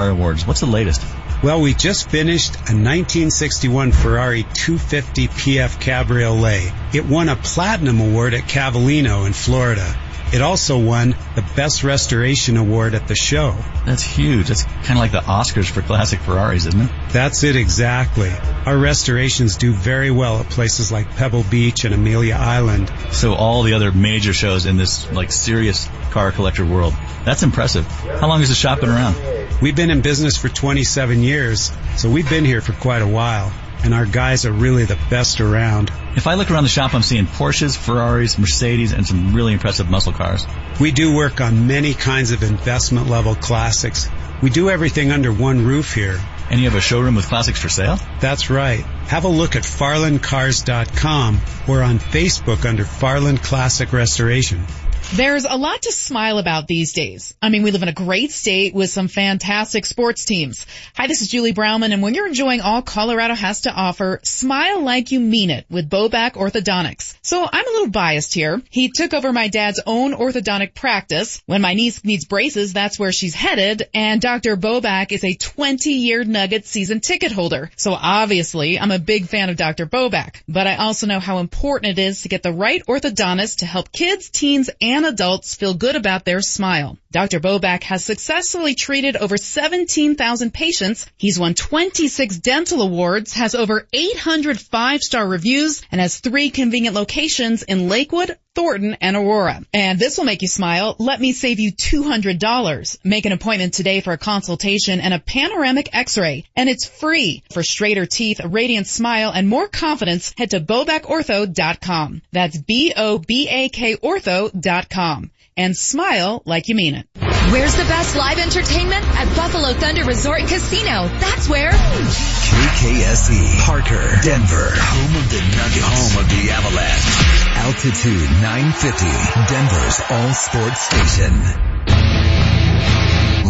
Awards. What's the latest? Well, we just finished a 1961 Ferrari 250 PF Cabriolet. It won a platinum award at Cavallino in Florida. It also won the Best Restoration Award at the show. That's huge. That's kind of like the Oscars for classic Ferraris, isn't it? That's it exactly. Our restorations do very well at places like Pebble Beach and Amelia Island. So all the other major shows in this like serious car collector world. That's impressive. How long has the shop been around? We've been in business for 27 years, so we've been here for quite a while and our guys are really the best around. If I look around the shop, I'm seeing Porsches, Ferraris, Mercedes, and some really impressive muscle cars. We do work on many kinds of investment level classics. We do everything under one roof here. And you have a showroom with classics for sale? That's right. Have a look at farlandcars.com or on Facebook under Farland Classic Restoration. There's a lot to smile about these days. I mean, we live in a great state with some fantastic sports teams. Hi, this is Julie Browman, and when you're enjoying all Colorado has to offer, smile like you mean it with Bobak Orthodontics. So I'm a little biased here. He took over my dad's own orthodontic practice. When my niece needs braces, that's where she's headed, and Dr. Bobak is a 20-year Nugget season ticket holder. So obviously, I'm a big fan of Dr. Bobak, but I also know how important it is to get the right orthodontist to help kids, teens, and and adults feel good about their smile. Dr. Bobak has successfully treated over 17,000 patients. He's won 26 dental awards, has over 800 five-star reviews, and has three convenient locations in Lakewood, Thornton, and Aurora. And this will make you smile. Let me save you $200. Make an appointment today for a consultation and a panoramic x-ray. And it's free. For straighter teeth, a radiant smile, and more confidence, head to bobakortho.com. That's B-O-B-A-K ortho.com and smile like you mean it. Where's the best live entertainment? At Buffalo Thunder Resort and Casino. That's where. KKSE, Parker, Denver, home of the Nuggets, home of the Avalanche. Altitude 950, Denver's all sports station.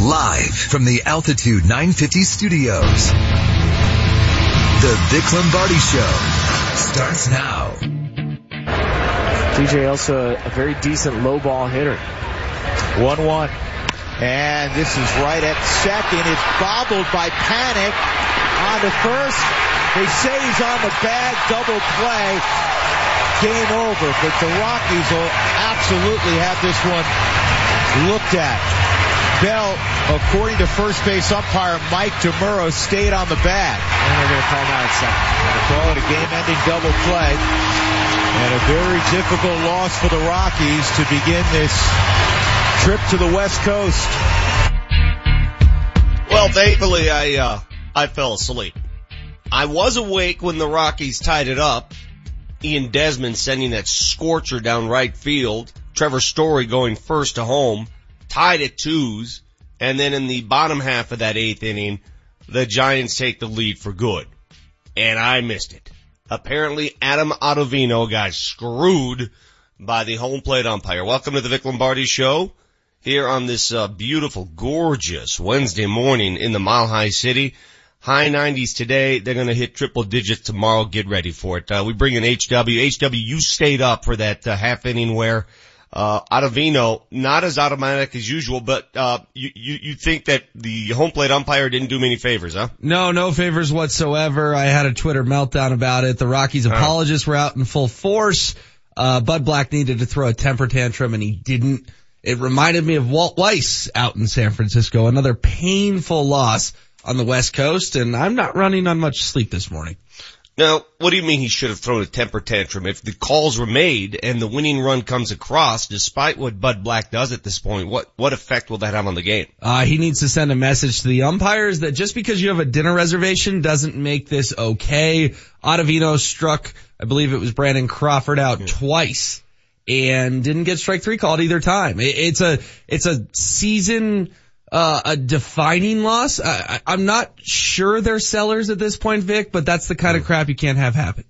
Live from the Altitude 950 studios. The Vic Lombardi Show starts now. DJ also a very decent low ball hitter. 1-1. And this is right at second. It's bobbled by Panik on the first. They say he's on the bag, double play. Game over, but the Rockies will absolutely have this one looked at. Bell, according to first base umpire Mike DiMuro, stayed on the bag. And they're going to call him out second. Going to call it a game-ending double play. And a very difficult loss for the Rockies to begin this trip to the West Coast. Well, thankfully I, uh, I fell asleep. I was awake when the Rockies tied it up. Ian Desmond sending that scorcher down right field. Trevor Story going first to home. Tied at twos. And then in the bottom half of that eighth inning, the Giants take the lead for good. And I missed it. Apparently Adam Ottavino got screwed by the home plate umpire. Welcome to the Vic Lombardi show here on this uh, beautiful, gorgeous Wednesday morning in the Mile High City. High 90s today. They're going to hit triple digits tomorrow. Get ready for it. Uh, we bring in HW. HW, you stayed up for that uh, half inning where uh, Ottavino, not as automatic as usual, but, uh, you, you, you think that the home plate umpire didn't do many favors, huh? No, no favors whatsoever. I had a Twitter meltdown about it. The Rockies apologists were out in full force. Uh, Bud Black needed to throw a temper tantrum and he didn't. It reminded me of Walt Weiss out in San Francisco, another painful loss on the West Coast, and I'm not running on much sleep this morning. Now, what do you mean he should have thrown a temper tantrum? If the calls were made and the winning run comes across, despite what Bud Black does at this point, what, what effect will that have on the game? Uh, he needs to send a message to the umpires that just because you have a dinner reservation doesn't make this okay. Ottavino struck, I believe it was Brandon Crawford out yeah. twice and didn't get strike three called either time. It, it's a, it's a season, uh, a defining loss. I, am not sure they're sellers at this point, Vic, but that's the kind of crap you can't have happen.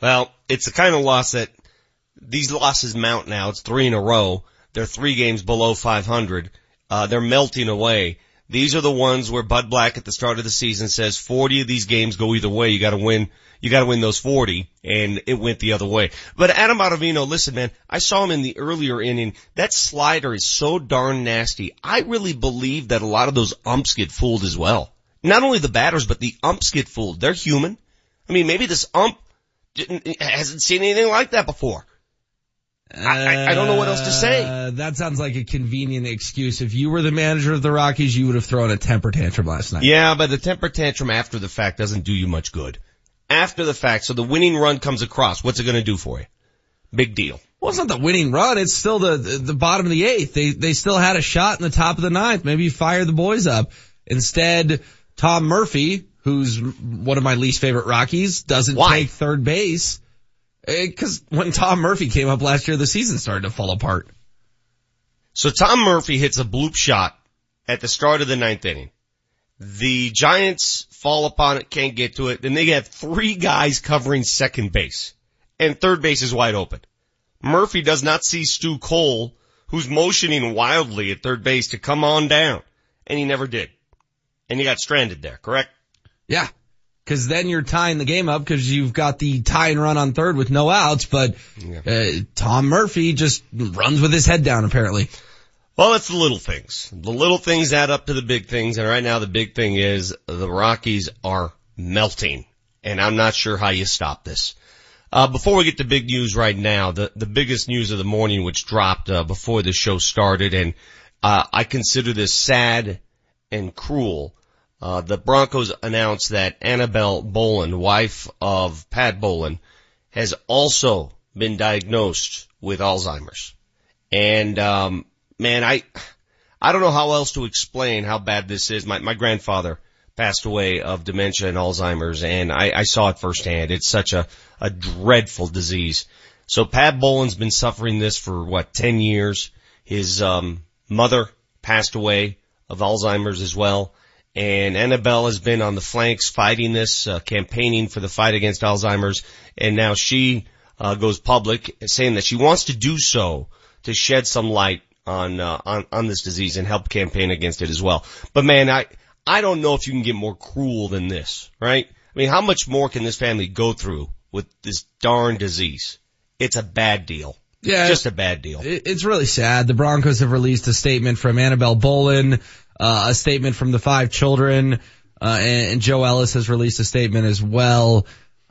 Well, it's the kind of loss that these losses mount now. It's three in a row. They're three games below 500. Uh, they're melting away. These are the ones where Bud Black at the start of the season says 40 of these games go either way. You gotta win, you gotta win those 40 and it went the other way. But Adam Ottavino, listen man, I saw him in the earlier inning. That slider is so darn nasty. I really believe that a lot of those umps get fooled as well. Not only the batters, but the umps get fooled. They're human. I mean, maybe this ump hasn't seen anything like that before. I, I, don't know what else to say. Uh, that sounds like a convenient excuse. If you were the manager of the Rockies, you would have thrown a temper tantrum last night. Yeah, but the temper tantrum after the fact doesn't do you much good. After the fact, so the winning run comes across. What's it going to do for you? Big deal. Well, it's not the winning run. It's still the, the, the bottom of the eighth. They, they still had a shot in the top of the ninth. Maybe you fire the boys up. Instead, Tom Murphy, who's one of my least favorite Rockies, doesn't Why? take third base. Eh, because when Tom Murphy came up last year, the season started to fall apart. So Tom Murphy hits a bloop shot at the start of the ninth inning. The Giants fall upon it, can't get to it. Then they have three guys covering second base and third base is wide open. Murphy does not see Stu Cole, who's motioning wildly at third base to come on down and he never did. And he got stranded there, correct? Yeah. Cause then you're tying the game up because you've got the tie and run on third with no outs, but uh, Tom Murphy just runs with his head down apparently. Well, it's the little things. The little things add up to the big things, and right now the big thing is the Rockies are melting, and I'm not sure how you stop this. Uh, before we get to big news right now, the, the biggest news of the morning which dropped, uh, before the show started, and, uh, I consider this sad and cruel. Uh, the Broncos announced that Annabel Bowlen, wife of Pat Bowlen, has also been diagnosed with Alzheimer's. And, um, man, I, I don't know how else to explain how bad this is. My, my grandfather passed away of dementia and Alzheimer's and I, I saw it firsthand. It's such a, a dreadful disease. So Pat Bowlen's been suffering this for what, 10 years. His, um, mother passed away of Alzheimer's as well. And Annabel has been on the flanks fighting this, uh, campaigning for the fight against Alzheimer's. And now she, uh, goes public saying that she wants to do so to shed some light on, uh, on, on this disease and help campaign against it as well. But man, I, I don't know if you can get more cruel than this, right? I mean, how much more can this family go through with this darn disease? It's a bad deal. Yeah. Just a bad deal. It's really sad. The Broncos have released a statement from Annabel Bowlen, uh, a statement from the five children, uh, and, and Joe Ellis has released a statement as well.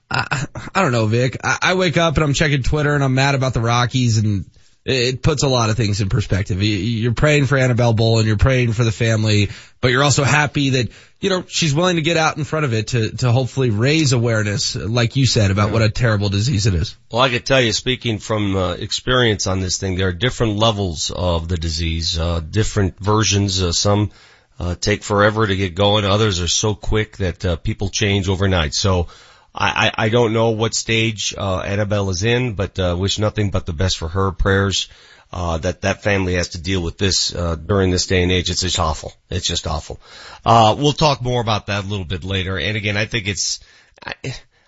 I, I don't know, Vic. I, I wake up and I'm checking Twitter and I'm mad about the Rockies and it puts a lot of things in perspective. You're praying for Annabel Bowlen, you're praying for the family, but you're also happy that, you know, she's willing to get out in front of it to, to hopefully raise awareness, like you said, about what a terrible disease it is. Well, I could tell you, speaking from uh, experience on this thing, there are different levels of the disease, uh, different versions. Uh, some uh, take forever to get going. Others are so quick that uh, people change overnight. So I, I, I don't know what stage uh, Annabel is in, but uh, wish nothing but the best for her. Prayers uh, that that family has to deal with this uh, during this day and age. It's just awful. It's just awful. Uh, we'll talk more about that a little bit later. And again, I think it's. I,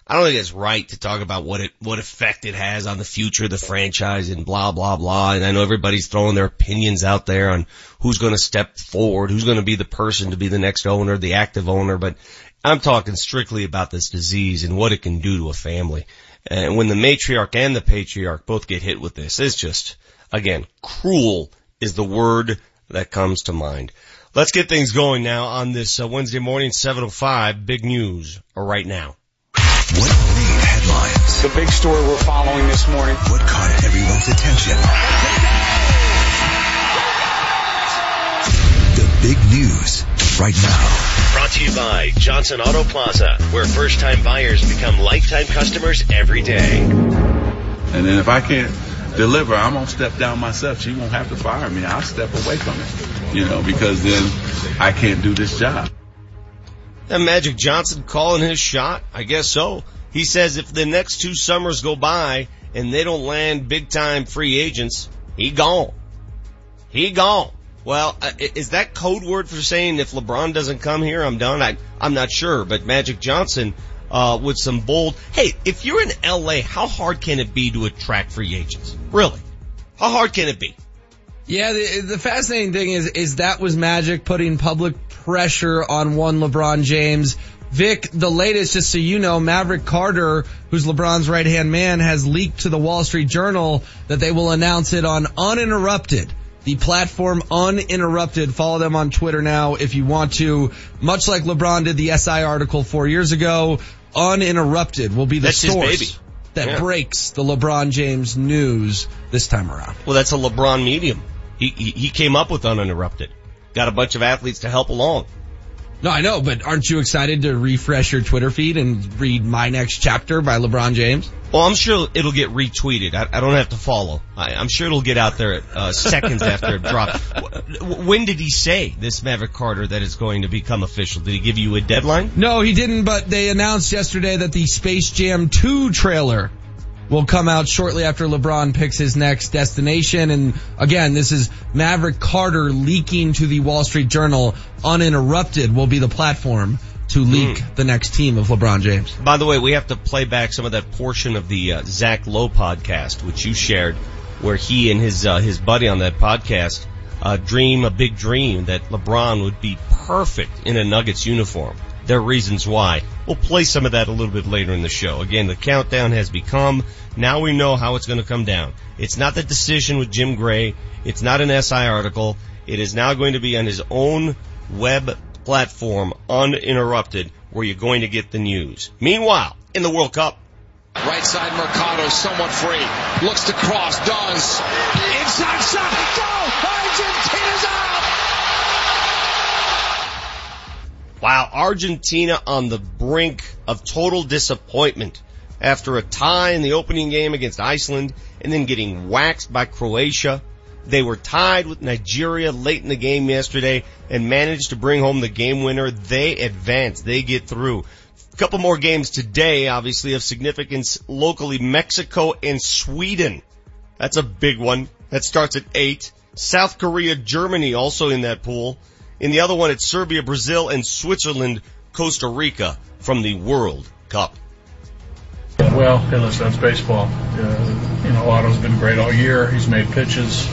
I don't think it's right to talk about what it, what effect it has on the future of the franchise and blah, blah, blah. And I know everybody's throwing their opinions out there on who's going to step forward, who's going to be the person to be the next owner, the active owner. But I'm talking strictly about this disease and what it can do to a family. And when the matriarch and the patriarch both get hit with this, it's just, again, cruel is the word that comes to mind. Let's get things going now on this uh, Wednesday morning, 7.05. Big news right now. What made headlines? The big story we're following this morning. What caught everyone's attention? The big news right now. Brought to you by Johnson Auto Plaza, where first time buyers become lifetime customers every day. And then if I can't deliver, I'm gonna step down myself. She won't have to fire me. I'll step away from it. You know, because then I can't do this job. And Magic Johnson calling his shot? I guess so. He says if the next two summers go by and they don't land big time free agents, he gone. He gone. Well, uh, is that code word for saying if LeBron doesn't come here, I'm done? I, I'm not sure, but Magic Johnson, uh, with some bold, hey, if you're in LA, how hard can it be to attract free agents? Really? How hard can it be? Yeah, the, the fascinating thing is, is that was Magic putting public pressure on one LeBron James. Vic, the latest, just so you know, Maverick Carter, who's LeBron's right hand man, has leaked to the Wall Street Journal that they will announce it on Uninterrupted. The platform Uninterrupted. Follow them on Twitter now if you want to. Much like LeBron did the SI article four years ago, Uninterrupted will be the That's source that Yeah. breaks the LeBron James news this time around. Well, that's a LeBron medium. He, he, he came up with uninterrupted. Got a bunch of athletes to help along. No, I know, but aren't you excited to refresh your Twitter feed and read My Next Chapter by LeBron James? Well, I'm sure it'll get retweeted. I, I don't have to follow. I, I'm sure it'll get out there uh, seconds after it dropped. When did he say this Maverick Carter that it's going to become official? Did he give you a deadline? No, he didn't, but they announced yesterday that the Space Jam 2 trailer will come out shortly after LeBron picks his next destination. And again, this is Maverick Carter leaking to the Wall Street Journal. Uninterrupted will be the platform to leak the next team of LeBron James. By the way, we have to play back some of that portion of the uh, Zach Lowe podcast, which you shared, where he and his uh, his buddy on that podcast uh, dream a big dream that LeBron would be perfect in a Nuggets uniform. There are reasons why. We'll play some of that a little bit later in the show. Again, the countdown has become. Now we know how it's going to come down. It's not the decision with Jim Gray. It's not an SI article. It is now going to be on his own web platform, uninterrupted, where you're going to get the news. Meanwhile, in the World Cup, Right side Mercado somewhat free. Looks to cross, does. Inside shot, go! Argentina's out! Wow, Argentina on the brink of total disappointment after a tie in the opening game against Iceland and then getting waxed by Croatia. They were tied with Nigeria late in the game yesterday and managed to bring home the game winner. They advance. They get through. A couple more games today, obviously of significance locally, Mexico and Sweden. That's a big one. That starts at eight. South Korea, Germany also in that pool. In the other one, it's Serbia, Brazil, and Switzerland, Costa Rica from the World Cup. Well, hey, listen, that's baseball. Uh, you know, Otto's been great all year. He's made pitches.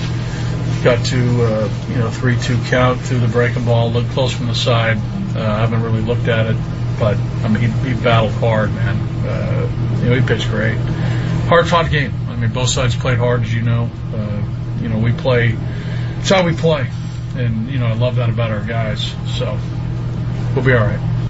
Got to, uh, you know, 3-2 count through the breaking ball. Looked close from the side. Uh, I haven't really looked at it, but I mean, he, he battled hard, man. Uh, you know, he pitched great. Hard fought game. I mean, both sides played hard, as you know. Uh, you know, we play. It's how we play, and you know, I love that about our guys. So we'll be all right.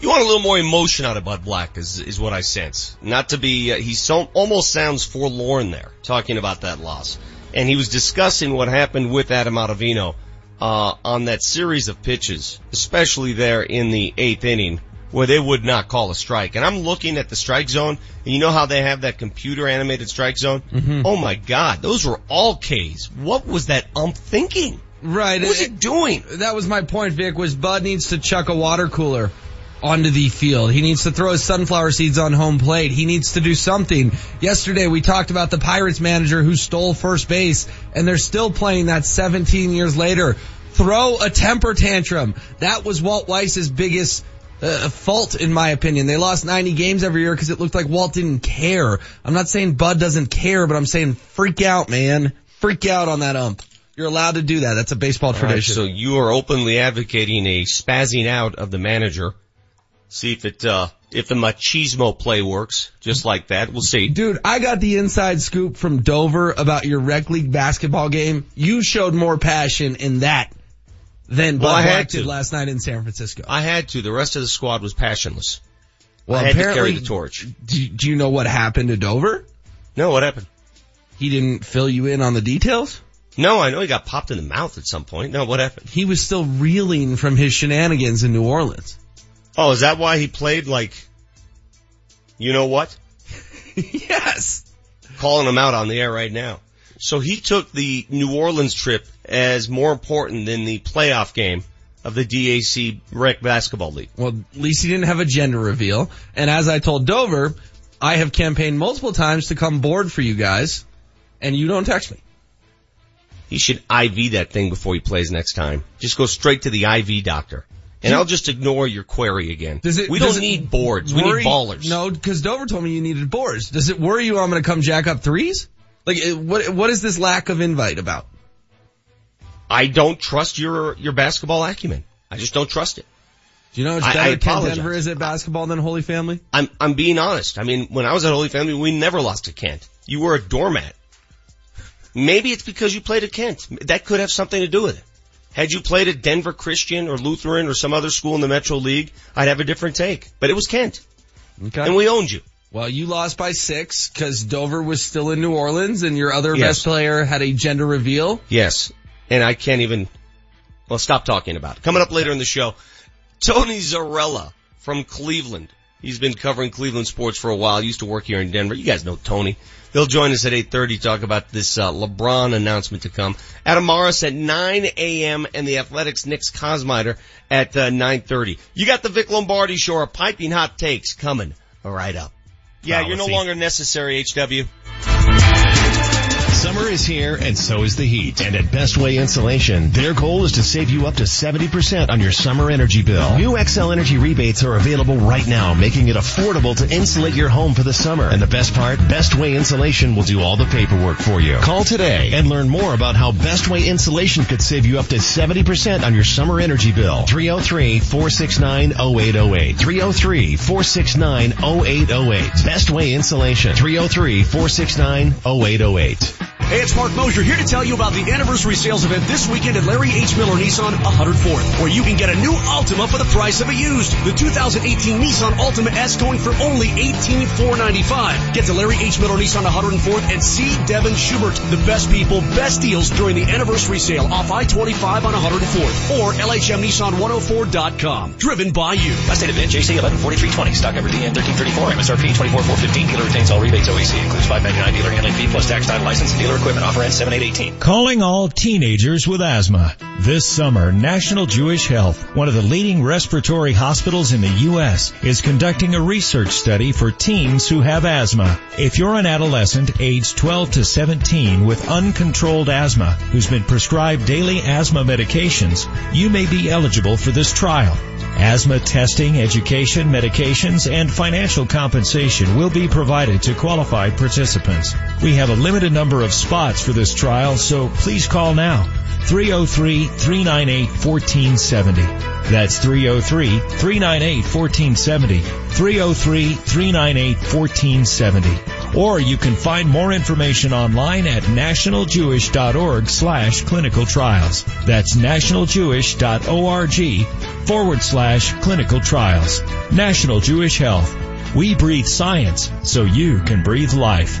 You want a little more emotion out of Bud Black is, is what I sense. Not to be, uh, he so, almost sounds forlorn there, talking about that loss. And he was discussing what happened with Adam Ottavino, uh, on that series of pitches, especially there in the eighth inning, where they would not call a strike. And I'm looking at the strike zone, and you know how they have that computer animated strike zone? Mhm. Oh my god, those were all Ks. What was that ump thinking? Right. What was he doing? That was my point, Vic, was Bud needs to chuck a water cooler onto the field. He needs to throw his sunflower seeds on home plate. He needs to do something. Yesterday we talked about the Pirates manager who stole first base and they're still playing that 17 years later. Throw a temper tantrum. That was Walt Weiss's biggest uh, fault in my opinion. They lost 90 games every year because it looked like Walt didn't care. I'm not saying Bud doesn't care, but I'm saying freak out, man. Freak out on that ump. You're allowed to do that. That's a baseball All right, tradition. so you are openly advocating a spazzing out of the manager. See if it, uh, if the machismo play works, just like that. We'll see. Dude, I got the inside scoop from Dover about your rec league basketball game. You showed more passion in that than Well, Bud I Black had did to. last night in San Francisco. I had to. The rest of the squad was passionless. Well, I had to apparently- carry the torch. Do, do you know what happened to Dover? No, what happened? He didn't fill you in on the details? No, I know he got popped in the mouth at some point. No, what happened? He was still reeling from his shenanigans in New Orleans. Oh, is that why he played like, you know what? yes. Calling him out on the air right now. So he took the New Orleans trip as more important than the playoff game of the DAC Rec Basketball League. Well, at least he didn't have a gender reveal. And as I told Dover, I have campaigned multiple times to come board for you guys, and you don't text me. He should IV that thing before he plays next time. Just go straight to the IV doctor. And I'll just ignore your query again. Does it, we don't need boards. We worry- need ballers. No, because Dover told me you needed boards. Does it worry you I'm going to come jack up threes? Like, uh, what what is this lack of invite about? I don't trust your your basketball acumen. I just don't trust it. Do you know how much I- I better apologize. Denver is at basketball than Holy Family? I'm I'm being honest. I mean, when I was at Holy Family, we never lost to Kent. You were a doormat. Maybe it's because you played at Kent. That could have something to do with it. Had you played at Denver Christian or Lutheran or some other school in the Metro League, I'd have a different take. But it was Kent. Okay. And we owned you. Well, you lost by six because Dover was still in New Orleans and your other Yes. best player had a gender reveal. Yes. And I can't even, well, stop talking about it. Coming up later in the show, Tony Zarrella from Cleveland. He's been covering Cleveland sports for a while. He Used to work here in Denver. You guys know Tony. He'll join us at 8.30 to talk about this uh, LeBron announcement to come. Adam Morris at 9 a.m. and the Athletics Nick's Kosmider at uh, 9.30. You got the Vic Lombardi Show, piping hot takes coming right up. Yeah, you're no longer necessary, HW. Summer is here and so is the heat. And at Best Way Insulation, their goal is to save you up to 70% on your summer energy bill. New Xcel Energy rebates are available right now, making it affordable to insulate your home for the summer. And the best part, Best Way Insulation will do all the paperwork for you. Call today and learn more about how Best Way Insulation could save you up to 70% on your summer energy bill. 303-469-0808. 303-469-0808. Best Way Insulation. 303-469-0808. Hey, it's Mark Mosier here to tell you about the anniversary sales event this weekend at Larry H. Miller Nissan 104th, where you can get a new Altima for the price of a used. The 2018 Nissan Altima S going for only 18,495. Get to Larry H. Miller Nissan 104th and see Devin Schubert. The best people, best deals during the anniversary sale off I-25 on 104th or LHMNissan104.com. Driven by you. Last date event, JC 114320. Stock number DN 1334. MSRP 24415. Dealer retains all rebates. OEC includes 599 dealer handling fee plus tax time license dealer equipment. Offer ends 7818. Calling all teenagers with asthma. This summer, National Jewish Health, one of the leading respiratory hospitals in the U.S., is conducting a research study for teens who have asthma. If you're an adolescent aged 12 to 17 with uncontrolled asthma who's been prescribed daily asthma medications, you may be eligible for this trial. Asthma testing, education, medications, and financial compensation will be provided to qualified participants. We have a limited number of spots for this trial, so please call now. 303-398-1470. That's 303-398-1470. 303-398-1470. Or you can find more information online at nationaljewish.org slash clinical trials. That's nationaljewish.org forward slash clinical trials. National Jewish Health. We breathe science so you can breathe life.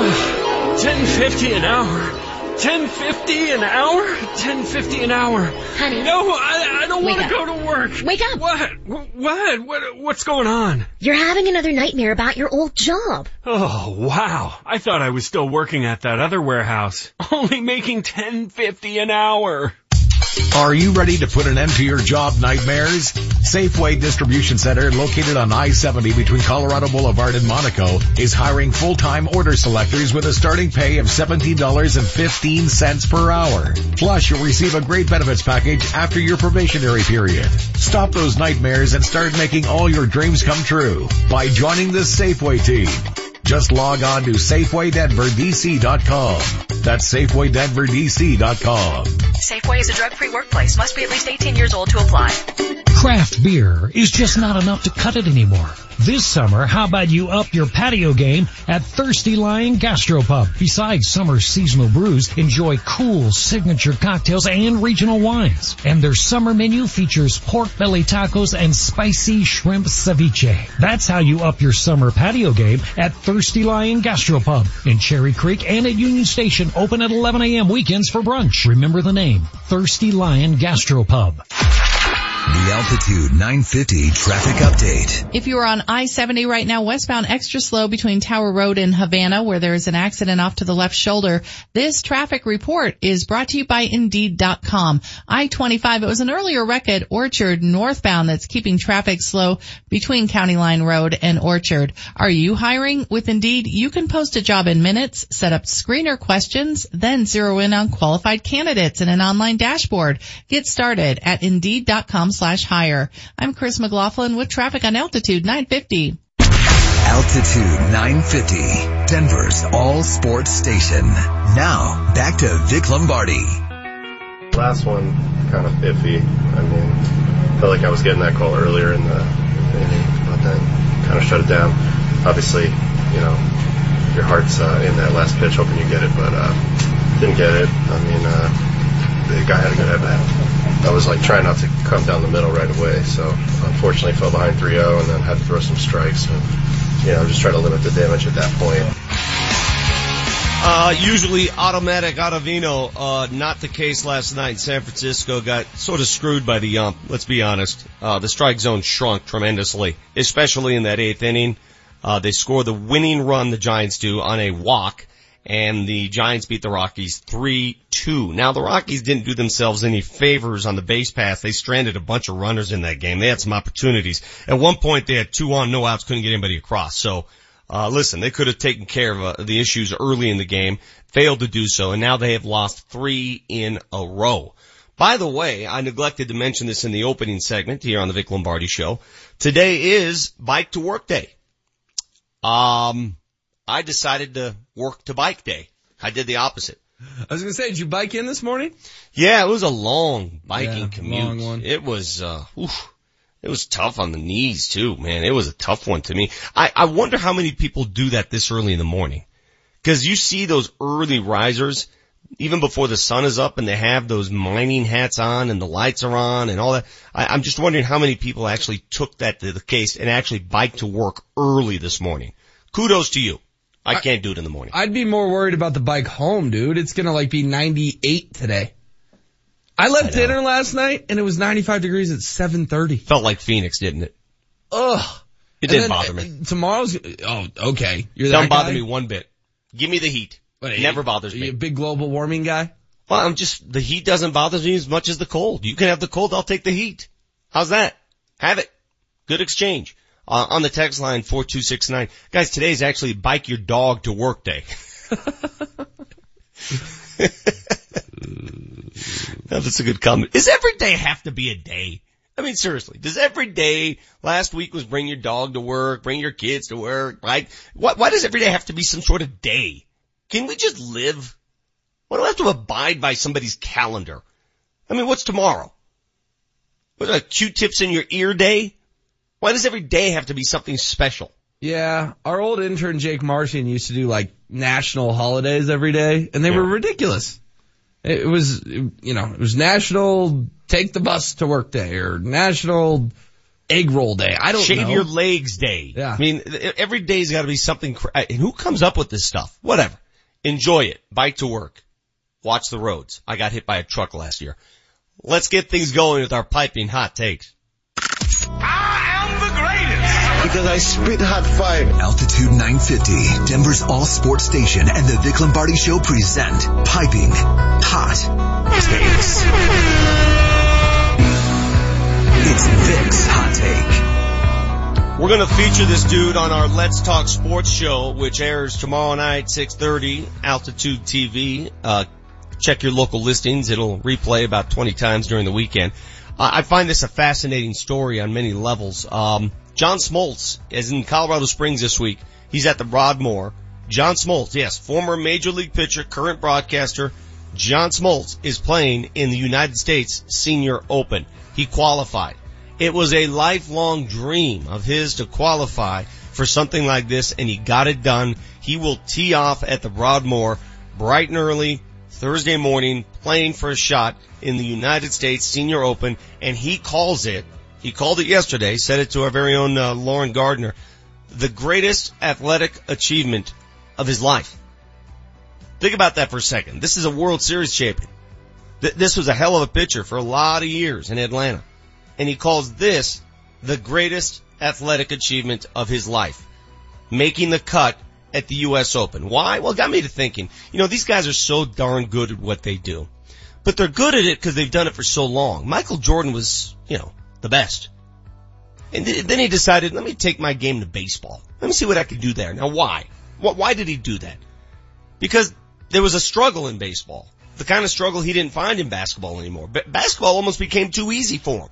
Ten fifty an hour. Ten fifty an hour. Ten fifty an hour. Honey. No, I, I don't want to go to work. Wake up. What? What? What? What's going on? You're having another nightmare about your old job. Oh wow! I thought I was still working at that other warehouse, only making ten fifty an hour. Are you ready to put an end to your job nightmares? Safeway Distribution Center, located on I-70 between Colorado Boulevard and Monaco, is hiring full-time order selectors with a starting pay of $17.15 per hour. Plus, you'll receive a great benefits package after your probationary period. Stop those nightmares and start making all your dreams come true by joining the Safeway team. Just log on to SafewayDenverDC.com. That's SafewayDenverDC.com. Safeway is a drug-free workplace. Must be at least 18 years old to apply. Craft beer is just not enough to cut it anymore. This summer, how about you up your patio game at Thirsty Lion Gastropub? Besides summer seasonal brews, enjoy cool signature cocktails and regional wines. And their summer menu features pork belly tacos and spicy shrimp ceviche. That's how you up your summer patio game at Thirsty Lion Gastropub in Cherry Creek and at Union Station open at 11 a.m. weekends for brunch. Remember the name, Thirsty Lion Gastropub. The Altitude 950 traffic update. If you are on I-70 right now, westbound extra slow between Tower Road and Havana, where there is an accident off to the left shoulder. This traffic report is brought to you by Indeed.com. I-25, it was an earlier wreck at Orchard northbound that's keeping traffic slow between County Line Road and Orchard. Are you hiring with Indeed? You can post a job in minutes, set up screener questions, then zero in on qualified candidates in an online dashboard. Get started at Indeed.com slash hire. I'm Chris McLaughlin with traffic on Altitude 950. Altitude 950, Denver's all sports station. Now, back to Vic Lombardi. Last one, kind of iffy. I mean, felt like I was getting that call earlier in the inning, but then kind of shut it down. Obviously, you know, your heart's uh, in that last pitch, hoping you get it, but uh, didn't get it. I mean, uh, the guy had a good at bat. I was like trying not to come down the middle right away, so unfortunately fell behind 3-0 and then had to throw some strikes. And, you know, just try to limit the damage at that point. Uh, usually automatic Ottavino, uh, not the case last night. In San Francisco got sort of screwed by the ump. Let's be honest. Uh, the strike zone shrunk tremendously, especially in that eighth inning. Uh, they score the winning run, the Giants do, on a walk and the Giants beat the Rockies 3-2. Now the Rockies didn't do themselves any favors on the base pass. They stranded a bunch of runners in that game. They had some opportunities. At one point they had two on, no outs, couldn't get anybody across. So, uh, listen, they could have taken care of uh, the issues early in the game, failed to do so, and now they have lost three in a row. By the way, I neglected to mention this in the opening segment here on the Vic Lombardi show. Today is bike to work day. Um, I decided to work to bike day. I did the opposite. I was gonna say, did you bike in this morning? Yeah, it was a long biking Yeah, commute. long one. It was, uh, oof, it was tough on the knees too, man. It was a tough one to me. I, I wonder how many people do that this early in the morning. Cause you see those early risers, even before the sun is up and they have those mining hats on and the lights are on and all that. I, I'm just wondering how many people actually took that to the case and actually biked to work early this morning. Kudos to you. I can't do it in the morning. I'd be more worried about the bike home, dude. It's gonna like be 98 today. I left dinner last night and it was 95 degrees at 7:30. Felt like Phoenix, didn't it? Ugh. It didn't bother me. uh, Tomorrow's, oh, okay. You're Doesn't bother guy? me one bit. Give me the heat. It never bothers Are you me. a big global warming guy? Well, I'm just, the heat doesn't bother me as much as the cold. You can have the cold, I'll take the heat. How's that? Have it. Good exchange. Uh, on the text line 4269. Guys, today's actually bike your dog to work day. That's a good comment. Does every day have to be a day? I mean, seriously, does every day, last week was bring your dog to work, bring your kids to work, right? Why, why does every day have to be some sort of day? Can we just live? Why do I have to abide by somebody's calendar? I mean, what's tomorrow? What, a Q-tips in your ear day? Why does every day have to be something special? Yeah, our old intern Jake Martian used to do like national holidays every day, and they were ridiculous. It was, you know, it was National Take the Bus to Work Day or National Egg Roll Day. I don't know. Shave know. your legs day. Yeah. I mean, every day's gotta be something, cra- and who comes up with this stuff? Whatever. Enjoy it. Bike to work. Watch the roads. I got hit by a truck last year. Let's get things going with our piping hot takes. Ah! Because I spit hot fire. Altitude 950, Denver's all sports station and the Vic Lombardi show present Piping Hot Takes. It's Vic's Hot Take. We're gonna feature this dude on our Let's Talk Sports show, which airs tomorrow night, 6.30, Altitude TV. Uh, check your local listings. It'll replay about 20 times during the weekend. Uh, I find this a fascinating story on many levels. Um, John Smoltz is in Colorado Springs this week. He's at the Broadmoor. John Smoltz, yes, former major league pitcher, current broadcaster. John Smoltz is playing in the United States Senior Open. He qualified. It was a lifelong dream of his to qualify for something like this and he got it done. He will tee off at the Broadmoor bright and early Thursday morning playing for a shot in the United States Senior Open and he calls it, he called it yesterday, said it to our very own uh, Lauren Gardner, the greatest athletic achievement of his life. Think about that for a second. This is a World Series champion. Th- this was a hell of a pitcher for a lot of years in Atlanta. and he calls this the greatest athletic achievement of his life. Making the cut at the US Open. Why? Well, it got me to thinking, you know, these guys are so darn good at what they do. But they're good at it because they've done it for so long. Michael Jordan was, you know, the best. And th- then he decided, let me take my game to baseball. Let me see what I can do there. Now why? Wh- Why did he do that? Because there was a struggle in baseball. The kind of struggle he didn't find in basketball anymore. Ba- basketball almost became too easy for him.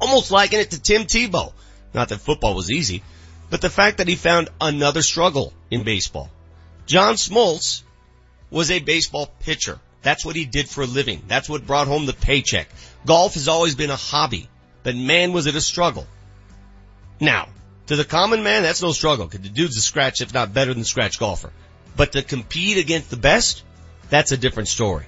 Almost liking it to Tim Tebow. Not that football was easy, but the fact that he found another struggle in baseball. John Smoltz was a baseball pitcher. That's what he did for a living. That's what brought home the paycheck. Golf has always been a hobby, but man was it a struggle. Now, to the common man, that's no struggle because the dude's a scratch, if not better than scratch golfer. But to compete against the best, that's a different story.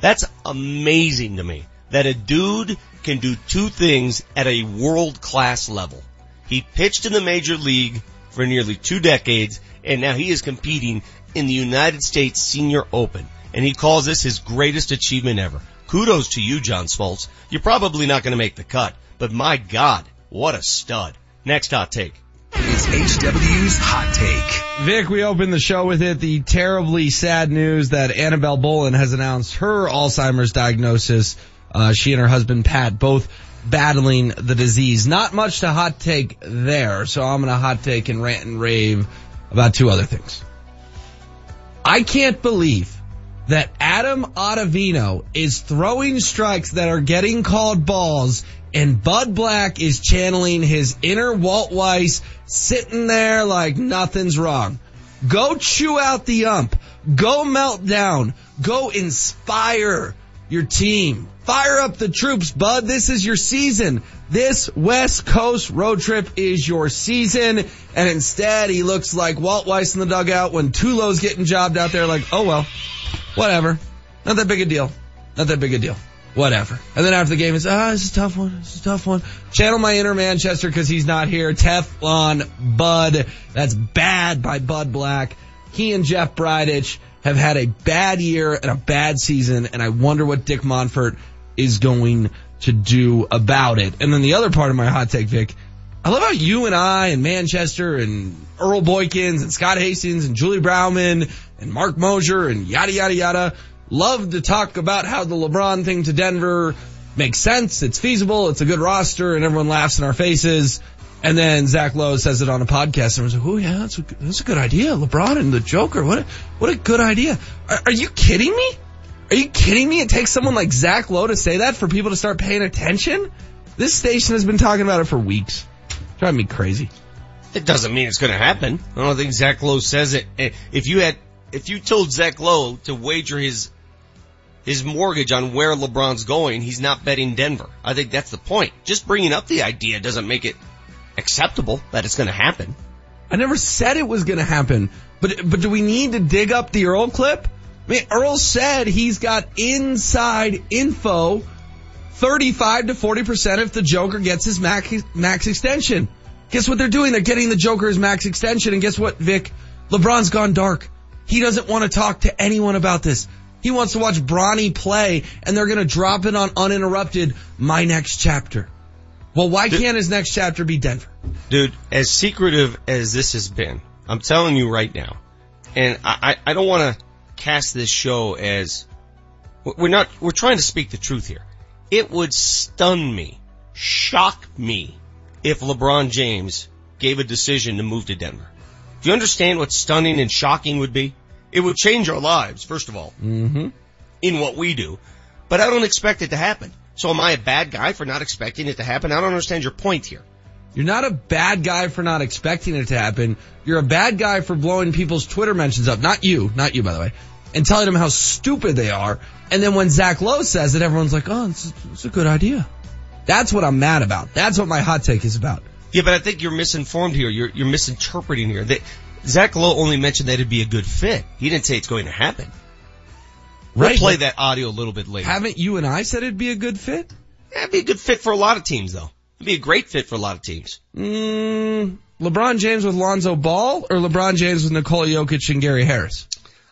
That's amazing to me that a dude can do two things at a world class level. He pitched in the major league for nearly two decades and now he is competing in the United States Senior Open and he calls this his greatest achievement ever. Kudos to you, John Smoltz. You're probably not going to make the cut, but my God, what a stud. Next hot take. It's HW's Hot Take. Vic, we opened the show with it. The terribly sad news that Annabel Bowlen has announced her Alzheimer's diagnosis. Uh, she and her husband Pat both battling the disease. Not much to hot take there, so I'm gonna hot take and rant and rave about two other things. I can't believe that Adam Ottavino is throwing strikes that are getting called balls and Bud Black is channeling his inner Walt Weiss sitting there like nothing's wrong. Go chew out the ump. Go melt down. Go inspire your team. Fire up the troops, Bud. This is your season. This West Coast road trip is your season. And instead, he looks like Walt Weiss in the dugout when Tulo's getting jobbed out there like, oh well, whatever. Not that big a deal. Not that big a deal. Whatever. And then after the game, it's, ah, this is a tough one. This is a tough one. Channel my inner Manchester because he's not here. Teflon Bud. That's bad by Bud Black. He and Jeff Bridich have had a bad year and a bad season, and I wonder what Dick Monfort is going to do about it. And then the other part of my hot take, Vic, I love how you and I and Manchester and Earl Boykins and Scott Hastings and Julie Browman and Mark Mosier and yada yada yada love to talk about how the LeBron thing to Denver makes sense, it's feasible, it's a good roster, and everyone laughs in our faces. And then Zach Lowe says it on a podcast, and was like, "Oh yeah, that's a, that's a good idea. LeBron and the Joker, what a, what a good idea." Are, are you kidding me? Are you kidding me? It takes someone like Zach Lowe to say that for people to start paying attention. This station has been talking about it for weeks. Driving me crazy. It doesn't mean it's going to happen. I don't think Zach Lowe says it. Eh, If you had, if you told Zach Lowe to wager his, his mortgage on where LeBron's going, he's not betting Denver. I think that's the point. Just bringing up the idea doesn't make it acceptable that it's going to happen. I never said it was going to happen, but but do we need to dig up the Earl clip? I mean, Earl said he's got inside info, thirty-five to forty percent if the Joker gets his max max extension. Guess what they're doing? They're getting the Joker's max extension, and guess what, Vic? LeBron's gone dark. He doesn't want to talk to anyone about this. He wants to watch Bronny play, and they're going to drop it on uninterrupted. My next chapter. Well, why can't his next chapter be Denver? Dude, as secretive as this has been, I'm telling you right now, and I, I I don't want to cast this show as, we're not, we're trying to speak the truth here. It would stun me, shock me, if LeBron James gave a decision to move to Denver. Do you understand what stunning and shocking would be? It would change our lives, first of all, Mm-hmm. in what we do, but I don't expect it to happen. So am I a bad guy for not expecting it to happen? I don't understand your point here. You're not a bad guy for not expecting it to happen. You're a bad guy for blowing people's Twitter mentions up. Not you, not you by the way. And telling them how stupid they are. And then when Zach Lowe says it, everyone's like, oh, it's, it's a good idea. That's what I'm mad about. That's what my hot take is about. Yeah, but I think you're misinformed here. You're, you're misinterpreting here. That Zach Lowe only mentioned that it'd be a good fit. He didn't say it's going to happen. We'll Right, play that audio a little bit later. Haven't you and I said it'd be a good fit? Yeah, it'd be a good fit for a lot of teams though. It'd be a great fit for a lot of teams. Mm, LeBron James with Lonzo Ball or LeBron James with Nikola Jokic and Gary Harris?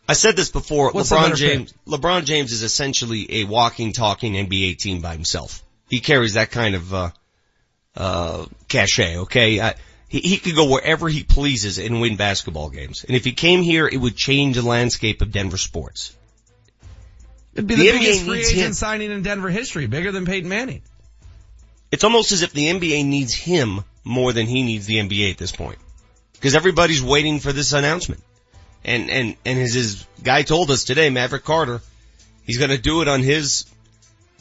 I said this before. What's LeBron James, LeBron James is essentially a walking, talking NBA team by himself. He carries that kind of, uh, uh, cachet, okay? I, he, he could go wherever he pleases and win basketball games. And if he came here, it would change the landscape of Denver sports. It'd be the, the biggest free agent him. signing in Denver history, bigger than Peyton Manning. It's almost as if the NBA needs him more than he needs the NBA at this point. Because everybody's waiting for this announcement. And, and, and as his guy told us today, Maverick Carter, he's gonna do it on his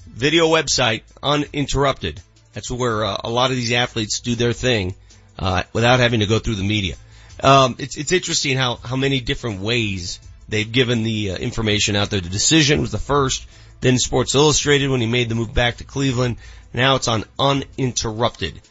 video website, uninterrupted. That's where uh, a lot of these athletes do their thing, uh, without having to go through the media. Um, it's, it's interesting how, how many different ways they've given the uh, information out there. The decision was the first, then Sports Illustrated when he made the move back to Cleveland. Now it's on uninterrupted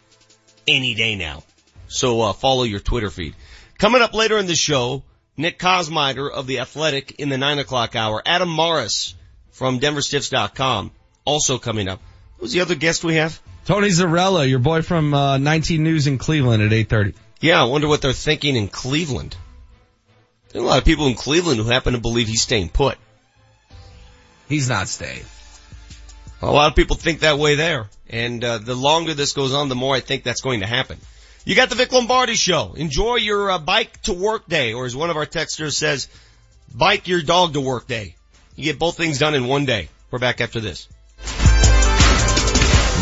any day now. So uh, follow your Twitter feed. Coming up later in the show, Nick Kosmider of The Athletic in the 9 o'clock hour. Adam Morris from DenverStiffs.com also coming up. Who's the other guest we have? Tony Zarrella, your boy from uh, 19 News in Cleveland at 8.30. Yeah, I wonder what they're thinking in Cleveland. There are a lot of people in Cleveland who happen to believe he's staying put. He's not staying. A lot of people think that way there. And uh, the longer this goes on, the more I think that's going to happen. You got the Vic Lombardi show. Enjoy your uh, bike to work day, or as one of our texters says, bike your dog to work day. You get both things done in one day. We're back after this.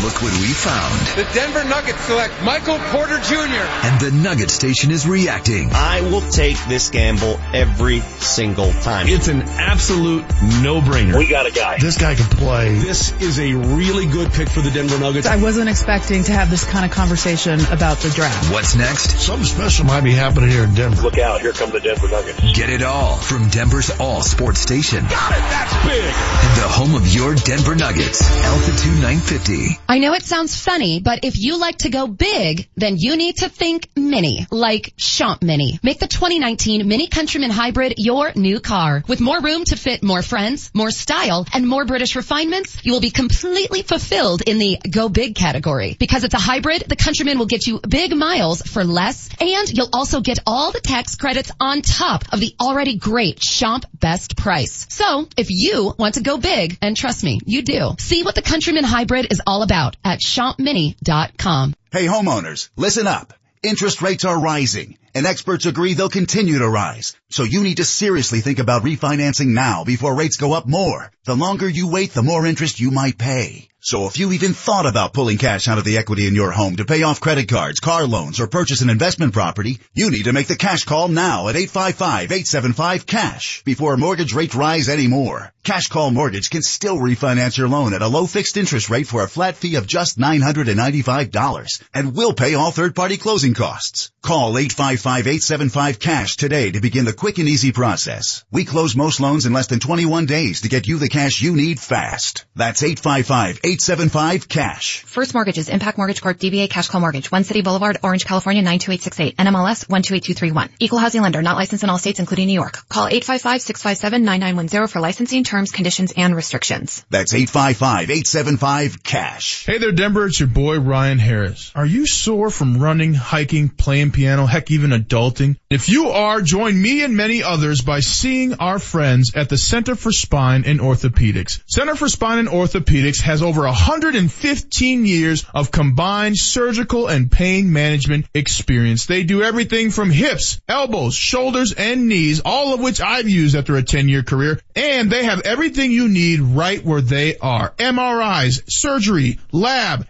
Look what we found. The Denver Nuggets select Michael Porter Jr. And the Nugget Station is reacting. I will take this gamble every single time. It's an absolute no-brainer. We got a guy. This guy can play. This is a really good pick for the Denver Nuggets. I wasn't expecting to have this kind of conversation about the draft. What's next? Something special might be happening here in Denver. Look out, here come the Denver Nuggets. Get it all from Denver's all sports station. Got it, that's big. The home of your Denver Nuggets. Altitude 950. I know it sounds funny, but if you like to go big, then you need to think mini, like Schomp Mini. Make the 2019 Mini Countryman Hybrid your new car. With more room to fit more friends, more style, and more British refinements, you will be completely fulfilled in the go big category. Because it's a hybrid, the Countryman will get you big miles for less, and you'll also get all the tax credits on top of the already great Schomp best price. So, if you want to go big, and trust me, you do, see what the Countryman Hybrid is all about at schompmini.com. Hey homeowners, listen up. Interest rates are rising and experts agree they'll continue to rise. So you need to seriously think about refinancing now before rates go up more. The longer you wait, the more interest you might pay. So if you even thought about pulling cash out of the equity in your home to pay off credit cards, car loans, or purchase an investment property, you need to make the cash call now at 855-875-CASH before mortgage rates rise anymore. Cash Call Mortgage can still refinance your loan at a low fixed interest rate for a flat fee of just $995 and will pay all third-party closing costs. Call 855-875-CASH today to begin the quick and easy process. We close most loans in less than 21 days to get you the cash you need fast. That's 855 875 cash. First Mortgages, Impac Mortgage Corp, DBA Cash Call Mortgage, One City Boulevard, Orange, California 92868, NMLS 128231. Equal housing lender, not licensed in all states including New York. Call 855-657-9910 for licensing terms, conditions, and restrictions. That's 855-875 cash. Hey there Denver, it's your boy Ryan Harris. Are you sore from running, hiking, playing piano, heck even adulting? If you are, join me and many others by seeing our friends at the Center for Spine and Orthopedics. Center for Spine and Orthopedics has over 115 years of combined surgical and pain management experience. They do everything from hips, elbows, shoulders, and knees, all of which I've used after a 10 year career. And they have everything you need right where they are. MRIs, surgery, lab,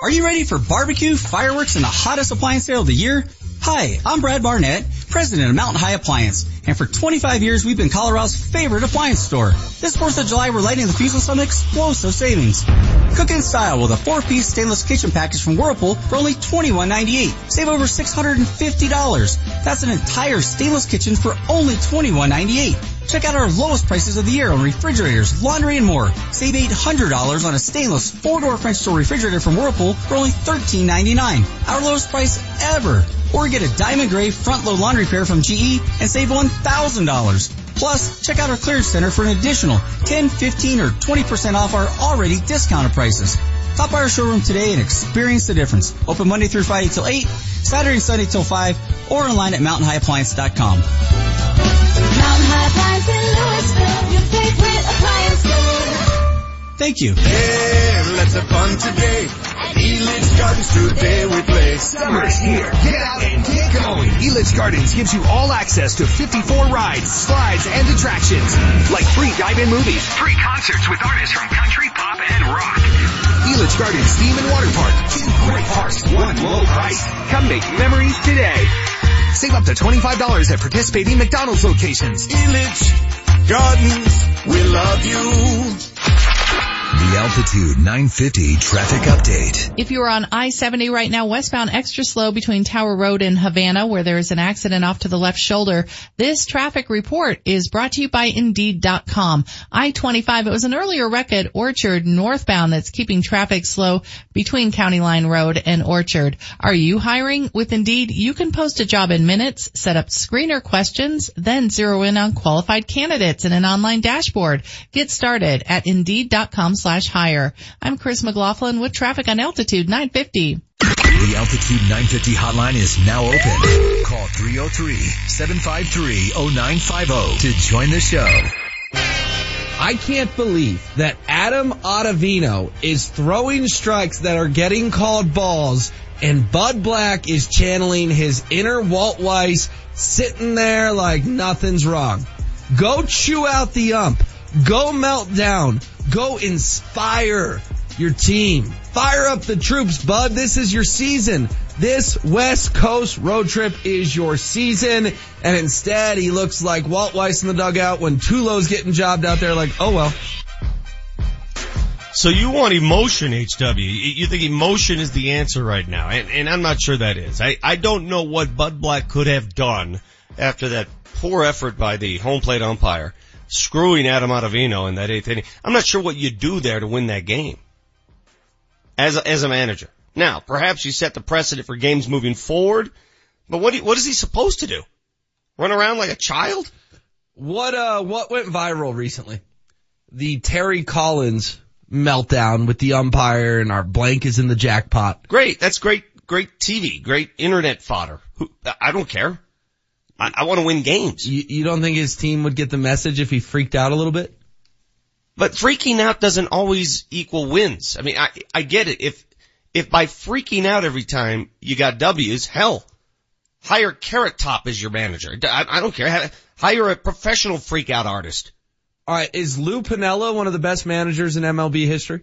Are you ready for barbecue, fireworks, and the hottest appliance sale of the year? Hi, I'm Brad Barnett, president of Mountain High Appliance, and for 25 years we've been Colorado's favorite appliance store. This 4th of July we're lighting the fuse with some explosive savings. Cook in style with a four-piece stainless kitchen package from Whirlpool for only $21.98. Save over $650. That's an entire stainless kitchen for only $21.98. Check out our lowest prices of the year on refrigerators, laundry, and more. Save $800 on a stainless four-door French door refrigerator from Whirlpool for only $13.99. Our lowest price ever. Or get a diamond gray front load laundry pair from GE and save $1,000. Plus, check out our clearance center for an additional 10, 15, or 20% off our already discounted prices. Stop by our showroom today and experience the difference. Open Monday through Friday till 8, Saturday and Sunday till 5, or online at mountainhighappliance.com. Mountain High Appliance in Louisville, your favorite appliance store. Thank you. Yeah, let's have fun today. At Elitch Gardens today we play. Summer's here. Get out and get going. Elitch Gardens gives you all access to 54 rides, slides, and attractions. Like free dive-in movies, Free concerts with artists from country, pop, and rock. Elitch Gardens Theme and Water Park. Two great parks, one low price. Come make memories today. Save up to $25 at participating McDonald's locations. Elitch Gardens, we love you. The Altitude 950 traffic update. If you are on I-70 right now, westbound extra slow between Tower Road and Havana, where there is an accident off to the left shoulder. This traffic report is brought to you by Indeed.com. I-25, it was an earlier wreck at Orchard northbound that's keeping traffic slow between County Line Road and Orchard. Are you hiring with Indeed? You can post a job in minutes, set up screener questions, then zero in on qualified candidates in an online dashboard. Get started at Indeed.com slash hire. I'm Chris McLaughlin with traffic on Altitude 950. The Altitude 950 hotline is now open. Call 303-753-0950 to join the show. I can't believe that Adam Ottavino is throwing strikes that are getting called balls and Bud Black is channeling his inner Walt Weiss sitting there like nothing's wrong. Go chew out the ump. Go melt down. Go inspire your team. Fire up the troops, bud. This is your season. This West Coast road trip is your season. And instead, he looks like Walt Weiss in the dugout when Tulo's getting jobbed out there like, oh well. So you want emotion, HW. You think emotion is the answer right now. And, and I'm not sure that is. I, I don't know what Bud Black could have done after that poor effort by the home plate umpire screwing Adam Ottavino in that eighth inning. I'm not sure what you do there to win that game as a, as a manager. Now, perhaps you set the precedent for games moving forward, but what do you- what is he supposed to do? Run around like a child? What, uh, what went viral recently? The Terry Collins meltdown with the umpire and our blank is in the jackpot. Great. That's great, great TV, great internet fodder. Who, I don't care. I, I want to win games. You, you don't think his team would get the message if he freaked out a little bit? But freaking out doesn't always equal wins. I mean, I, I get it. If, if by freaking out every time you got W's, hell, hire Carrot Top as your manager. I, I don't care. Hire a professional freak out artist. All right, is Lou Piniella one of the best managers in MLB history?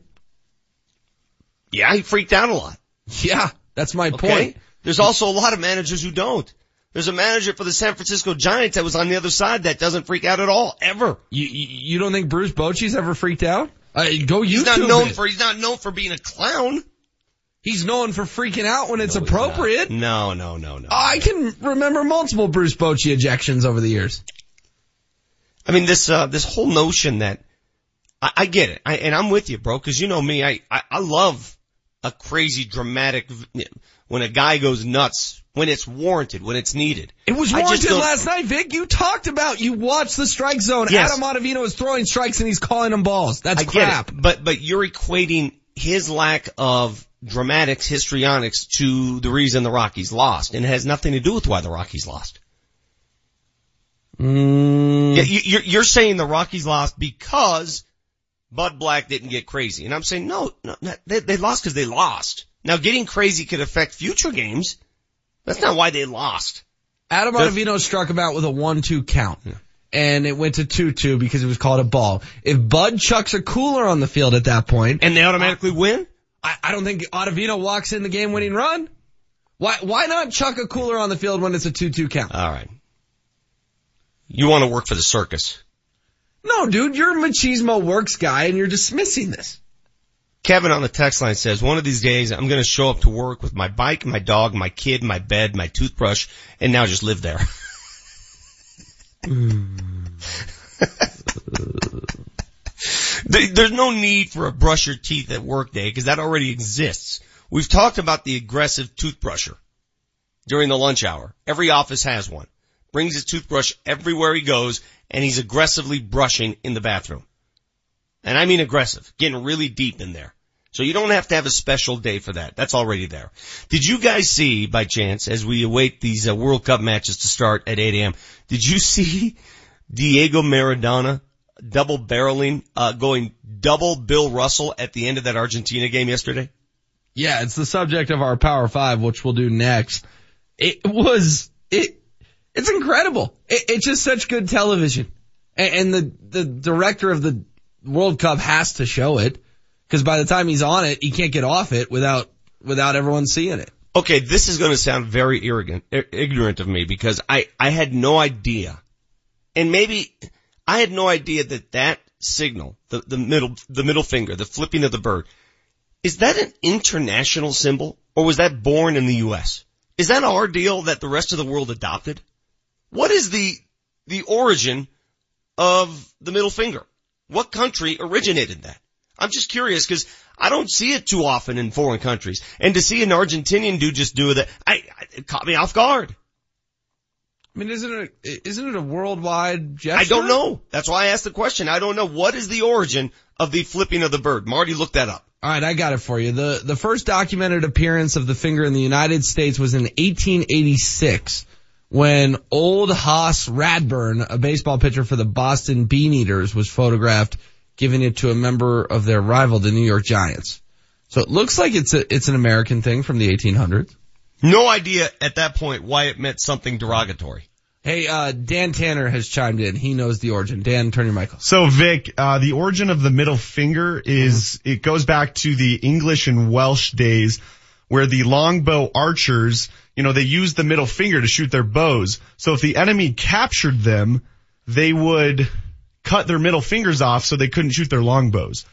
Yeah, he freaked out a lot. Yeah, that's my Okay. point. There's also a lot of managers who don't. There's a manager for the San Francisco Giants that was on the other side that doesn't freak out at all, ever. You, you, don't think Bruce Bochy's ever freaked out? Uh, go YouTube He's not known it. for, he's not known for being a clown. He's known for freaking out when it's appropriate. No, no, no, no. I can remember multiple Bruce Bochy ejections over the years. I mean, this, uh, this whole notion that, I, I get it, I, and I'm with you, bro, cause you know me, I, I, I love a crazy dramatic, when a guy goes nuts, when it's warranted, when it's needed. It was warranted last night, Vic. You talked about, you watched the strike zone. Yes. Adam Ottavino is throwing strikes and he's calling them balls. That's I get crap. it, but, but you're equating his lack of dramatics, histrionics to the reason the Rockies lost, and it has nothing to do with why the Rockies lost. Mm. Yeah, you, you're, you're saying the Rockies lost because Bud Black didn't get crazy. And I'm saying, no, no, no, they, they lost because they lost. Now getting crazy could affect future games. That's not why they lost. Adam That's- Ottavino struck him out with a 1-2 count. And it went to 2-2 because it was called a ball. If Bud chucks a cooler on the field at that point. And they automatically win? I, I don't think Ottavino walks in the game winning run. Why, why not chuck a cooler on the field when it's a 2-2 count? All right. You want to work for the circus. No, dude, you're a machismo works guy and you're dismissing this. Kevin on the text line says, one of these days I'm going to show up to work with my bike, my dog, my kid, my bed, my toothbrush, and now just live there. There- There's no need for a brush your teeth at work day because that already exists. We've talked about the aggressive toothbrusher during the lunch hour. Every office has one. Brings his toothbrush everywhere he goes and he's aggressively brushing in the bathroom. And I mean aggressive, getting really deep in there. So you don't have to have a special day for that. That's already there. Did you guys see, by chance, as we await these uh, World Cup matches to start at 8 a.m., did you see Diego Maradona double barreling, uh, going double Bill Russell at the end of that Argentina game yesterday? Yeah, it's the subject of our Power Five, which we'll do next. It was, it, it's incredible. It, it's just such good television. And, and the, the director of the World Cup has to show it. Cause by the time he's on it, he can't get off it without, without everyone seeing it. Okay, this is going to sound very arrogant, ignorant of me because I, I had no idea. And maybe I had no idea that that signal, the, the middle, the middle finger, the flipping of the bird, is that an international symbol or was that born in the U.S.? Is that our deal that the rest of the world adopted? What is the, the origin of the middle finger? What country originated that? I'm just curious because I don't see it too often in foreign countries. And to see an Argentinian dude just do that, I, I it caught me off guard. I mean, isn't it, isn't it a worldwide gesture? I don't know. That's why I asked the question. I don't know. What is the origin of the flipping of the bird? Marty, look that up. All right, I got it for you. The the first documented appearance of the finger in the United States was in 1886 when old Hoss Radbourn, a baseball pitcher for the Boston Bean Eaters, was photographed giving it to a member of their rival, the New York Giants. So it looks like it's a it's an American thing from the 1800s. No idea at that point why it meant something derogatory. Hey, uh, Dan Tanner has chimed in. He knows the origin. Dan, turn your mic off. So Vic, uh, the origin of the middle finger is, it goes back to the English and Welsh days where the longbow archers, you know, they used the middle finger to shoot their bows. So if the enemy captured them, they would cut their middle fingers off so they couldn't shoot their longbows.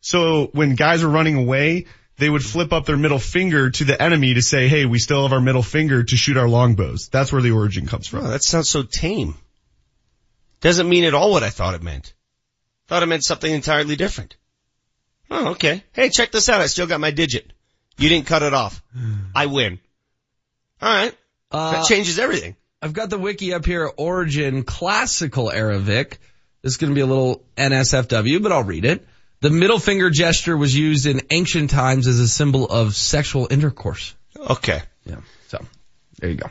So when guys were running away, they would flip up their middle finger to the enemy to say, hey, we still have our middle finger to shoot our longbows. That's where the origin comes from. Oh, that sounds so tame. Doesn't mean at all what I thought it meant. Thought it meant something entirely different. Oh, okay. Hey, check this out. I still got my digit. You didn't cut it off. I win. Alright. Uh, that changes everything. I've got the wiki up here, origin, classical era Vic. This is going to be a little NSFW, but I'll read it. The middle finger gesture was used in ancient times as a symbol of sexual intercourse. Okay. Yeah. So, there you go.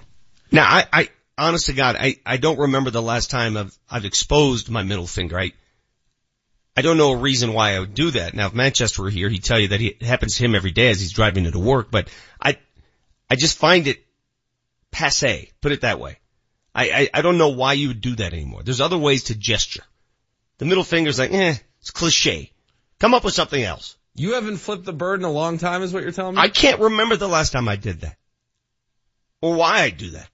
Now, I, I, honest to God, I, I don't remember the last time I've, I've exposed my middle finger. I, I don't know a reason why I would do that. Now, if Manchester were here, he'd tell you that it happens to him every day as he's driving into work, but I, I just find it passe, put it that way. I, I, I don't know why you would do that anymore. There's other ways to gesture. The middle finger's like, eh, it's cliche. Come up with something else. You haven't flipped the bird in a long time is what you're telling me? I can't remember the last time I did that. Or why I do that.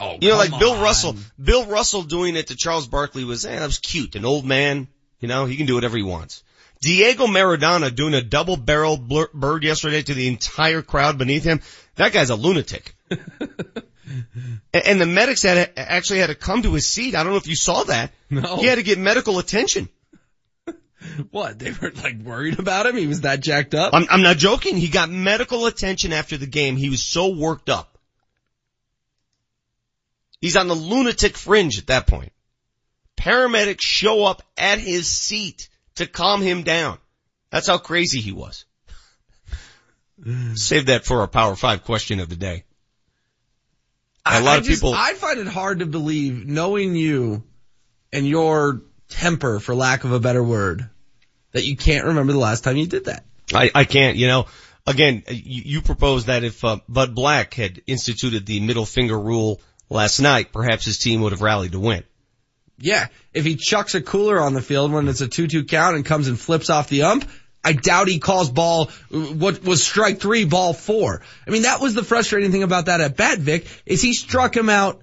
Oh, You know, like come Bill on. Russell, Bill Russell doing it to Charles Barkley was, eh, that was cute. An old man, you know, he can do whatever he wants. Diego Maradona doing a double barrel bird yesterday to the entire crowd beneath him. That guy's a lunatic. And the medics had actually had to come to his seat. I don't know if you saw that. No. He had to get medical attention. What? They were like worried about him? He was that jacked up? I'm, I'm not joking. He got medical attention after the game. He was so worked up. He's on the lunatic fringe at that point. Paramedics show up at his seat to calm him down. That's how crazy he was. Save that for our Power 5 question of the day. A lot I of just- people, I find it hard to believe, knowing you and your temper, for lack of a better word, that you can't remember the last time you did that. I, I can't, you know, again, you, you proposed that if uh, Bud Black had instituted the middle finger rule last night, perhaps his team would have rallied to win. Yeah, if he chucks a cooler on the field when it's a 2-2 count and comes and flips off the ump, I doubt he calls ball, what was strike three, ball four. I mean, that was the frustrating thing about that at bat, Vic, is he struck him out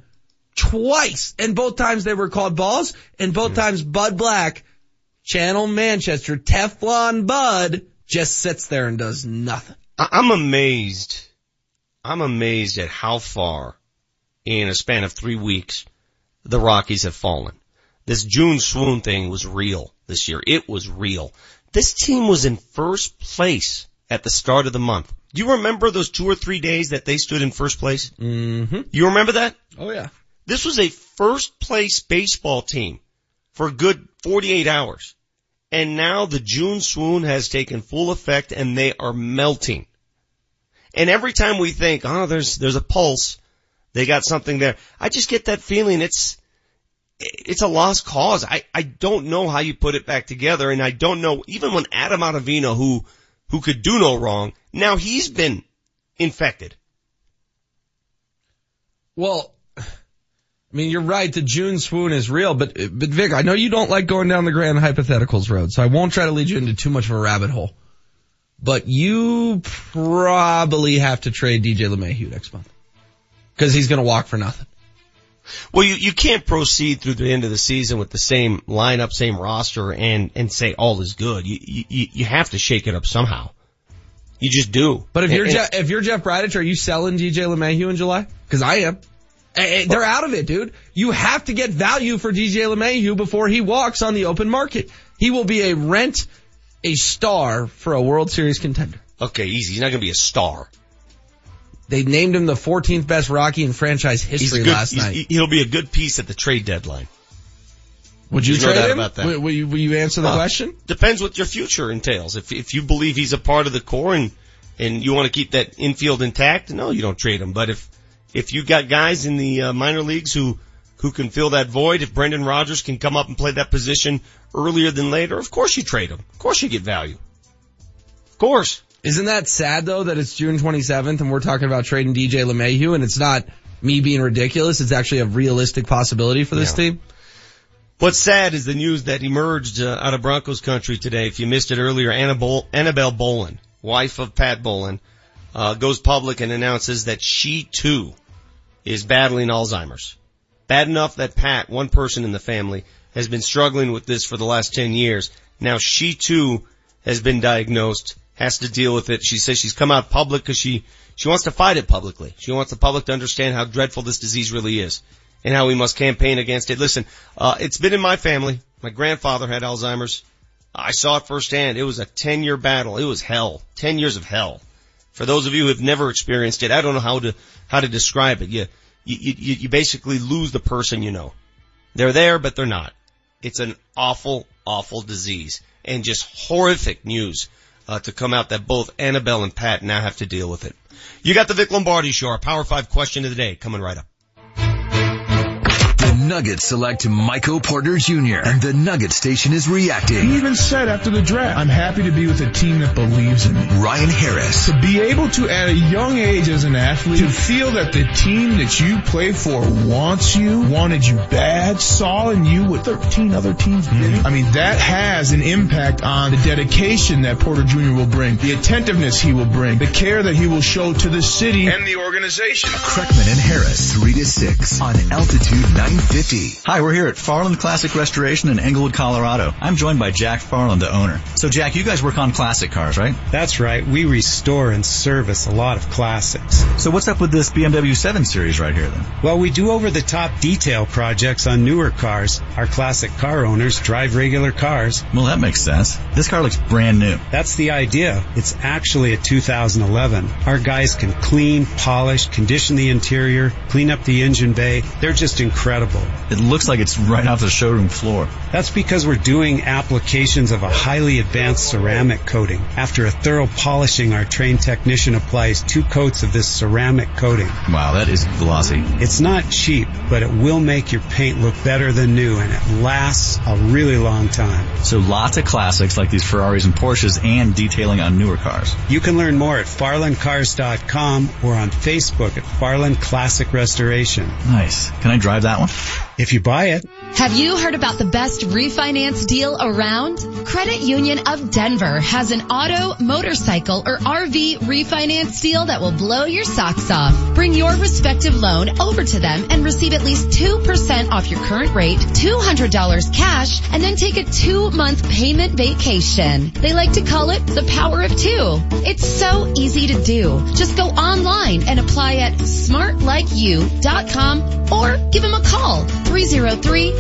twice, and both times they were called balls, and both hmm. times Bud Black Channel Manchester, Teflon Bud just sits there and does nothing. I'm amazed. I'm amazed at how far in a span of three weeks the Rockies have fallen. This June swoon thing was real this year. It was real. This team was in first place at the start of the month. Do you remember those two or three days that they stood in first place? Mm-hmm. You remember that? Oh yeah. This was a first place baseball team for a good 48 hours. And now the June swoon has taken full effect and they are melting. And every time we think, oh, there's, there's a pulse, they got something there. I just get that feeling it's, it's a lost cause. I, I don't know how you put it back together and I don't know, even when Adam Ottavino, who, who could do no wrong, now he's been infected. Well, I mean, you're right. The June swoon is real, but but Vic, I know you don't like going down the grand hypotheticals road, so I won't try to lead you into too much of a rabbit hole. But you probably have to trade DJ LeMahieu next month because he's going to walk for nothing. Well, you, you can't proceed through the end of the season with the same lineup, same roster, and and say all is good. You you you have to shake it up somehow. You just do. But if you're And- Jeff, if you're Jeff Bridich, are you selling DJ LeMahieu in July? Because I am. Eh, eh, They're out of it, dude. You have to get value for DJ LeMahieu before he walks on the open market. He will be a rent, a star for a World Series contender. okay, easy. He's not going to be a star. They named him the 14th best Rocky in franchise history good, last night. He'll be a good piece at the trade deadline. Would you There's no trade doubt him? about that. Will, will you, will you answer the question? Depends what your future entails. If if you believe he's a part of the core and and you want to keep that infield intact, no, you don't trade him. But if if you got guys in the uh, minor leagues who who can fill that void, if Brendan Rodgers can come up and play that position earlier than later, of course you trade him. Of course you get value. Of course. Isn't that sad though that it's June 27th and we're talking about trading DJ LeMahieu and it's not me being ridiculous. It's actually a realistic possibility for this Yeah. team. What's sad is the news that emerged uh, out of Broncos country today. If you missed it earlier, Annabel, Annabel Bowlen, wife of Pat Bowlen, uh, goes public and announces that she too is battling Alzheimer's. Bad enough that Pat, one person in the family, has been struggling with this for the last 10 years. Now she too has been diagnosed, has to deal with it. She says she's come out public because she, she wants to fight it publicly. She wants the public to understand how dreadful this disease really is and how we must campaign against it. Listen, uh, it's been in my family. My grandfather had Alzheimer's. I saw it firsthand. It was a 10 year battle. It was hell. 10 years of hell. For those of you who have never experienced it, I don't know how to, how to describe it. You, you, you, you basically lose the person you know. They're there, but they're not. It's an awful, awful disease and just horrific news uh, to come out that both Annabel and Pat now have to deal with it. You got the Vic Lombardi Show, our Power 5 question of the day coming right up. The Nuggets select Michael Porter Jr. and the Nugget Station is reacting. He even said after the draft, I'm happy to be with a team that believes in me. Ryan Harris. To be able to, at a young age as an athlete, to feel that the team that you play for wants you, wanted you bad, saw in you what 13 other teams hmm. did. I mean, that has an impact on the dedication that Porter Jr. will bring, the attentiveness he will bring, the care that he will show to the city and the organization. Kreckman and Harris, 3 to 6 on Altitude 950. Hi, we're here at Farland Classic Restoration in Englewood, Colorado. I'm joined by Jack Farland, the owner. So Jack, you guys work on classic cars, right? That's right. We restore and service a lot of classics. So what's up with this BMW 7 Series right here then? Well, we do over the top detail projects on newer cars. Our classic car owners drive regular cars. Well, that makes sense. This car looks brand new. That's the idea. It's actually a 2011. Our guys can clean, polish, condition the interior, clean up the engine bay. They're just incredible. It looks like it's right off the showroom floor. That's because we're doing applications of a highly advanced ceramic coating. After a thorough polishing, our trained technician applies two coats of this ceramic coating. Wow, that is glossy. It's not cheap, but it will make your paint look better than new and it lasts a really long time. So lots of classics like these Ferraris and Porsches and detailing on newer cars. You can learn more at farlandcars.com or on Facebook at Farland Classic Restoration. Nice. Can I drive that one? If you buy it. Have you heard about the best refinance deal around? Credit Union of Denver has an auto, motorcycle, or RV refinance deal that will blow your socks off. Bring your respective loan over to them and receive at least 2% off your current rate, $200 cash, and then take a two month payment vacation. They like to call it the power of two. It's so easy to do. Just go online and apply at smartlikeyou.com or give them a call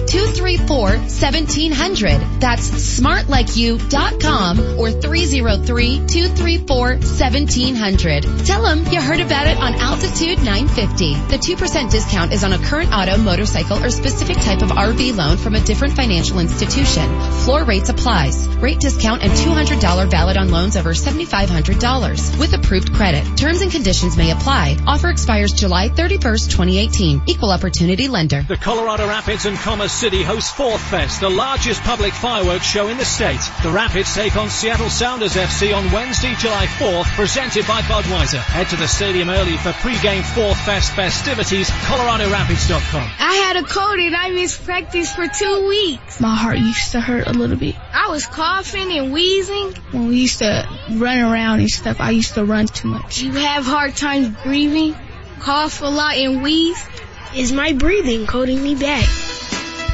303-234-1700. That's smartlikeyou.com or 303-234-1700. Tell them you heard about it on Altitude 950. The 2% discount is on a current auto, motorcycle, or specific type of RV loan from a different financial institution. Floor rates applies. Rate discount and $200 valid on loans over $7,500 with approved credit. Terms and conditions may apply. Offer expires July 31st, 2018. Equal opportunity lender. The Colorado Rapids and Commerce City hosts Fourth Fest, the largest public fireworks show in the state. The Rapids take on Seattle Sounders FC on Wednesday, July 4th, presented by Budweiser. Head to the stadium early for pre-game Fourth Fest festivities, coloradorapids.com. I had a cold and I missed practice for two weeks. My heart used to hurt a little bit. I was coughing and wheezing. When we used to run around and stuff, I used to run too much. You have hard times breathing, cough a lot and wheeze. Is my breathing holding me back?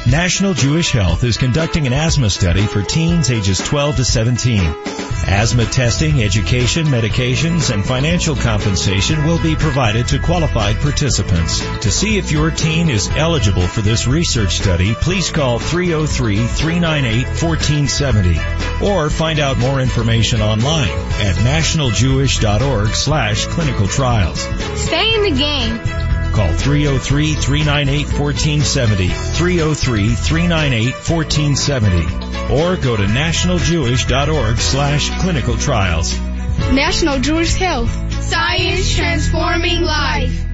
National Jewish Health is conducting an asthma study for teens ages 12 to 17. Asthma testing, education, medications, and financial compensation will be provided to qualified participants. To see if your teen is eligible for this research study, please call 303-398-1470 or find out more information online at nationaljewish.org slash clinical trials. Stay in the game. Call 303-398-1470, 303-398-1470, or go to nationaljewish.org slash clinical trials. National Jewish Health. Science transforming life.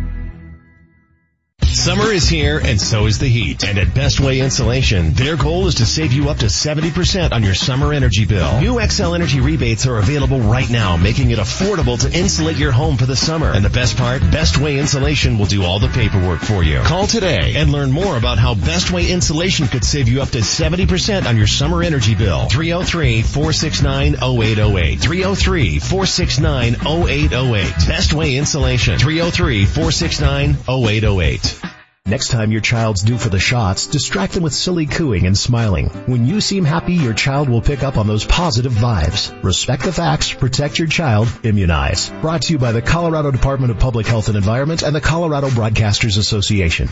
Summer is here and so is the heat. And at Best Way Insulation, their goal is to save you up to 70% on your summer energy bill. New Xcel Energy rebates are available right now, making it affordable to insulate your home for the summer. And the best part, Best Way Insulation will do all the paperwork for you. Call today and learn more about how Best Way Insulation could save you up to 70% on your summer energy bill. 303-469-0808. 303-469-0808. Best Way Insulation. 303-469-0808. Next time your child's due for the shots, distract them with silly cooing and smiling. When you seem happy, your child will pick up on those positive vibes. Respect the facts, protect your child, immunize. Brought to you by the Colorado Department of Public Health and Environment and the Colorado Broadcasters Association.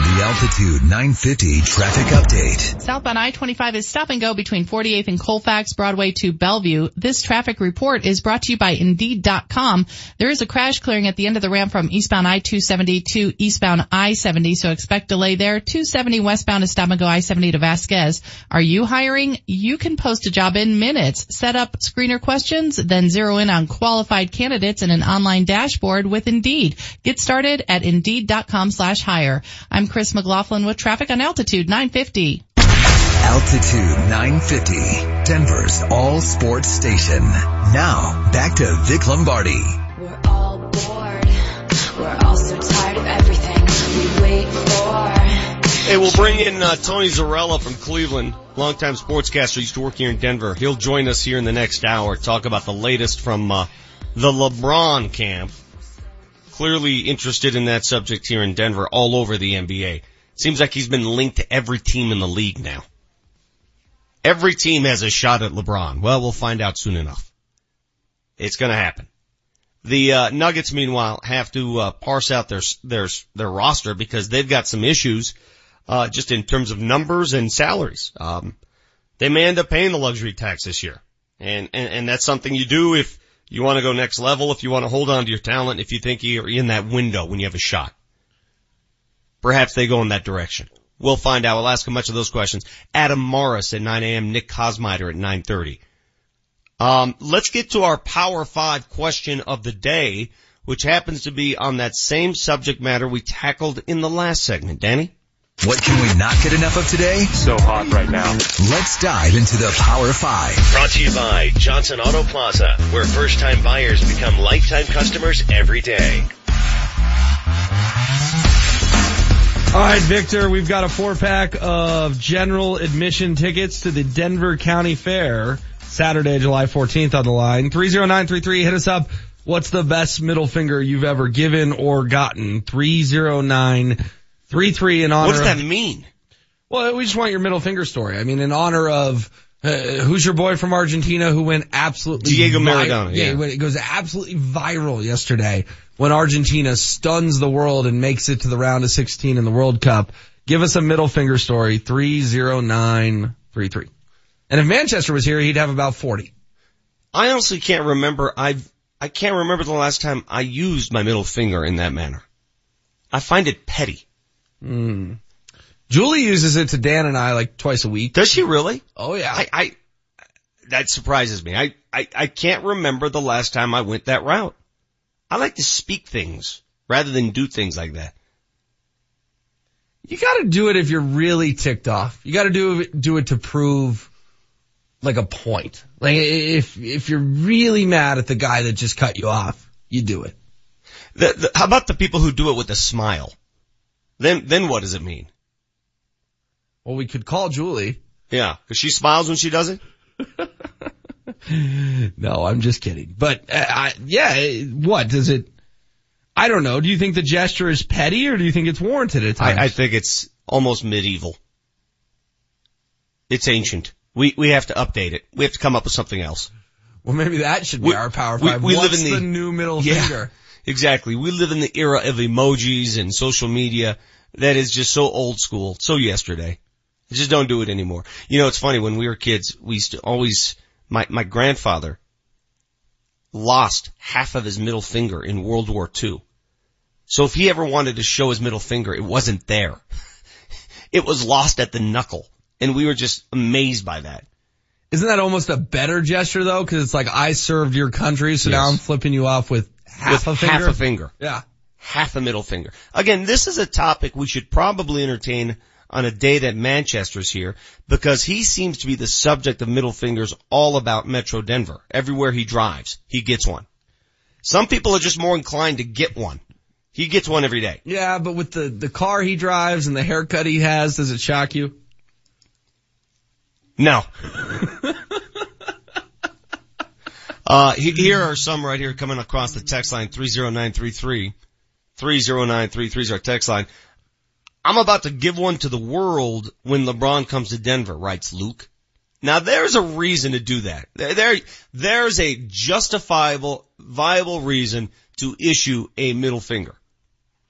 The Altitude 950 traffic update. Southbound I-25 is stop and go between 48th and Colfax Broadway to Bellevue. This traffic report is brought to you by Indeed.com. There is a crash clearing at the end of the ramp from eastbound I-270 to eastbound I-70, so expect delay there. 270 westbound is stop and go I-70 to Vasquez. Are you hiring? You can post a job in minutes. Set up screener questions, then zero in on qualified candidates in an online dashboard with Indeed. Get started at Indeed.com slash hire. I'm Chris McLaughlin with traffic on Altitude 950. Altitude 950, Denver's all sports station. Now, back to Vic Lombardi. We're all bored. We're all so tired of everything we wait for. Hey, we'll bring in uh, Tony Zarrella from Cleveland, longtime sportscaster. Used to work here in Denver. He'll join us here in the next hour. Talk about the latest from uh, the LeBron camp. Clearly interested in that subject here in Denver, all over the NBA. Seems like he's been linked to every team in the league now. Every team has a shot at LeBron. Well, we'll find out soon enough. It's going to happen. The uh, Nuggets, meanwhile, have to uh, parse out their their their roster because they've got some issues, uh, just in terms of numbers and salaries. Um, they may end up paying the luxury tax this year, and and, and that's something you do if you want to go next level, if you want to hold on to your talent, if you think you're in that window when you have a shot. Perhaps they go in that direction. We'll find out. We'll ask a bunch of those questions. Adam Morris at 9 a.m. Nick Kosmider at 9:30. Um, let's get to our Power Five question of the day, which happens to be on that same subject matter we tackled in the last segment. Danny? What can we not get enough of today? So hot right now. Let's dive into the Power Five. Brought to you by Johnson Auto Plaza, where first time buyers become lifetime customers every day. All right, Victor, we've got a four pack of general admission tickets to the Denver County Fair Saturday, July 14th on the line. 30933, hit us up. What's the best middle finger you've ever given or gotten? 30933 in honor What does that of- mean? Well, we just want your middle finger story. I mean, in honor of, uh, who's your boy from Argentina who went absolutely Diego Maradona, Yeah, yeah. it goes absolutely viral yesterday when Argentina stuns the world and makes it to the round of 16 in the World Cup. Give us a middle finger story, 30933. And if Manchester was here, he'd have about 40. I honestly can't remember. I've I can't remember the last time I used my middle finger in that manner. I find it petty. Hmm. Julie uses it to Dan and I like twice a week. Does she really? Oh yeah. I, I that surprises me. I, I I can't remember the last time I went that route. I like to speak things rather than do things like that. You gotta do it if you're really ticked off. You gotta do it, do it to prove like a point. Like if, if you're really mad at the guy that just cut you off, you do it. The, the, how about the people who do it with a smile? Then then what does it mean? Well, we could call Julie. Yeah, because she smiles when she does it. No, I'm just kidding. But, uh, I, yeah, what does it, I don't know. Do you think the gesture is petty or do you think it's warranted at times? I, I think it's almost medieval. It's ancient. We we have to update it. We have to come up with something else. well, maybe that should be We- our power five. we live What's in the- the new middle Yeah. finger? Exactly. We live in the era of emojis and social media that is just so old school, so yesterday. I just don't do it anymore. You know, it's funny when we were kids, we used to always, my, my grandfather lost half of his middle finger in World War II. So if he ever wanted to show his middle finger, it wasn't there. It was lost at the knuckle. And we were just amazed by that. Isn't that almost a better gesture though? Cause it's like I served your country, so now I'm flipping you off with half With a finger. half a finger. Yeah. half a middle finger. Again, this is a topic we should probably entertain on a day that Manchester's here because he seems to be the subject of middle fingers all about Metro Denver. Everywhere he drives, he gets one. Some people are just more inclined to get one. He gets one every day. Yeah, but with the, the car he drives and the haircut he has, does it shock you? No. uh, here are some right here coming across the text line 30933. 30933 is our text line. I'm about to give one to the world when LeBron comes to Denver, writes Luke. Now there's a reason to do that. There, there, there's a justifiable, viable reason to issue a middle finger.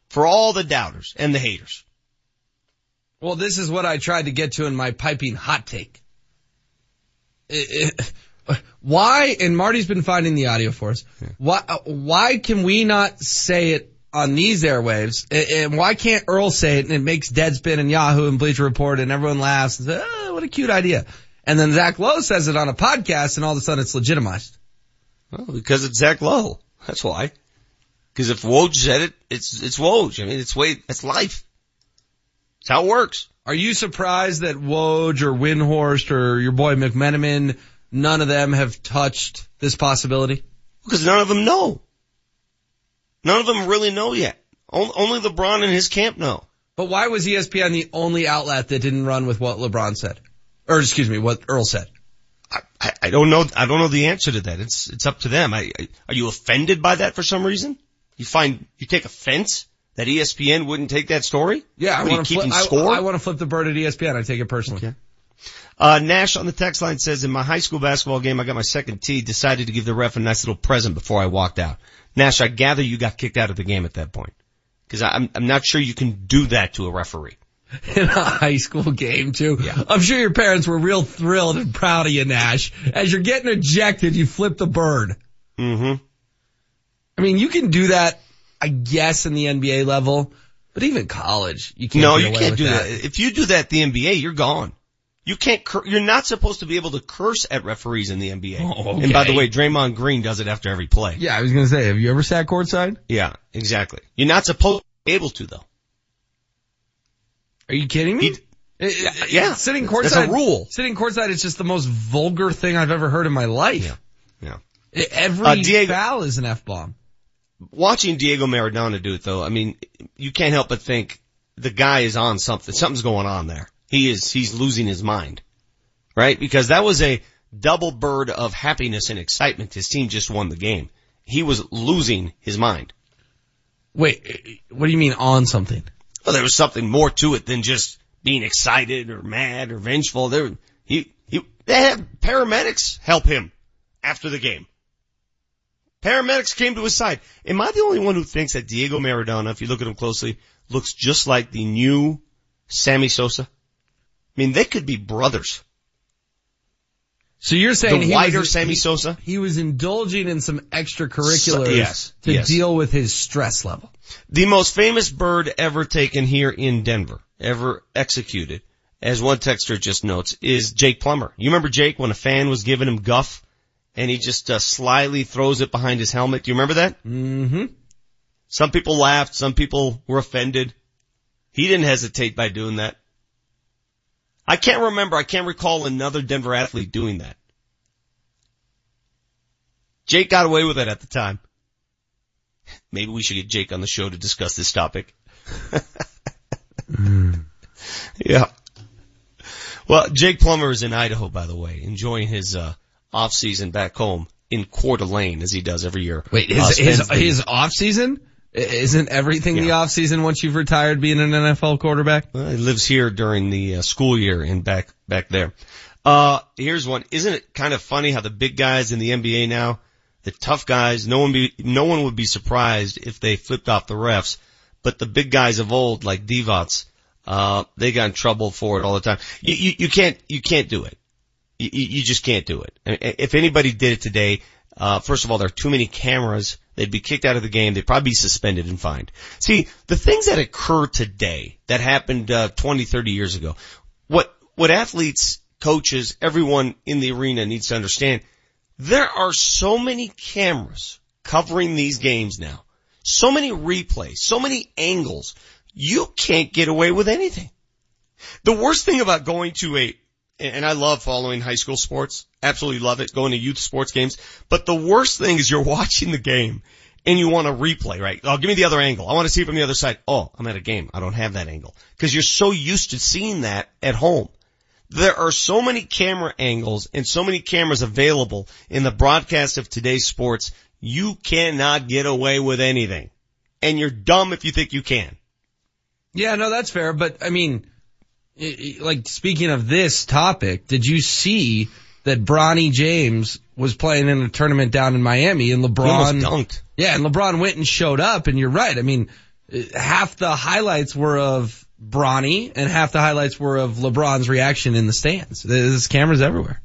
For all the doubters and the haters. Well, this is what I tried to get to in my piping hot take. It- it- why, and Marty's been finding the audio for us, why, uh, why can we not say it on these airwaves? And why can't Earl say it and it makes Deadspin and Yahoo and Bleacher Report and everyone laughs and says, oh, what a cute idea. And then Zach Lowe says it on a podcast and all of a sudden it's legitimized. Well, because it's Zach Lowe. That's why. Because if Woj said it, it's it's Woj. I mean, it's way it's life. It's how it works. Are you surprised that Woj or Windhorst or your boy McMenamin, none of them have touched this possibility? Because none of them know. None of them really know yet. Only LeBron and his camp know. But why was ESPN the only outlet that didn't run with what LeBron said? Or excuse me, what Earl said? I, I don't know. I don't know the answer to that. It's it's up to them. I, I, are you offended by that for some reason? You find you take offense that ESPN wouldn't take that story? Yeah, I What, want to flip, I. I want to flip the bird at ESPN. I take it personally. Uh, Nash on the text line says, in my high school basketball game, I got my second tee, decided to give the ref a nice little present before I walked out. Nash, I gather you got kicked out of the game at that point. Cause I'm, I'm not sure you can do that to a referee. In a high school game too. Yeah. I'm sure your parents were real thrilled and proud of you, Nash. As you're getting ejected, you flip the bird. Mm-hmm. I mean, you can do that, I guess, in the NBA level, but even college, you can't. No, you can't do that. If you do that at the NBA, you're gone. You can't, cur- you're not supposed to be able to curse at referees in the NBA. Oh, And by the way, Draymond Green does it after every play. Yeah, I was gonna say, have you ever sat courtside? Yeah, exactly. You're not supposed to be able to though. Are you kidding me? yeah, yeah. Sitting That's courtside. a rule. Sitting courtside is just the most vulgar thing I've ever heard in my life. Yeah. I- Every Uh, Diego- foul is an F bomb. Watching Diego Maradona do it though, I mean, you can't help but think the guy is on something. Something's going on there. He is, he's losing his mind. Right? Because that was a double bird of happiness and excitement. His team just won the game. He was losing his mind. Wait, what do you mean on something? Well, there was something more to it than just being excited or mad or vengeful. There, he, he, they had paramedics help him after the game. Paramedics came to his side. Am I the only one who thinks that Diego Maradona, if you look at him closely, looks just like the new Sammy Sosa? I mean, they could be brothers. So you're saying the he wider was, Sammy he, Sosa? He was indulging in some extracurriculars So- yes, to yes. deal with his stress level. The most famous bird ever taken here in Denver, ever executed, as one texter just notes, is Jake Plummer. You remember Jake when a fan was giving him guff and he just uh, slyly throws it behind his helmet? Do you remember that? Mm-hmm. Some people laughed, some people were offended. He didn't hesitate by doing that. I can't remember, I can't recall another Denver athlete doing that. Jake got away with it at the time. Maybe we should get Jake on the show to discuss this topic. Yeah. Well, Jake Plummer is in Idaho, by the way, enjoying his uh, off season back home in Coeur d'Alene as he does every year. Wait, Uh, his his, the- his off season isn't everything the off season once you've retired being an NFL quarterback? Well, he lives here during the uh, school year and back back there. Uh, here's one. Isn't it kind of funny how the big guys in the NBA now, the tough guys, no one be no one would be surprised if they flipped off the refs, but the big guys of old like Divac, uh, they got in trouble for it all the time. You you, you can't you can't do it. You, you you just can't do it. I mean, If anybody did it today, uh, first of all, there are too many cameras. They'd be kicked out of the game. They'd probably be suspended and fined. See, the things that occur today that happened, uh, 20, 30 years ago, what, what athletes, coaches, everyone in the arena needs to understand, there are so many cameras covering these games now. So many replays, so many angles. You can't get away with anything. The worst thing about going to a, and I love following high school sports, absolutely love it, going to youth sports games, but the worst thing is you're watching the game and you want a replay, right? Oh, give me the other angle. I want to see it from the other side. Oh, I'm at a game. I don't have that angle. Cause you're so used to seeing that at home. There are so many camera angles and so many cameras available in the broadcast of today's sports. You cannot get away with anything. And you're dumb if you think you can. Yeah, no, that's fair. But I mean, like speaking of this topic, did you see that Bronny James was playing in a tournament down in Miami and LeBron dunked. Yeah, and LeBron went and showed up and you're right. I mean, half the highlights were of Bronny and half the highlights were of LeBron's reaction in the stands. There's cameras everywhere.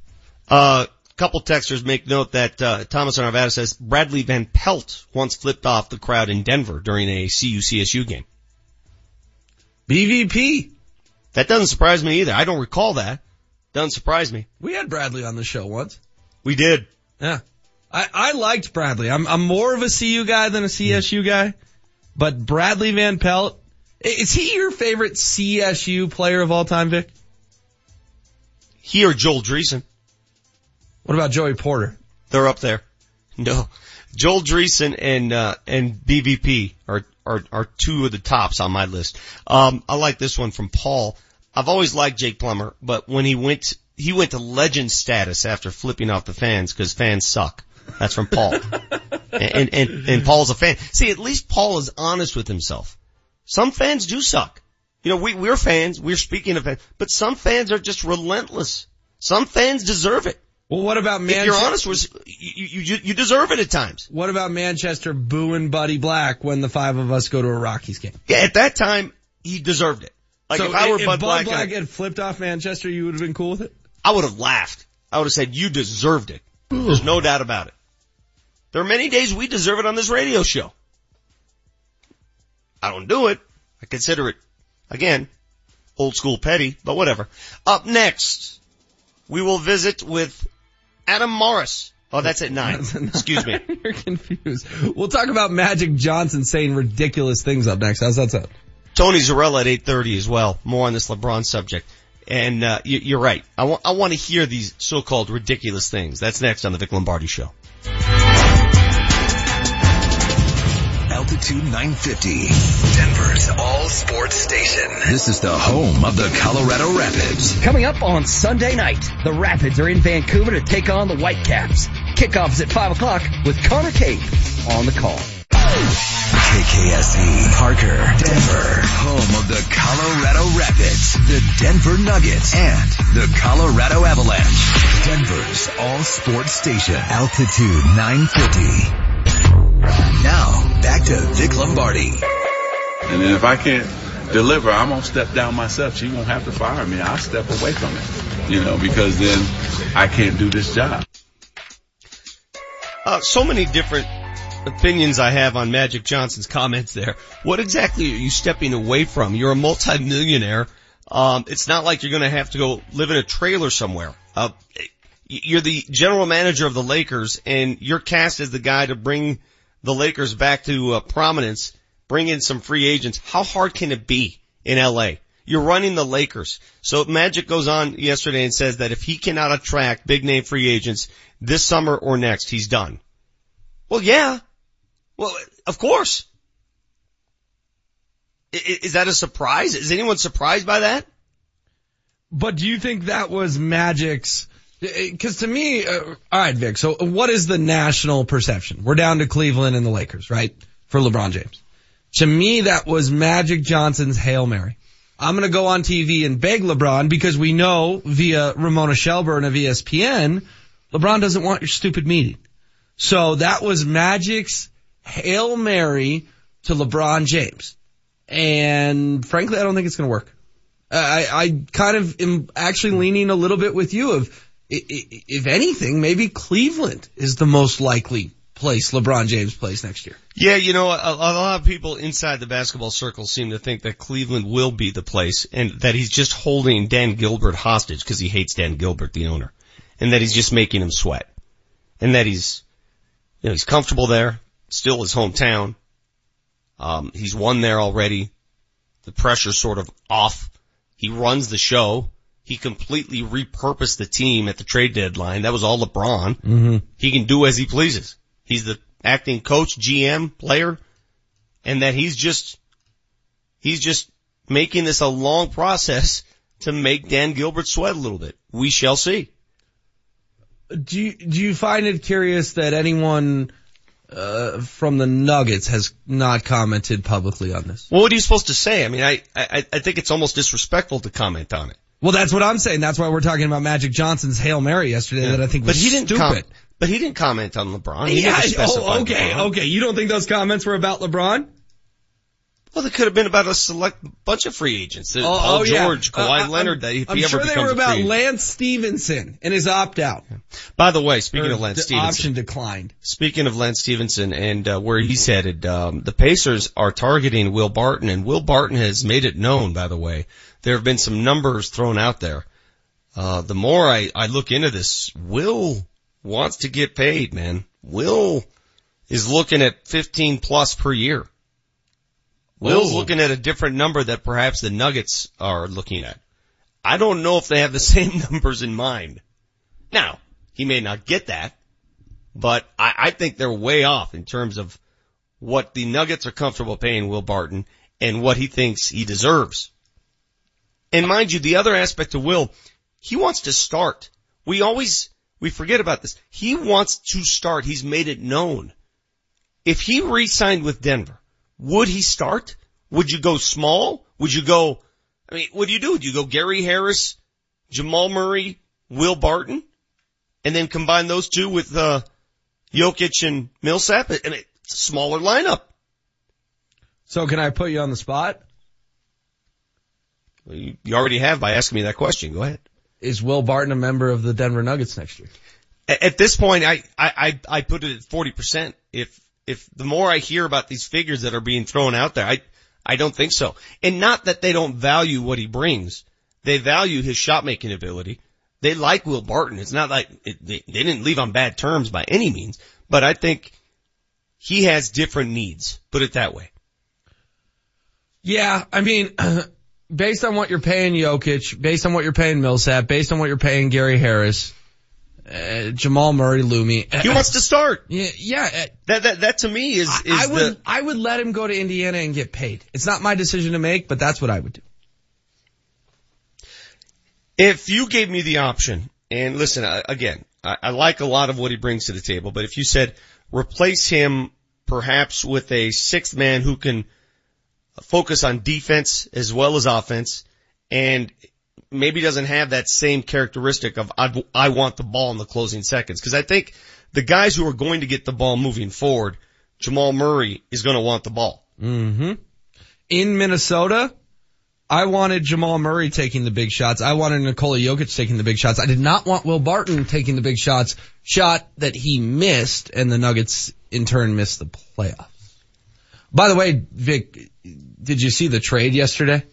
Uh, couple texters make note that uh, Thomas Arvada says Bradley Van Pelt once flipped off the crowd in Denver during a CU CSU game. BVP. That doesn't surprise me either. I don't recall that. Doesn't surprise me. We had Bradley on the show once. We did. Yeah. I, I liked Bradley. I'm, I'm more of a CU guy than a CSU guy, but Bradley Van Pelt, is he your favorite CSU player of all time, Vic? He or Joel Dreesen. What about Joey Porter? They're up there. No. Joel Dreesen and, uh, and BVP are, are, are two of the tops on my list. Um, I like this one from Paul. I've always liked Jake Plummer, but when he went, he went to legend status after flipping off the fans because fans suck. That's from Paul. and, and, and Paul's a fan. See, at least Paul is honest with himself. Some fans do suck. You know, we, we're fans, we're speaking of fans, but some fans are just relentless. Some fans deserve it. Well, what about If you're honest with, you, you, you deserve it at times. What about Manchester booing Buddy Black when the five of us go to a Rockies game? Yeah, at that time, he deserved it. Like so if I were if Bud, Black, Black had flipped off Manchester, you would have been cool with it? I would have laughed. I would have said, you deserved it. There's no doubt about it. There are many days we deserve it on this radio show. I don't do it. I consider it, again, old school petty, but whatever. Up next, we will visit with Adam Morris. Oh, that's at nine. Excuse me. You're confused. We'll talk about Magic Johnson saying ridiculous things up next. How's that sound? Tony Zarrella at 8.30 as well. More on this LeBron subject. And, uh, you, you're right. I want, I want to hear these so-called ridiculous things. That's next on the Vic Lombardi Show. Altitude Altitude 950, Denver's all sports station. This is the home of the Colorado Rapids. Coming up on Sunday night, the Rapids are in Vancouver to take on the Whitecaps. Kickoff is at 5 o'clock with Connor Cape on the call. KKSE, Parker, Denver, home of the Colorado Rapids, the Denver Nuggets, and the Colorado Avalanche. Denver's all sports station, altitude 950. Now, back to Vic Lombardi. And then if I can't deliver, I'm gonna step down myself. She won't have to fire me. I'll step away from it, you know, because then I can't do this job. Uh, so many different opinions I have on Magic Johnson's comments there. What exactly are you stepping away from? You're a multimillionaire. Um, it's not like you're going to have to go live in a trailer somewhere. Uh, you're the general manager of the Lakers, and you're cast as the guy to bring the Lakers back to uh, prominence, bring in some free agents. How hard can it be in LA? You're running the Lakers. So Magic goes on yesterday and says that if he cannot attract big name free agents this summer or next, he's done. Well, yeah. Well, of course. Is that a surprise? Is anyone surprised by that? But do you think that was Magic's? Because to me, uh, all right, Vic. So what is the national perception? We're down to Cleveland and the Lakers, right? For LeBron James. To me, that was Magic Johnson's hail mary. I'm going to go on TV and beg LeBron because we know via Ramona Shelburne of ESPN, LeBron doesn't want your stupid meeting. So that was Magic's hail mary to LeBron James. And frankly, I don't think it's going to work. I, I kind of am actually leaning a little bit with you of, if anything, maybe Cleveland is the most likely place LeBron James plays next year. Yeah, you know, a, a, lot of people inside the basketball circle seem to think that Cleveland will be the place and that he's just holding Dan Gilbert hostage because he hates Dan Gilbert, the owner, and that he's just making him sweat and that he's, you know, he's comfortable there, still his hometown. Um, he's won there already. The pressure's sort of off. He runs the show. He completely repurposed the team at the trade deadline. That was all LeBron. Mm-hmm. He can do as he pleases. He's the acting coach, GM, player, and that he's just, he's just making this a long process to make Dan Gilbert sweat a little bit. We shall see. Do you, do you find it curious that anyone uh, from the Nuggets has not commented publicly on this? Well, what are you supposed to say? I mean, I, I, I think it's almost disrespectful to comment on it. Well, that's what I'm saying. That's why we're talking about Magic Johnson's Hail Mary yesterday yeah. that I think was but he didn't stupid. Com- but he didn't comment on LeBron. He yeah, oh, okay, LeBron. okay. You don't think those comments were about LeBron? Well, they could have been about a select bunch of free agents. Oh, Paul oh, George, yeah. Kawhi uh, Leonard. That if I'm he sure they were about Lance Stephenson and his opt out. By the way, speaking Or of Lance Stephenson, option declined. Speaking of Lance Stephenson and uh, where he's headed, um, the Pacers are targeting Will Barton, and Will Barton has made it known. By the way, there have been some numbers thrown out there. Uh, the more I, I look into this, Will wants to get paid, man. Will is looking at 15 plus per year. Will's Whoa. looking at a different number that perhaps the Nuggets are looking at. I don't know if they have the same numbers in mind. Now, he may not get that, but I, I think they're way off in terms of what the Nuggets are comfortable paying Will Barton and what he thinks he deserves. And mind you, the other aspect of Will, he wants to start. We always, we forget about this. He wants to start. He's made it known. If he re-signed with Denver, would he start? Would you go small? Would you go, I mean, what do you do? Do you go Gary Harris, Jamal Murray, Will Barton, and then combine those two with, uh, Jokic and Millsap? Mean, it's a smaller lineup. So can I put you on the spot? You already have by asking me that question. Go ahead. Is Will Barton a member of the Denver Nuggets next year? At, this point, I, I, I, I put it at 40%. If, if the more I hear about these figures that are being thrown out there, I, I don't think so. And not that they don't value what he brings. They value his shot making ability. They like Will Barton. It's not like it, they, they didn't leave on bad terms by any means, but I think he has different needs. Put it that way. Yeah, I mean, based on what you're paying Jokic, based on what you're paying Millsap, based on what you're paying Gary Harris, Uh, Jamal Murray, Lumi. He wants to start. Yeah, yeah. uh, That that that to me is is I the would I would let him go to Indiana and get paid. It's not my decision to make, but that's what I would do. If you gave me the option, and listen, I, again, I, I like a lot of what he brings to the table, but if you said replace him perhaps with a sixth man who can focus on defense as well as offense, and maybe doesn't have that same characteristic of I, I want the ball in the closing seconds, because I think the guys who are going to get the ball moving forward, Jamal Murray is going to want the ball. Mm-hmm. In Minnesota, I wanted Jamal Murray taking the big shots. I wanted Nikola Jokic taking the big shots. I did not want Will Barton taking the big shots. Shot that he missed, and the Nuggets in turn missed the playoffs. By the way, Vic, did you see the trade yesterday?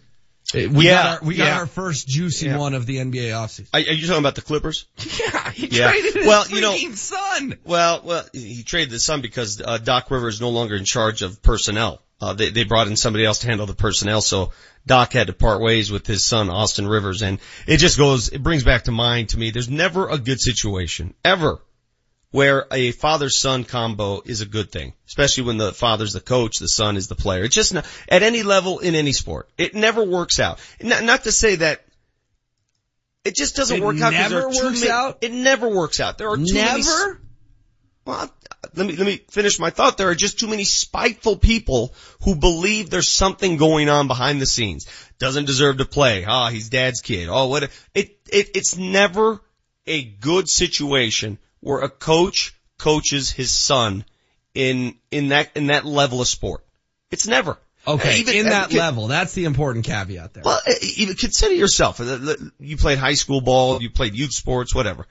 Uh, We Yeah, got our, we got yeah. our first juicy Yeah. one of the NBA offseason. Are, are you talking about the Clippers? Yeah, he Yeah. traded his Well, you know- son. Well, well, he traded the son because uh, Doc Rivers is no longer in charge of personnel. Uh, they, they brought in somebody else to handle the personnel, so Doc had to part ways with his son Austin Rivers, and it just goes, it brings back to mind to me. There's never a good situation ever where a father-son combo is a good thing, especially when the father's the coach, the son is the player. It's just not, at any level in any sport. It never works out. Not, not to say that it just doesn't It work out. there never works many- out? It never works out. There are too many Never? well, let me, let me finish my thought. There are just too many spiteful people who believe there's something going on behind the scenes. Doesn't deserve to play. Ah, he's dad's kid. Oh, what, a, it, it, it's never a good situation where a coach coaches his son in, in that, in that level of sport. It's never. Okay, Even- in that level, that's the important caveat there. well, even consider yourself. You played high school ball, you played youth sports, whatever.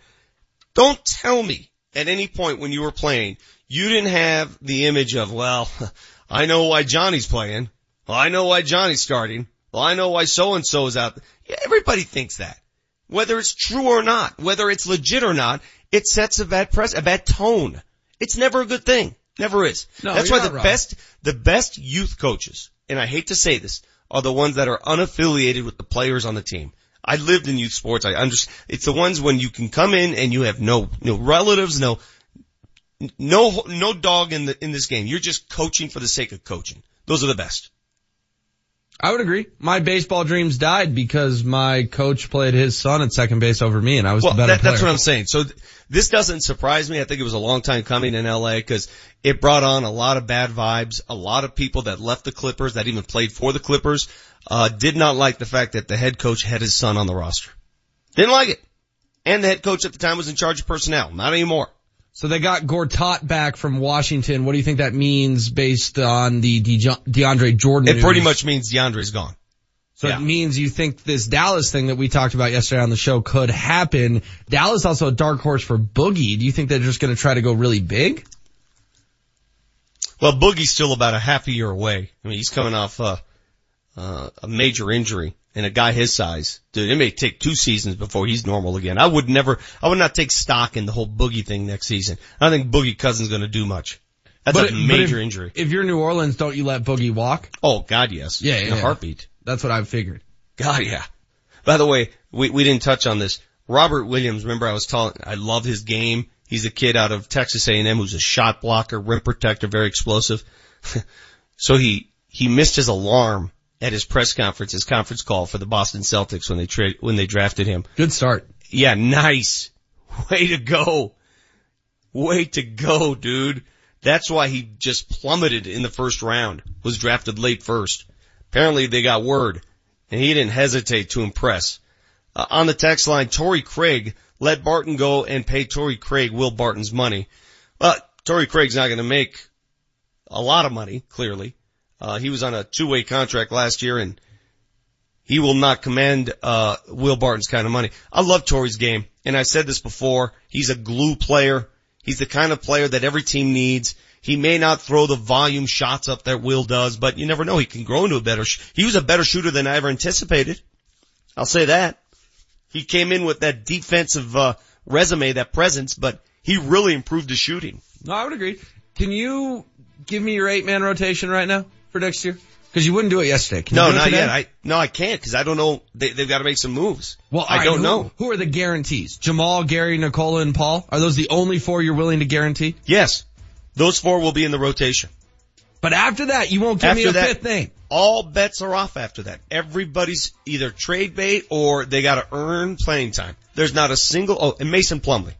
Don't tell me at any point when you were playing, you didn't have the image of, well, I know why Johnny's playing. Well, I know why Johnny's starting. Well, I know why so and so is out. Yeah, everybody thinks that. Whether it's true or not, whether it's legit or not, it sets a bad press, a bad tone. It's never a good thing. Never is. No, That's why the wrong. best, the best youth coaches, and I hate to say this, are the ones that are unaffiliated with the players on the team. I lived in youth sports. I understand. It's the ones when you can come in and you have no, no relatives, no, no, no dog in the, in this game. You're just coaching for the sake of coaching. Those are the best. I would agree. My baseball dreams died because my coach played his son at second base over me and I was Well, the better that, player. that's what I'm saying. So th- this doesn't surprise me. I think it was a long time coming in LA because it brought on a lot of bad vibes. A lot of people that left the Clippers, that even played for the Clippers, uh, did not like the fact that the head coach had his son on the roster. Didn't like it. And the head coach at the time was in charge of personnel. Not anymore. So they got Gortat back from Washington. What do you think that means based on the DeAndre Jordan It pretty much means DeAndre's gone. So Yeah. it means you think this Dallas thing that we talked about yesterday on the show could happen. Dallas also a dark horse for Boogie. Do you think they're just going to try to go really big? Well, Boogie's still about a half a year away. I mean, he's coming off uh, uh, a major injury, and a guy his size, dude, it may take two seasons before he's normal again. I would never, I would not take stock in the whole Boogie thing next season. I don't think Boogie Cousins going to do much. That's But- a major if- injury. If you're New Orleans, don't you let Boogie walk? Oh God, yes. Yeah, in yeah. a heartbeat. That's what I figured. God, yeah. By the way, we, we didn't touch on this. Robert Williams, remember I was telling, I love his game. He's a kid out of Texas A&M who's a shot blocker, rim protector, very explosive. so he, he missed his alarm at his press conference, his conference call for the Boston Celtics when they tra- when they drafted him. Good start. Yeah, nice. Way to go. Way to go, dude. That's why he just plummeted in the first round, was drafted late first. Apparently they got word, and he didn't hesitate to impress. Uh, on the text line, Torrey Craig let Barton go and pay Torrey Craig Will Barton's money. But Torrey Craig's not going to make a lot of money, clearly. Uh, he was on a two-way contract last year and he will not command, uh, Will Barton's kind of money. I love Torrey's game. And I said this before. He's a glue player. He's the kind of player that every team needs. He may not throw the volume shots up that Will does, but you never know. He can grow into a better, sh- he was a better shooter than I ever anticipated. I'll say that. He came in with that defensive, uh, resume, that presence, but he really improved his shooting. No, I would agree. Can you give me your eight man rotation right now for next year? Because you wouldn't do it yesterday. Can no, not today? yet. I no, I can't because I don't know. They, they've got to make some moves. Well, I right, don't who- know. Who are the guarantees? Jamal, Gary, Nikola, and Paul? Are those the only four you're willing to guarantee? Yes, those four will be in the rotation. But after that, you won't give me After a that- fifth name. All bets are off after that. Everybody's either trade bait or they got to earn playing time. There's not a single. Oh, and Mason Plumlee.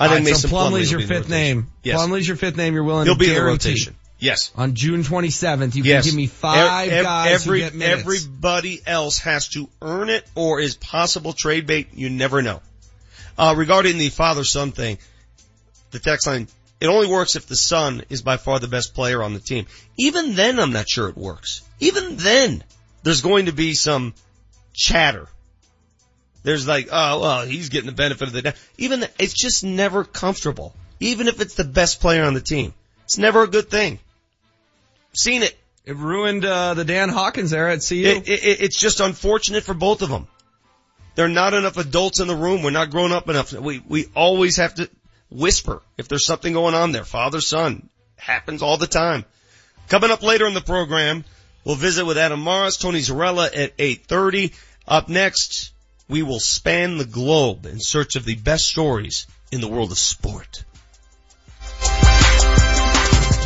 I think right, Mason so Plumlee Plumlee's your be in the fifth name. Yes. Plumlee's your fifth name. You're willing He'll to be in the rotation. Yes. On June 27th, you yes. can give me five Ev- guys every, who get minutes. Everybody else has to earn it or is possible trade bait. You never know. Uh, regarding the father-son thing, the text line, it only works if the son is by far the best player on the team. Even then, I'm not sure it works. Even then, there's going to be some chatter. There's like, oh, well, he's getting the benefit of the doubt. Even, th- it's just never comfortable. Even if it's the best player on the team. It's never a good thing. Seen it. It ruined uh, the Dan Hawkins era at CU. It, it, it's just unfortunate for both of them. There are not enough adults in the room. We're not grown up enough. We, we always have to whisper if there's something going on there. Father, son. Happens all the time. Coming up later in the program, we'll visit with Adam Morris, Tony Zarrella at 8.30. Up next, we will span the globe in search of the best stories in the world of sport.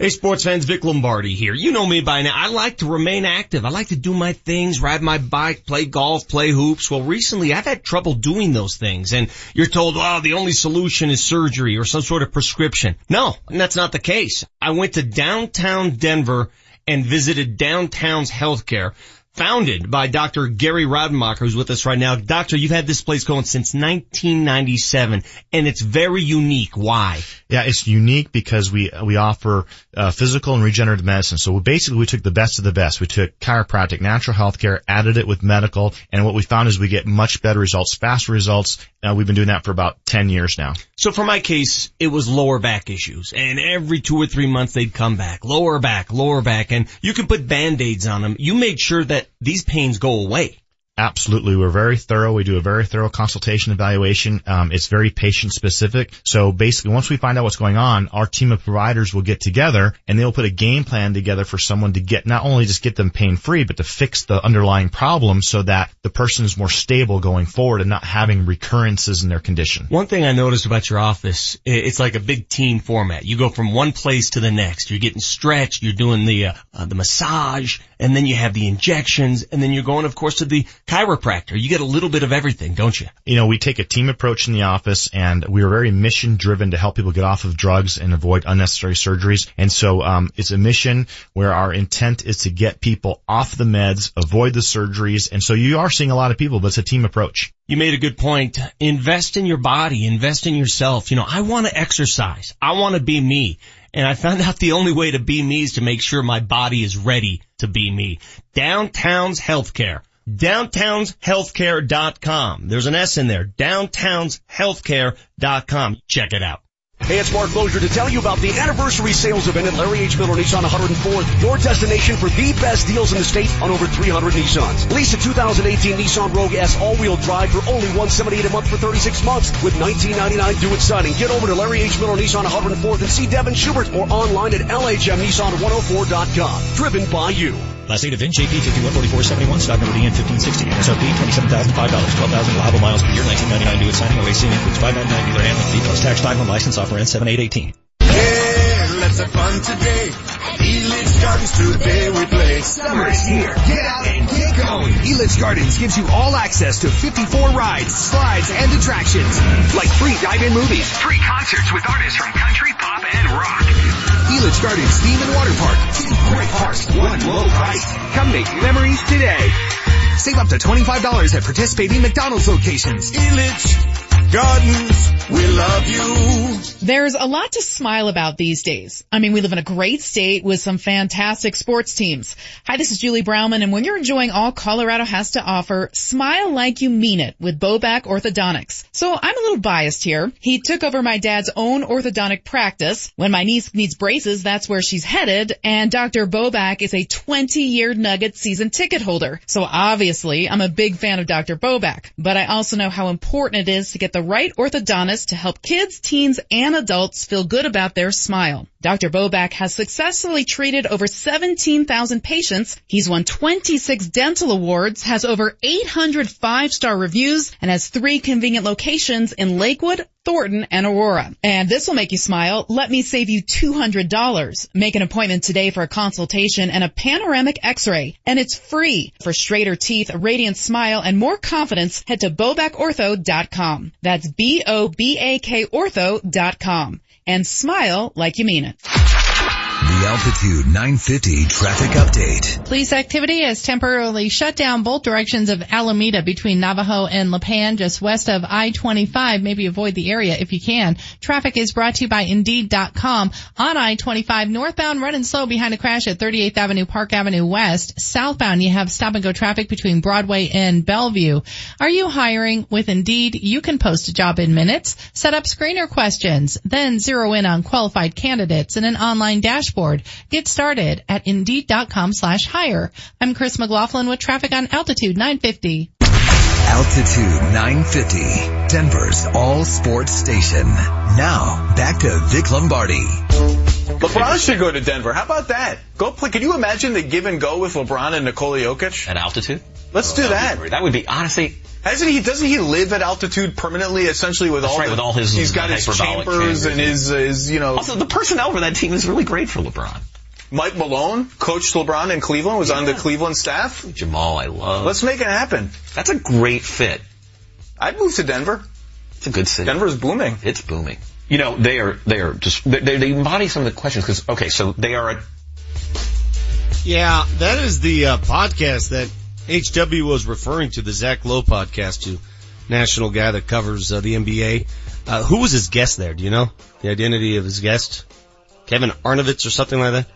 Hey sports fans, Vic Lombardi here. You know me by now. I like to remain active. I like to do my things, ride my bike, play golf, play hoops. Well, recently I've had trouble doing those things and you're told, oh, the only solution is surgery or some sort of prescription. No, that's not the case. I went to downtown Denver and visited Downtown's Healthcare. Founded by Dr. Gary Rademacher, who's with us right now. Doctor, you've had this place going since 1997, and it's very unique. Why? Yeah, it's unique because we we offer uh, physical and regenerative medicine. So we basically we took the best of the best. We took chiropractic, natural health care, added it with medical, and what we found is we get much better results, faster results. Uh, we've been doing that for about 10 years now. So for my case, it was lower back issues and every two or three months they'd come back, lower back, lower back, and you can put band-aids on them. You made sure that these pains go away. Absolutely. We're very thorough. We do a very thorough consultation evaluation. Um, it's very patient specific. So basically once we find out what's going on, our team of providers will get together and they'll put a game plan together for someone to get, not only just get them pain free, but to fix the underlying problem so that the person is more stable going forward and not having recurrences in their condition. One thing I noticed about your office, it's like a big team format. You go from one place to the next. You're getting stretched. You're doing the uh, uh, the massage, and then you have the injections, and then you're going, of course, to the chiropractor. You get a little bit of everything, don't you? you know, we take a team approach in the office and we are very mission driven to help people get off of drugs and avoid unnecessary surgeries. And so, um, it's a mission where our intent is to get people off the meds, avoid the surgeries. And so you are seeing a lot of people, but it's a team approach. You made a good point. Invest in your body. Invest in yourself. You know, I want to exercise. I want to be me. And I found out the only way to be me is to make sure my body is ready to be me. Downtown's Healthcare. Downtownshealthcare.com. There's an S in there. Downtownshealthcare.com. Check it out. Hey, it's Mark Mosier to tell you about the anniversary sales event at Larry H. Miller Nissan 104th, your destination for the best deals in the state on over 300 Nissans. Lease a 2018 Nissan Rogue S all-wheel drive for only 178 a month for 36 months with 1999 due at signing. Get over to Larry H. Miller Nissan 104th and see Devin Schubert or online at LHMNissan104.com. Driven by you. Class 8 event, JP 514471, stock number DN 1560, MSRP $27,005, 12,000 allowable miles per year, 1999 due at signing, OAC includes 599 dealer handling fee plus tax time on license offer ends 7818. Yeah, let's have fun today. Elitch Gardens today we play. Summer is here. Get out and get going. Elitch Gardens gives you all access to 54 rides, slides, and attractions. Like free dive-in movies. Free concerts with artists from country, pop, and rock. Elitch Gardens Theme and Water Park. Two great parks, one low price. Come make memories today. Save up to $25 at participating McDonald's locations. Elitch, Gardens, we love you. There's a lot to smile about these days. I mean, we live in a great state with some fantastic sports teams. Hi, this is Julie Browman, and when you're enjoying all Colorado has to offer, smile like you mean it with Bobak Orthodontics. So I'm a little biased here. He took over my dad's own orthodontic practice. When my niece needs braces, that's where she's headed, and Dr. Bobak is a 20-year Nugget season ticket holder. So obviously, I'm a big fan of Dr. Bobak, but I also know how important it is to get the right orthodontist to help kids, teens, and adults feel good about their smile. Dr. Bobak has successfully treated over 17,000 patients. He's won 26 dental awards, has over 800 five-star reviews, and has three convenient locations in Lakewood, Thornton, and Aurora. And this will make you smile. Let me save you $200. Make an appointment today for a consultation and a panoramic x-ray. And it's free. For straighter teeth, a radiant smile, and more confidence, head to bobakortho.com. That's B-O-B-A-K ortho.com. And smile like you mean it. Altitude 950 traffic update. Police activity has temporarily shut down both directions of Alameda between Navajo and Lipan, just west of I-25. Maybe avoid the area if you can. Traffic is brought to you by Indeed.com. On I-25 northbound, running slow behind a crash at 38th Avenue, Park Avenue West. Southbound, you have stop and go traffic between Broadway and Bellevue. Are you hiring with Indeed? You can post a job in minutes, set up screener questions, then zero in on qualified candidates in an online dashboard dashboard. Get started at Indeed.com slash hire. I'm Chris McLaughlin with traffic on Altitude 950. Altitude 950, Denver's all sports station. Now, back to Vic Lombardi. LeBron should go to Denver. How about that? Go play. Can you imagine the give and go with LeBron and Nikola Jokic? At altitude? Let's do oh, that. That would be honestly. Hasn't he? Doesn't he live at altitude permanently? Essentially, with That's all right, the, with all his he's got his chambers, chambers and his his you know. Also, the personnel for that team is really great for LeBron. Mike Malone coached LeBron in Cleveland. Was on the Cleveland staff. Jamal, I love. Let's make it happen. That's a great fit. I'd move to Denver. It's a good city. Denver's booming. It's booming. You know, they are they are just they, they embody some of the questions because okay, so they are a Yeah, that is the uh, podcast that HW was referring to, the Zach Lowe podcast, to national guy that covers uh, the NBA. Uh, who was his guest there? Do you know the identity of his guest? Kevin Arnovitz or something like that.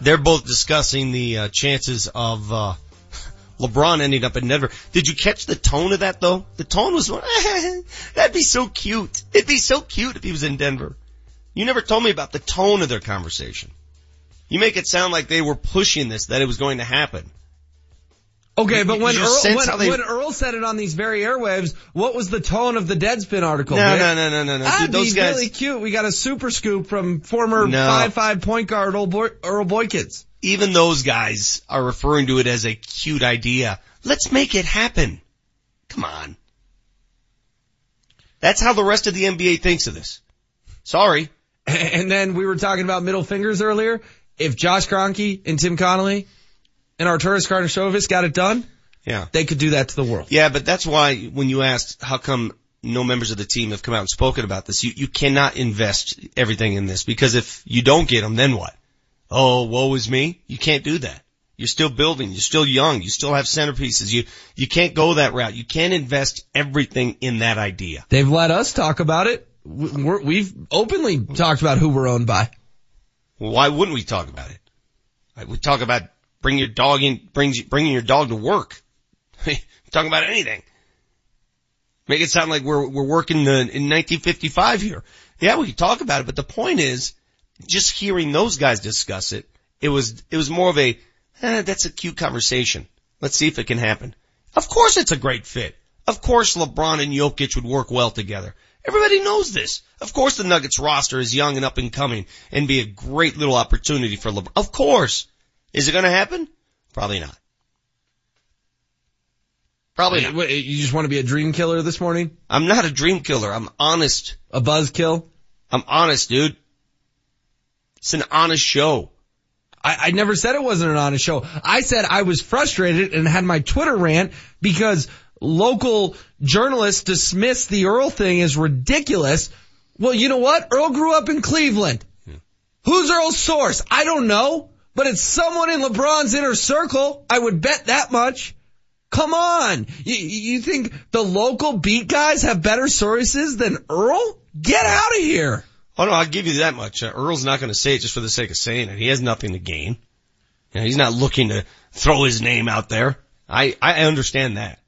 They're both discussing the uh, chances of uh, LeBron ending up in Denver. Did you catch the tone of that though? The tone was, that'd be so cute. It'd be so cute if he was in Denver. You never told me about the tone of their conversation. You make it sound like they were pushing this, that it was going to happen. Okay, but when Earl, when, when Earl said it on these very airwaves, what was the tone of the Deadspin article? No, no, no, no, no, no. That'd those be guys- really cute. We got a super scoop from former No. five-five point guard Earl, Boy, Earl Boykins. Even those guys are referring to it as a cute idea. Let's make it happen. Come on. That's how the rest of the NBA thinks of this. Sorry. And then we were talking about middle fingers earlier. If Josh Kroenke and Tim Connolly and Arturas Karnisovas got it done, Yeah. they could do that to the world. Yeah, but that's why when you asked how come no members of the team have come out and spoken about this, you, you cannot invest everything in this because if you don't get them, then what? Oh, woe is me. You can't do that. You're still building. You're still young. You still have centerpieces. You, you can't go that route. You can't invest everything in that idea. They've let us talk about it. We're, we've openly talked about who we're owned by. Well, why wouldn't we talk about it? We talk about bring your dog in, brings, bringing your dog to work. talking about anything. Make it sound like we're, we're working the, in 1955 here. Yeah, we can talk about it, but the point is, just hearing those guys discuss it, it was, it was more of a, eh, that's a cute conversation. Let's see if it can happen. Of course it's a great fit. Of course LeBron and Jokic would work well together. Everybody knows this. Of course the Nuggets roster is young and up and coming and be a great little opportunity for LeBron. Of course. Is it gonna happen? Probably not. Probably not. Wait, You just want to be a dream killer this morning? I'm not a dream killer. I'm honest. A buzz kill? I'm honest, dude. It's an honest show. I, I never said it wasn't an honest show. I said I was frustrated and had my Twitter rant because local journalists dismissed the Earl thing as ridiculous. Well, you know what? Earl grew up in Cleveland. Who's Earl's source? I don't know, but it's someone in LeBron's inner circle. I would bet that much. Come on. You, you think the local beat guys have better sources than Earl? Get out of here. Oh no, I'll give you that much. Uh, Earl's not going to say it just for the sake of saying it. He has nothing to gain. You know, he's not looking to throw his name out there. I, I understand that.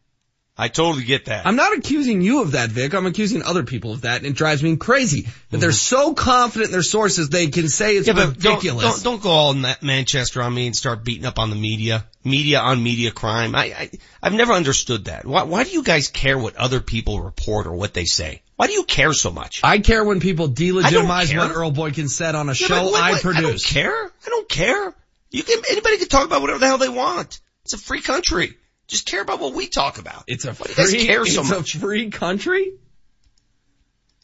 I totally get that. I'm not accusing you of that, Vic. I'm accusing other people of that, and it drives me crazy that they're so confident in their sources they can say it's yeah, but ridiculous. Don't, don't, don't go all Ma- Manchester on me and start beating up on the media. Media on media crime. I, I, I've never understood that. Why, why do you guys care what other people report or what they say? Why do you care so much? I care when people delegitimize what Earl Boykin said on a Yeah, show but what- I what- produce. I don't care. I don't care. You can, anybody can talk about whatever the hell they want. It's a free country. Just care about what we talk about. It's a free, care so it's much? a free country?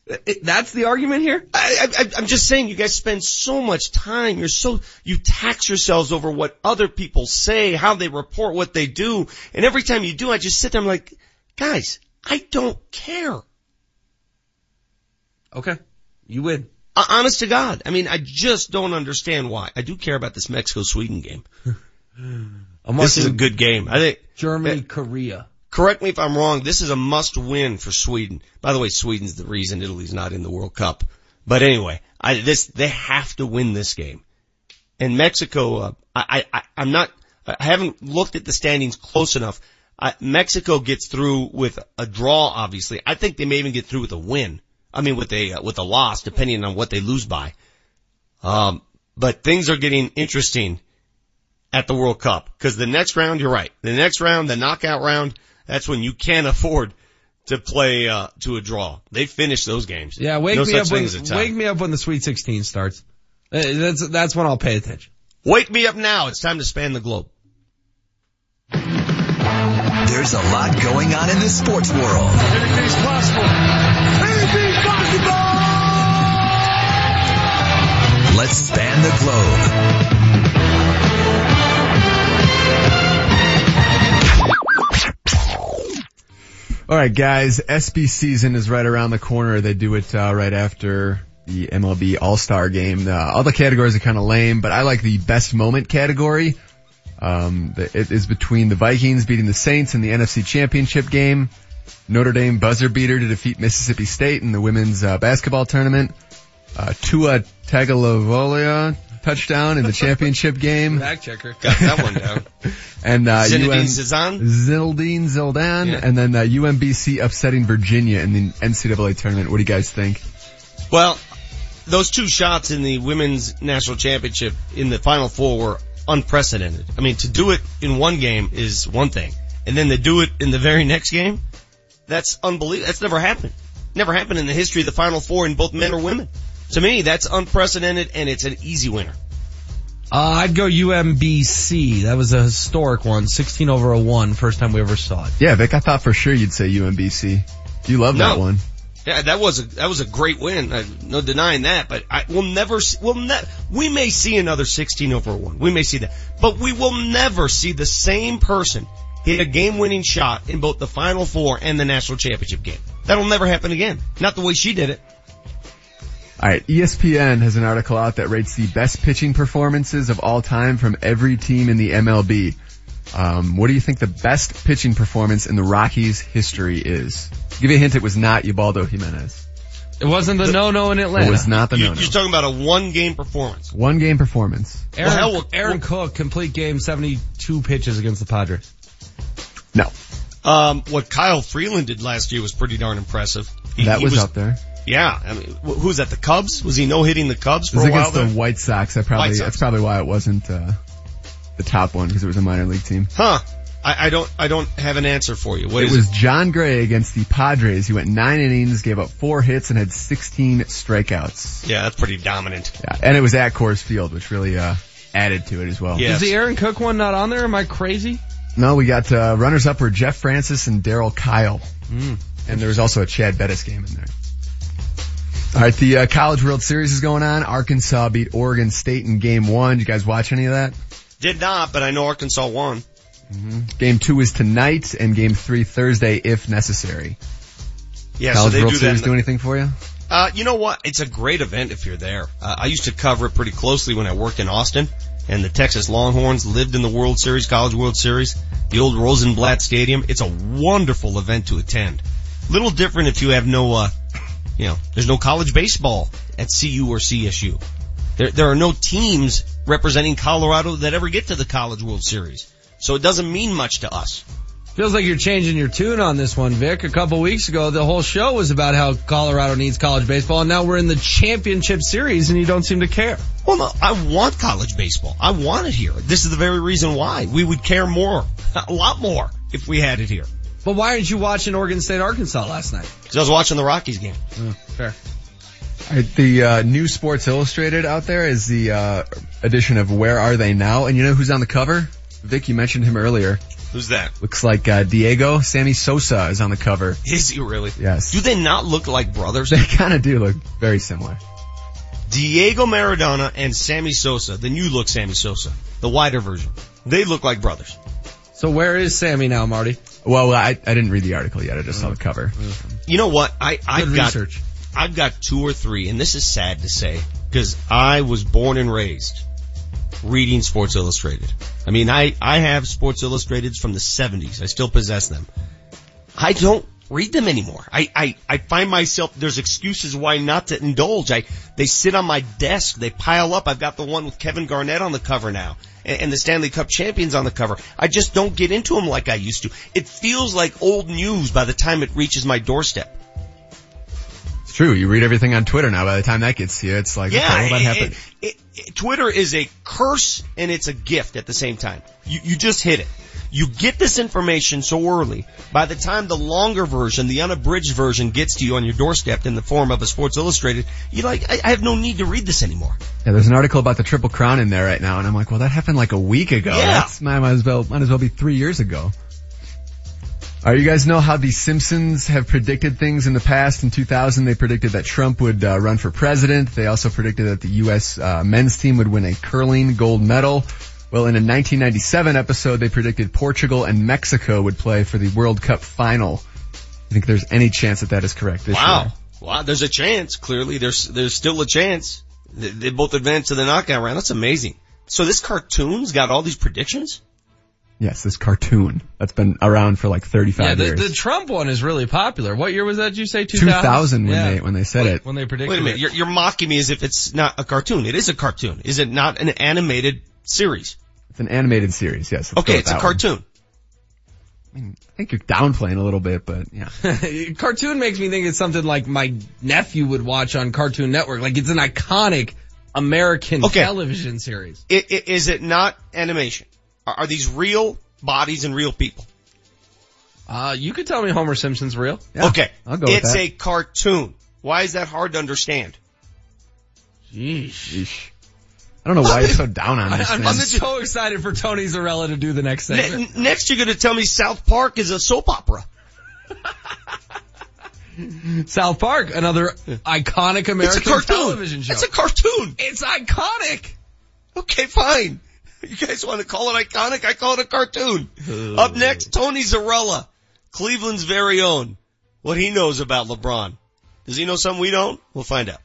It- that's the argument here? I, I, I'm just saying you guys spend so much time. You're so, you tax yourselves over what other people say, how they report what they do. And every time you do, I just sit there, I'm like, guys, I don't care. Okay. You win. Uh, honest to God. I mean, I just don't understand why. I do care about this Mexico-Sweden game. I'm this is a good game. I think, Germany, Korea. correct me if I'm wrong, this is a must win for Sweden. By the way, Sweden's the reason Italy's not in the World Cup. But anyway, I, this, they have to win this game. And Mexico, uh, I, I, I'm not, I haven't looked at the standings close enough. I, Mexico gets through with a draw, obviously. I think they may even get through with a win. I mean, with a, uh, with a loss, depending on what they lose by. Um, but things are getting interesting at the World Cup. Cause the next round, you're right. The next round, the knockout round, that's when you can't afford to play, uh, to a draw. They finish those games. Yeah, wake no me such up thing when, as a tie. wake me up when the Sweet 16 starts. Uh, That's, that's when I'll pay attention. Wake me up now. It's time to span the globe. There's a lot going on in the sports world. Anything's possible. Anything's possible. Let's span the globe. All right, guys. SB season is right around the corner. They do it uh, right after the MLB All Star Game. Uh, all the categories are kind of lame, but I like the best moment category. Um, it is between the Vikings beating the Saints in the NFC Championship game, Notre Dame buzzer beater to defeat Mississippi State in the women's uh, basketball tournament, uh, Tua Tagovailoa touchdown in the championship game. Fact checker. Got that one down. And uh, Zinedine Zidane? Zildine Zildan, Yeah. and then uh, UMBC upsetting Virginia in the NCAA tournament. What do you guys think? Well, those two shots in the women's national championship in the final four were unprecedented. I mean, to do it in one game is one thing. And then to do it in the very next game, that's unbelievable. That's never happened. Never happened in the history of the final four in both men or women. To me, that's unprecedented and it's an easy winner. Uh, I'd go UMBC. That was a historic one. 16 over a 1. First time we ever saw it. Yeah, Vic, I thought for sure you'd say UMBC. You love that one. Yeah, that was a that was a great win. Uh, no denying that. But I, we'll never. We'll ne- We may see another 16 over one. We may see that, but we will never see the same person hit a game-winning shot in both the Final Four and the national championship game. That'll never happen again. Not the way she did it. All right, ESPN has an article out that rates the best pitching performances of all time from every team in the MLB. Um, what do you think the best pitching performance in the Rockies history is? Give you a hint, it was not Ubaldo Jimenez. It wasn't the no-no in Atlanta. It was not the You, no-no. You're talking about a one-game performance. One game performance. Aaron, hell with- Aaron Cook, complete game, 72 pitches against the Padres. No. Um, what Kyle Freeland did last year was pretty darn impressive. He- that he was, up there. Yeah, I mean, who's that? The Cubs? Was he no hitting the Cubs It for was a while against the? White Sox. That probably, Sox. that's probably why it wasn't, uh, the top one because it was a minor league team. Huh? I, I don't. I don't have an answer for you. What it is was Jon Gray against the Padres. He went nine innings, gave up four hits, and had 16 strikeouts. Yeah, that's pretty dominant. Yeah, and it was at Coors Field, which really uh, added to it as well. Yes. Is the Aaron Cook one not on there? Am I crazy? No, we got uh, runners up were Jeff Francis and Darryl Kile, Mm. and there was also a Chad Bettis game in there. All right, the uh, College World Series is going on. Arkansas beat Oregon State in Game One. Did you guys watch any of that? Did not, but I know Arkansas won. Game Two is tonight, and Game Three Thursday if necessary. Yeah, College so they World do Series do anything for you? Uh, you know what? It's a great event if you're there. Uh, I used to cover it pretty closely when I worked in Austin, and the Texas Longhorns lived in the World Series, College World Series, the old Rosenblatt Stadium. It's a wonderful event to attend. Little different if you have no, uh, you know, there's no college baseball at CU or CSU. There, there are no teams representing Colorado that ever get to the College World Series. So it doesn't mean much to us. Feels like you're changing your tune on this one, Vic. A couple weeks ago, the whole show was about how Colorado needs college baseball, and now we're in the championship series, and you don't seem to care. Well, no, I want college baseball. I want it here. This is the very reason why we would care more, a lot more, if we had it here. But why aren't you watching Oregon State Arkansas last night? Because I was watching the Rockies game. Oh, fair. The uh, new Sports Illustrated out there is the uh, edition of Where Are They Now? And you know who's on the cover? Vic, you mentioned him earlier. Who's that? Looks like uh, Diego Sammy Sosa is on the cover. Is he really? Yes. Do they not look like brothers? They kind of do look very similar. Diego Maradona and Sammy Sosa, the new look Sammy Sosa, the wider version. They look like brothers. So where is Sammy now, Marty? Well, I, I didn't read the article yet. I just saw the cover. You know what? I, I've Good got, research. I've got two or three, and this is sad to say, because I was born and raised reading Sports Illustrated. I mean, I, I have Sports Illustrateds from the 70s. I still possess them. I don't read them anymore. I, I, I find myself, there's excuses why not to indulge. I, they sit on my desk, they pile up. I've got the one with Kevin Garnett on the cover now. And, and the Stanley Cup champions on the cover. I just don't get into them like I used to. It feels like old news by the time it reaches my doorstep. It's true. You read everything on Twitter now. By the time that gets here, it's like, Yeah, okay, well, that it- happened. it- it- Twitter is a curse and it's a gift at the same time. You, you just hit it. You get this information so early. By the time the longer version, the unabridged version gets to you on your doorstep in the form of a Sports Illustrated, you're like, I, I have no need to read this anymore. Yeah, there's an article about the Triple Crown in there right now, and I'm like, well, that happened like a week ago. Yeah. That's might, might as well might as well be three years ago. Right, you guys know how the Simpsons have predicted things in the past. In 2000, they predicted that Trump would uh, run for president. They also predicted that the U.S. Uh, men's team would win a curling gold medal. Well, in a 1997 episode, they predicted Portugal and Mexico would play for the World Cup final. I think there's any chance that that is correct this Wow. year. Wow, there's a chance. Clearly, there's, there's still a chance. They, they both advanced to the knockout round. That's amazing. So this cartoon's got all these predictions? Yes, this cartoon that's been around for like 35 Yeah, the, years. the Trump one is really popular. What year was that? Did you say 2000? 2000 when Yeah. they when they said it. When they predicted Wait a minute, it. you're, you're mocking me as if it's not a cartoon. It is a cartoon. Is it not an animated series? It's an animated series. Yes. Okay, it's a that one. cartoon. I think you're downplaying a little bit, but yeah. Cartoon makes me think it's something like my nephew would watch on Cartoon Network. Like it's an iconic American Okay. television series. I- i- is it not animation? Are, are these real bodies and real people? Uh, you could tell me Homer Simpson's real. okay, I'll go with it's that. a cartoon. Why is that hard to understand? Jeez. I don't know why you're so down on this. I'm man. so excited for Tony Zarrella to do the next Ne- segment. n- next, you're going to tell me South Park is a soap opera. South Park, another iconic American it's a cartoon. television show. It's a cartoon. It's iconic. Okay, fine. You guys want to call it iconic? I call it a cartoon. Up next, Tony Zarrella, Cleveland's very own. What he knows about LeBron. Does he know something we don't? We'll find out.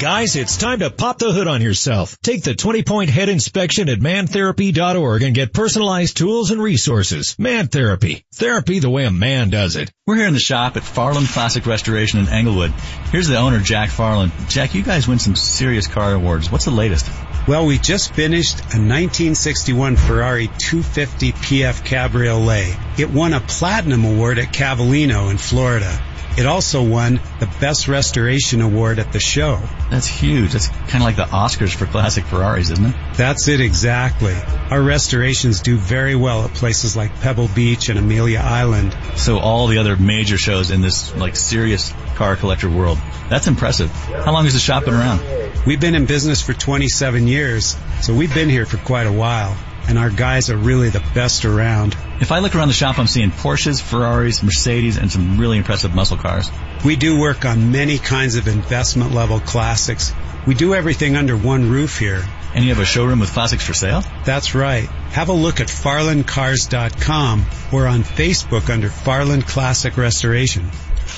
Guys, it's time to pop the hood on yourself. Take the 20 point head inspection at mantherapy.org and get personalized tools and resources. Man Therapy. Therapy the way a man does it. We're here in the shop at Farland Classic Restoration in Englewood. Here's the owner, Jack Farland. Jack, you guys win some serious car awards. What's the latest? Well, we just finished a 1961 Ferrari 250 PF Cabriolet. It won a platinum award at Cavallino in Florida. It also won the Best Restoration Award at the show. That's huge. That's kind of like the Oscars for classic Ferraris, isn't it? That's it exactly. Our restorations do very well at places like Pebble Beach and Amelia Island. So all the other major shows in this like serious car collector world. That's impressive. How long has the shop been around? We've been in business for 27 years, so we've been here for quite a while, and our guys are really the best around. If I look around the shop, I'm seeing Porsches, Ferraris, Mercedes, and some really impressive muscle cars. We do work on many kinds of investment level classics. We do everything under one roof here. And you have a showroom with classics for sale? That's right. Have a look at farlandcars.com or on Facebook under Farland Classic Restoration.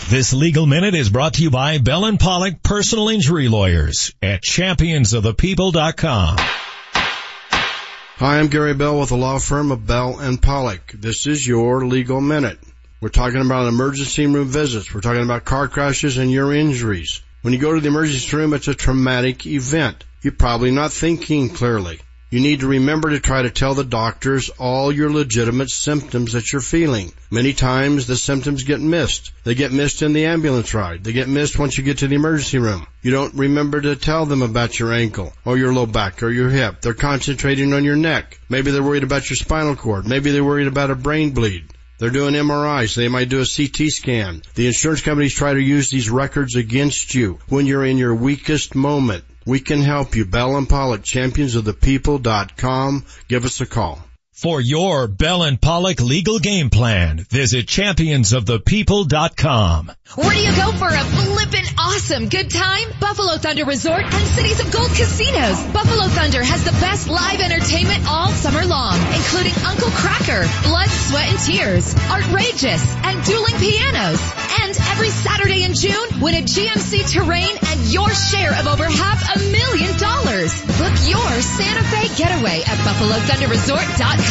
This legal minute is brought to you by Bell and Pollock Personal Injury Lawyers at championsofthepeople.com. Hi, I'm Gary Bell with the law firm of Bell and Pollock. This is your legal minute. We're talking about emergency room visits. We're talking about car crashes and your injuries. When you go to the emergency room, it's a traumatic event. You're probably not thinking clearly. You need to remember to try to tell the doctors all your legitimate symptoms that you're feeling. Many times the symptoms get missed. They get missed in the ambulance ride. They get missed once you get to the emergency room. You don't remember to tell them about your ankle or your low back or your hip. They're concentrating on your neck. Maybe they're worried about your spinal cord. Maybe they're worried about a brain bleed. They're doing MRIs. They might do a CT scan. The insurance companies try to use these records against you when you're in your weakest moment. We can help you. Bell and Pollock, championsofthepeople.com. Give us a call. For your Bell and Pollock legal game plan, visit championsofthepeople.com. Where do you go for a flippin' awesome good time? Buffalo Thunder Resort and Cities of Gold Casinos. Buffalo Thunder has the best live entertainment all summer long, including Uncle Kracker, Blood, Sweat, and Tears, Outrageous, and Dueling Pianos. And every Saturday in June, win a GMC Terrain and your share of over half a million dollars. Book your Santa Fe getaway at BuffaloThunderResort.com.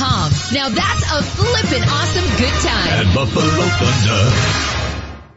Now that's a flippin' awesome good time. At Buffalo Thunder.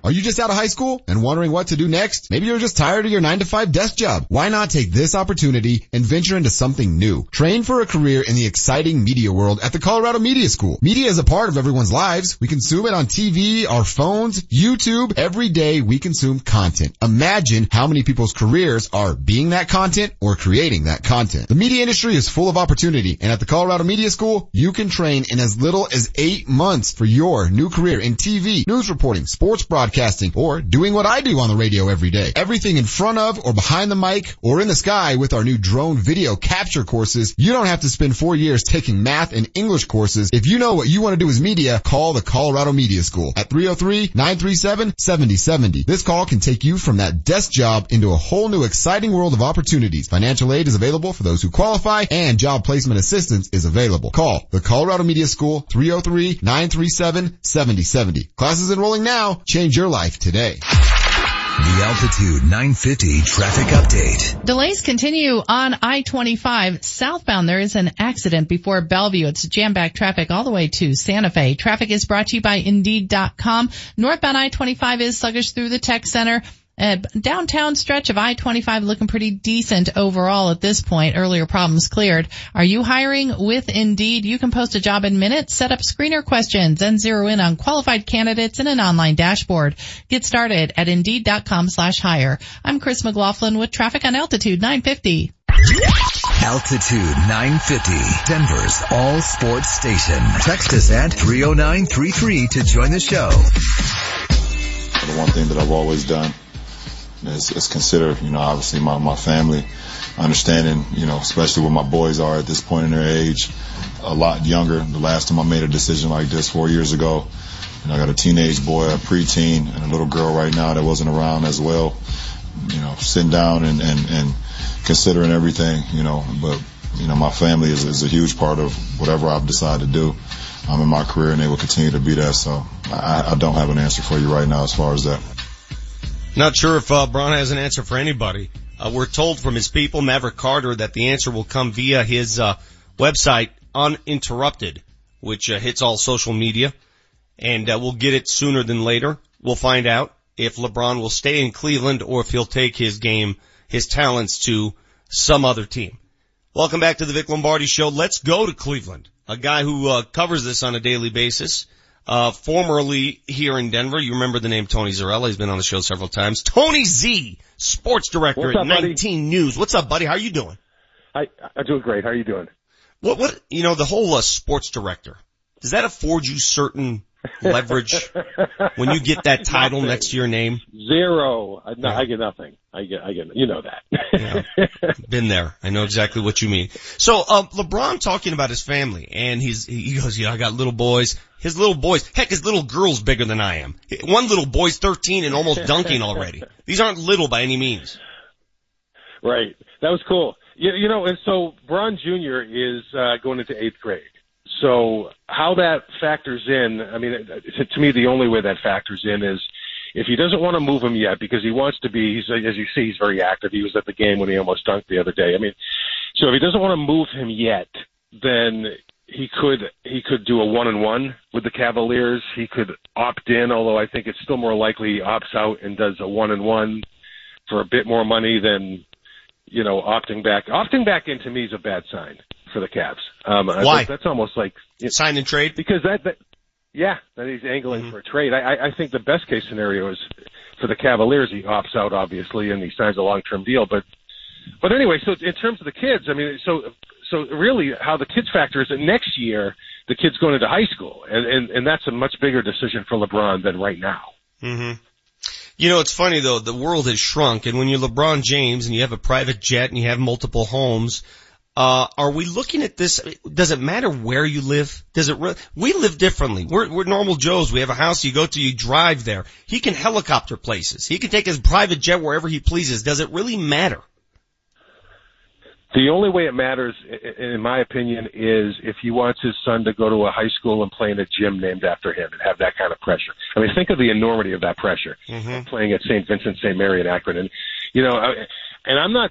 Are you just out of high school and wondering what to do next? Maybe you're just tired of your 9 to 5 desk job. Why not take this opportunity and venture into something new? Train for a career in the exciting media world at the Colorado Media School. Media is a part of everyone's lives. We consume it on TV, our phones, YouTube. Every day we consume content. Imagine how many people's careers are being that content or creating that content. The media industry is full of opportunity and at the Colorado Media School, you can train in as little as eight months for your new career in TV, news reporting, sports broadcasting, or doing what I do on the radio every day. Everything in front of or behind the mic or in the sky with our new drone video capture courses. You don't have to spend four years taking math and English courses. If you know what you want to do as media, call the Colorado Media School at 303-937-7070. This call can take you from that desk job into a whole new exciting world of opportunities. Financial aid is available for those who qualify and job placement assistance is available. Call the Colorado Media School 303-937-7070. Classes enrolling now. Change your life today. The Altitude 950 traffic update. Delays continue on I-25 southbound. There is an accident before Bellevue. It's jam-back traffic all the way to Santa Fe. Traffic is brought to you by Indeed.com. Northbound I-25 is sluggish through the tech center. Uh, downtown stretch of I-25 looking pretty decent overall at this point. Earlier problems cleared. Are you hiring with Indeed? You can post a job in minutes, set up screener questions, and zero in on qualified candidates in an online dashboard. Get started at Indeed.com slash hire. I'm Chris McLaughlin with traffic on Altitude 950. Altitude 950, Denver's all sports station. Text us at 30933 to join the show. The one thing that I've always done is, is consider, you know, obviously my, my family, understanding, you know, especially where my boys are at this point in their age, a lot younger. The last time I made a decision like this four years ago, you know, I got a teenage boy, a preteen, and a little girl right now that wasn't around as well. You know, sitting down and, and, and considering everything, you know, but, you know, my family is, is a huge part of whatever I've decided to do um, in my career and they will continue to be that. So I, I don't have an answer for you right now as far as that. Not sure if uh, Bron has an answer for anybody. Uh, we're told from his people, Maverick Carter, that the answer will come via his uh, website, Uninterrupted, which uh, hits all social media, and uh, we'll get it sooner than later. We'll find out if LeBron will stay in Cleveland or if he'll take his game, his talents to some other team. Welcome back to the Vic Lombardi Show. Let's go to Cleveland. A guy who uh, covers this on a daily basis uh, formerly here in Denver. You remember the name Tony Zarrella. He's been on the show several times. Tony Z, sports director What's at up, buddy? 19 News. What's up, buddy? How are you doing? I, I'm doing great. How are you doing? What, what, you know, the whole uh, sports director, does that afford you certain leverage when you get that title Nothing. next to your name? Zero. I, no, I get nothing. I get, I get, you know that. Been there. I know exactly what you mean. So, uh, LeBron talking about his family and he's, he goes, yeah, I got little boys. His little boys, heck, his little girl's bigger than I am. One little boy's 13 and almost dunking already. These aren't little by any means. right. That was cool. You, you know, and so Bron Jr. is uh, going into eighth grade. So how that factors in, I mean, to, me, the only way that factors in is if he doesn't want to move him yet because he wants to be, he's, as you see, he's very active. He was at the game when he almost dunked the other day. I mean, so if he doesn't want to move him yet, then he could he could do a one and one with the Cavaliers. He could opt in, although I think it's still more likely he opts out and does a one and one for a bit more money than you know opting back. Opting back in to me is a bad sign for the Cavs. Um, I Why? That's almost like sign and trade because that, that yeah, that he's angling Mm-hmm. for a trade. I, I- think the best case scenario is for the Cavaliers. He opts out, obviously, and he signs a long term deal. But but anyway, so in terms of the kids, I mean, so so really, how the kids factor is that next year the kid's going into high school, and and, and that's a much bigger decision for LeBron than right now. hmm You know, it's funny though, the world has shrunk and when you're LeBron James and you have a private jet and you have multiple homes, uh, are we looking at this, does it matter where you live? Does it re- we live differently. We're, we're normal Joes. We have a house you go to, you drive there. He can helicopter places. He can take his private jet wherever he pleases. Does it really matter? The only way it matters, in my opinion, is if he wants his son to go to a high school and play in a gym named after him and have that kind of pressure. I mean, think of the enormity of that pressure playing at St. Vincent St. Mary in Akron, and you know, and I'm not.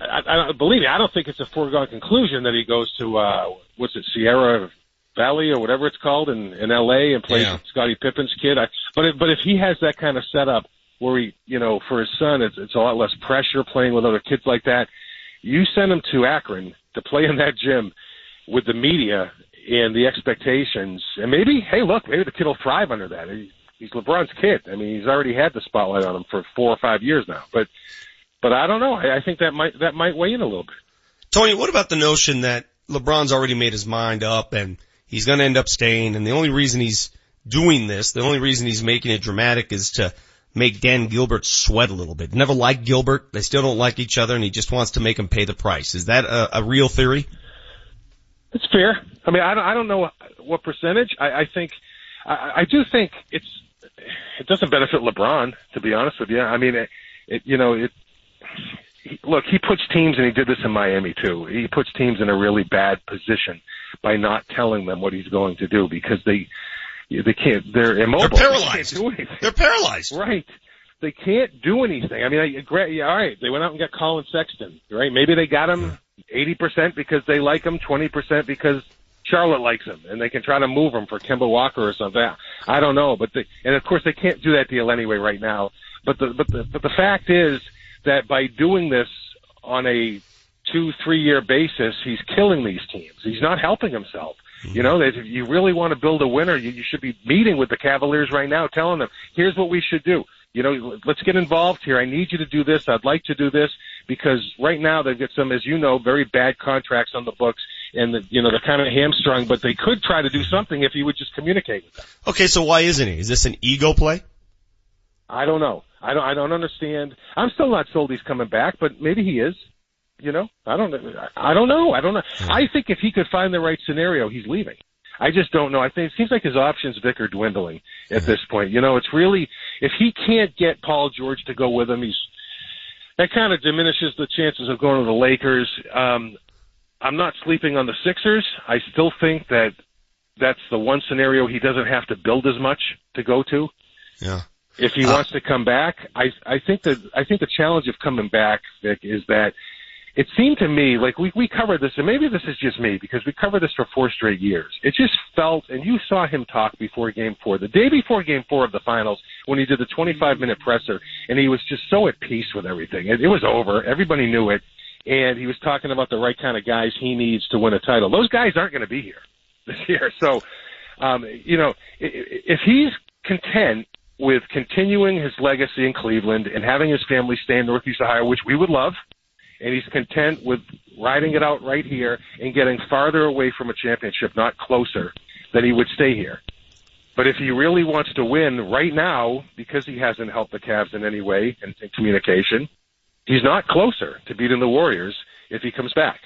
I, I, I believe me. I don't think it's a foregone conclusion that he goes to uh, what's it, Sierra Valley or whatever it's called in in L.A. and plays Yeah. Scottie Pippen's kid. I, but if, but if he has that kind of setup where he, you know, for his son, it's it's a lot less pressure playing with other kids like that. You send him to Akron to play in that gym with the media and the expectations, and maybe, hey, look, maybe the kid will thrive under that. He, he's LeBron's kid. I mean, he's already had the spotlight on him for four or five years now. But, but I don't know. I, I think that might that might weigh in a little bit. Tony, what about the notion that LeBron's already made his mind up and he's going to end up staying and the only reason he's doing this, the only reason he's making it dramatic is to make Dan Gilbert sweat a little bit. Never liked Gilbert. They still don't like each other and he just wants to make him pay the price. Is that a, a real theory? It's fair. I mean, I don't, I don't know what percentage. I, I think, I, I do think it's, it doesn't benefit LeBron, to be honest with you. I mean, it, it you know, it, look, he puts teams, and he did this in Miami too. He puts teams in a really bad position by not telling them what he's going to do because they, they can't, they're immobile. They're paralyzed. anything. They're paralyzed. Right. They can't do anything. I mean, I, yeah, all right. They went out and got Collin Sexton, right? Maybe they got him 80% because they like him, 20% because Charlotte likes him, and they can try to move him for Kemba Walker or something. I don't know, but they, and of course they can't do that deal anyway right now. But the, but the, but the fact is that by doing this on a two, three year basis, he's killing these teams. He's not helping himself. You mm-hmm. know, that if you really want to build a winner, you, you should be meeting with the Cavaliers right now, telling them, here's what we should do. You know, let's get involved here. I need you to do this. I'd like to do this because right now they've got some, as you know, very bad contracts on the books and, the, you know, they're kind of hamstrung, but they could try to do something if you would just communicate with them. Okay, so why isn't he? Is this an ego play? I don't know. I don't, I don't understand. I'm still not sold he's coming back, but maybe he is. You know, I don't, I don't know. I don't know. I think if he could find the right scenario, he's leaving. I just don't know. I think it seems like his options, Vic, are dwindling at this point. You know, it's really if he can't get Paul George to go with him, he's that kind of diminishes the chances of going to the Lakers. Um, I'm not sleeping on the Sixers. I still think that that's the one scenario he doesn't have to build as much to go to. Yeah. If he wants to come back, I I think that I think the challenge of coming back, Vic, is that it seemed to me like we we covered this, and maybe this is just me because we covered this for four straight years. It just felt, and you saw him talk before Game Four, the day before Game Four of the finals, when he did the 25 minute presser, and he was just so at peace with everything. It, it was over. Everybody knew it, and he was talking about the right kind of guys he needs to win a title. Those guys aren't going to be here this year, so um, you know if he's content with continuing his legacy in Cleveland and having his family stay in Northeast Ohio, which we would love and he's content with riding it out right here and getting farther away from a championship, not closer, than he would stay here. But if he really wants to win right now, because he hasn't helped the Cavs in any way in, in communication, he's not closer to beating the Warriors if he comes back.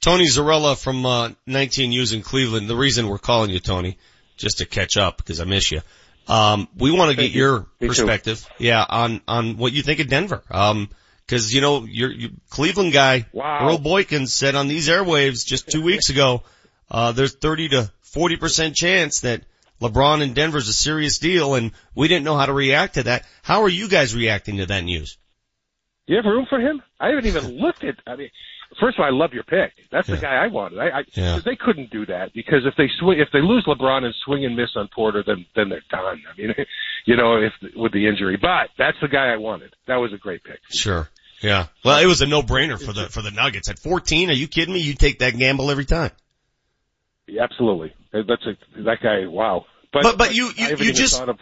Tony Zarrella from uh, 19 News in Cleveland. The reason we're calling you, Tony, just to catch up because I miss you. Um, we want to get your Me too. perspective, yeah, on on what you think of Denver. Um, because you know your, your Cleveland guy, Wow. Earl Boykins, said on these airwaves just two weeks ago, uh, there's 30 to 40 percent chance that LeBron in Denver's a serious deal and we didn't know how to react to that. How are you guys reacting to that news? Do you have room for him? I haven't even looked at. I mean, first of all, I love your pick. That's the guy I wanted. I, I Yeah. they couldn't do that because if they swing, if they lose LeBron and swing and miss on Porter, then then they're done. I mean, you know, if with the injury. But that's the guy I wanted. That was a great pick. Sure. Yeah. Well, it was a no-brainer for the, for the Nuggets. At 14, are you kidding me? You take that gamble every time. Yeah, absolutely. That's a that guy. Wow. But- but but you- you- you just- of,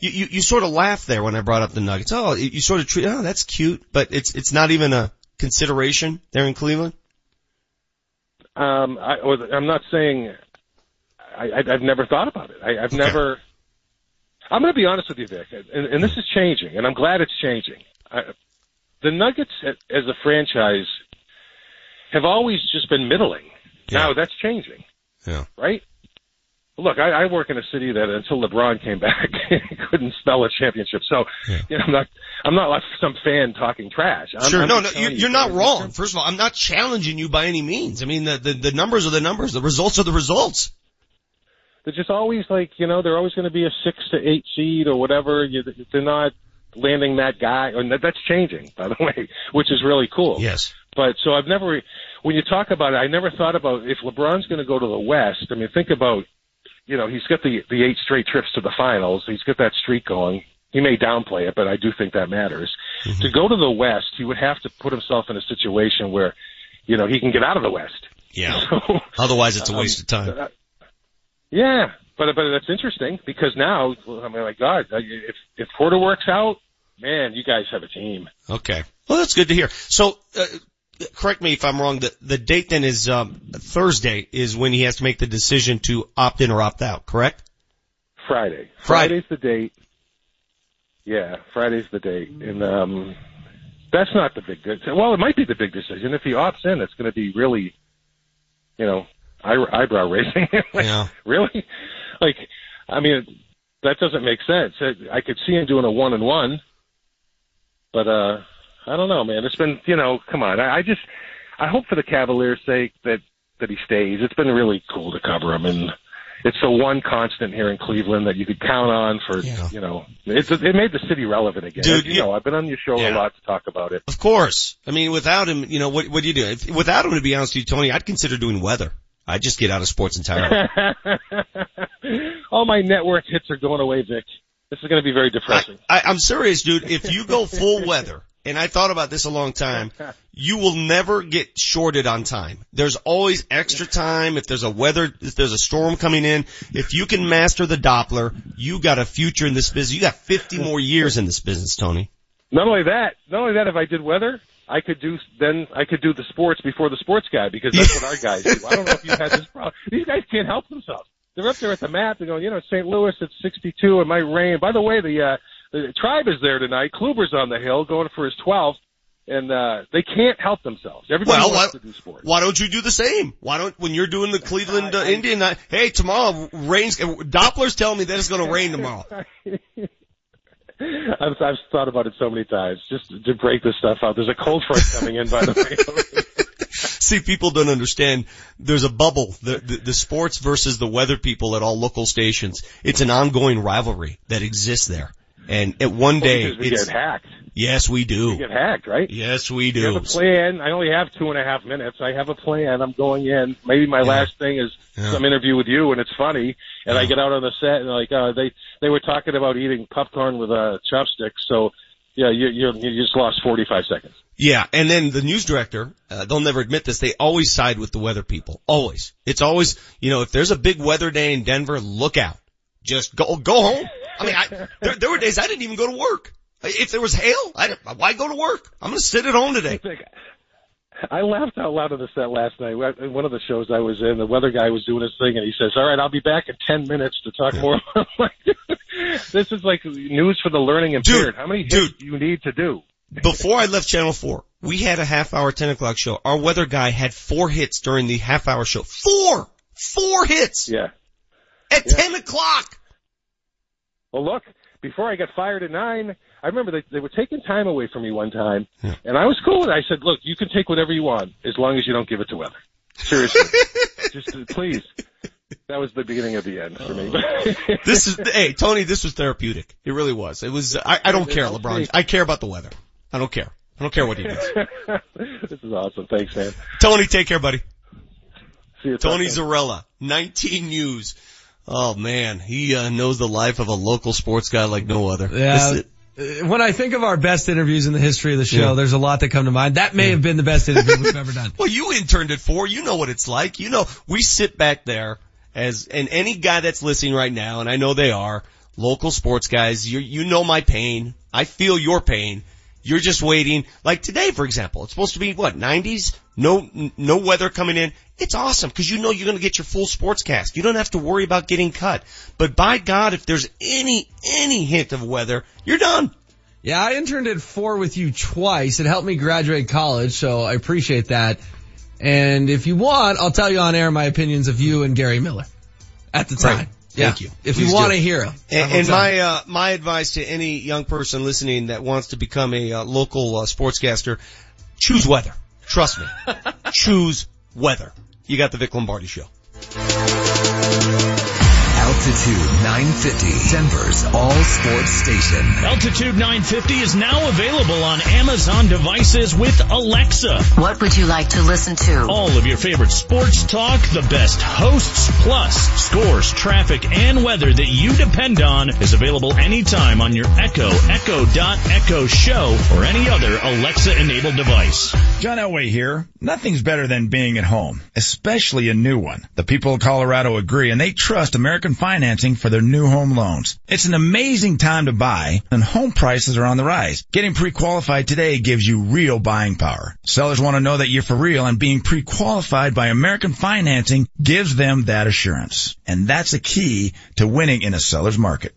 You, you, you sort of laugh there when I brought up the Nuggets. Oh, you you sort of treat, oh, that's cute, but it's, it's not even a consideration there in Cleveland? Um, I, I'm not saying I, I, I've never thought about it. I, I've never. I'm going to be honest with you, Vic, and, and this is changing, and I'm glad it's changing. I, the Nuggets, as a franchise, have always just been middling. Now that's changing. Yeah. Right. Look, I, I work in a city that until LeBron came back, couldn't spell a championship. So, you know, I'm not, I'm not like some fan talking trash. I'm, sure. I'm no, no, you're, you you're not wrong. First of all, I'm not challenging you by any means. I mean, the, the, the numbers are the numbers. The results are the results. they're just always like you know they're always going to be a six to eight seed or whatever. You, they're not landing that guy, and that, that's changing by the way, which is really cool. Yes. But so I've never, when you talk about it, I never thought about if LeBron's going to go to the West. I mean, think about, you know, he's got the the eight straight trips to the finals. He's got that streak going. He may downplay it, but I do think that matters. To go to the West, he would have to put himself in a situation where, you know, he can get out of the West. Yeah. So, Otherwise, it's a um, waste of time. uh, Yeah, but but that's interesting because now I mean, my God, if if Porter works out, man, you guys have a team. Okay. Well, that's good to hear. So, uh, correct me if I'm wrong. The, the date then is, um, Thursday is when he has to make the decision to opt in or opt out, correct? Friday. Friday. Friday's the date. Yeah, Friday's the date, and um, that's not the big. de- Well, it might be the big decision. If he opts in, it's going to be really, you know, eye- eyebrow raising. like, Yeah. Really? Like, I mean, that doesn't make sense. I I could see him doing a one and one, but uh, I don't know, man. It's been, you know, come on. I, I just, I hope for the Cavaliers' sake that that he stays. It's been really cool to cover him, and it's the one constant here in Cleveland that you could count on for, you know, it's it made the city relevant again. Dude, you you- know, I've been on your show a lot to talk about it. Of course. I mean, without him, you know, what, what do you do? If, without him, to be honest with you, Tony, I'd consider doing weather. I'd just get out of sports entirely. All my network hits are going away, Vic. This is going to be very depressing. I, I'm serious, dude. If you go full weather, and I thought about this a long time, you will never get shorted on time. There's always extra time. If there's a weather, if there's a storm coming in, if you can master the Doppler, you got a future in this business. You got 50 more years in this business, Tony. Not only that, not only that, if I did weather, I could do then I could do the sports before the sports guy because that's what our guys do. I don't know if you've had this problem. These guys can't help themselves. They're up there at the map. They're going, you know, St. Louis it's 62. It might rain. By the way, the uh, the tribe is there tonight. Kluber's on the hill going for his 12th, and uh, they can't help themselves. Everybody Well, wants why, to do sports. why don't you do the same? Why don't, when you're doing the Cleveland uh, Indian, uh, hey, tomorrow rains, Doppler's telling me that it's going to rain tomorrow. I've, I've thought about it so many times just to break this stuff out. There's a cold front coming in, by the way. See, people don't understand. There's a bubble. The, the the sports versus the weather people at all local stations. It's an ongoing rivalry that exists there. And at one day, we it's, get hacked. yes, we do. We get hacked, right? Yes, we do. I have a plan. I only have two and a half minutes. I have a plan. I'm going in. Maybe my last thing is Yeah. some interview with you, and it's funny. And I get out on the set, and like uh, they they were talking about eating popcorn with uh, chopstick. So yeah, you you you just lost 45 seconds. Yeah, and then the news director, uh, they'll never admit this, they always side with the weather people. Always. It's always, you know, if there's a big weather day in Denver, look out. Just go, go home. I mean, I, there, there were days I didn't even go to work. If there was hail, I why go to work? I'm gonna sit at home today. I laughed out loud on the set last night. One of the shows I was in, the weather guy was doing his thing, and he says, "All right, I'll be back in ten minutes to talk more." This is like news for the learning impaired. Dude, How many hits do you need to do? Before I left Channel 4, we had a half hour 10 o'clock show. Our weather guy had four hits during the half hour show. Four! Four hits! Yeah. At 10 o'clock! Well, look, before I got fired at nine, I remember they, they were taking time away from me one time, and I was cool with it. I said, look, you can take whatever you want as long as you don't give it to weather. Seriously. Just uh, please. that was the beginning of the end for me. this is hey Tony. This was therapeutic. It really was. It was. I, I don't care, LeBron. I care about the weather. I don't care. I don't care what he does. this is awesome. Thanks, man. Tony, take care, buddy. See you. Tony Tuesday. Zarrella, 19 News. Oh man, he uh, knows the life of a local sports guy like no other. Yeah. Uh, When I think of our best interviews in the history of the show, Yeah. there's a lot that come to mind. That may have been the best interview we've ever done. Well, you interned it for. You know what it's like. You know, we sit back there as, and any guy that's listening right now, and I know they are, local sports guys, you, you know my pain. I feel your pain. You're just waiting. Like today, for example, it's supposed to be what, 90s? No, no weather coming in. It's awesome because you know you're going to get your full sportscast. You don't have to worry about getting cut. But by God, if there's any, any hint of weather, you're done. Yeah, I interned at four with you twice. It helped me graduate college, so I appreciate that. And if you want, I'll tell you on air my opinions of you and Gary Miller at the time. Great. Yeah. Thank you. If Please you want to hear them. And, and my uh, my advice to any young person listening that wants to become a uh, local uh, sportscaster: choose weather. Trust me, choose weather. You got the Vic Lombardi show. Altitude 950, Denver's all sports station. Altitude 950 is now available on Amazon devices with Alexa. What would you like to listen to? All of your favorite sports talk, the best hosts, plus scores, traffic, and weather that you depend on is available anytime on your Echo, Echo Dot Echo Show, or any other Alexa-enabled device. John Elway here. Nothing's better than being at home, especially a new one. The people of Colorado agree and they trust American Financing for their new home loans. It's an amazing time to buy and home prices are on the rise. Getting pre-qualified today gives you real buying power. Sellers want to know that you're for real and being pre-qualified by American Financing gives them that assurance. And that's a key to winning in a seller's market.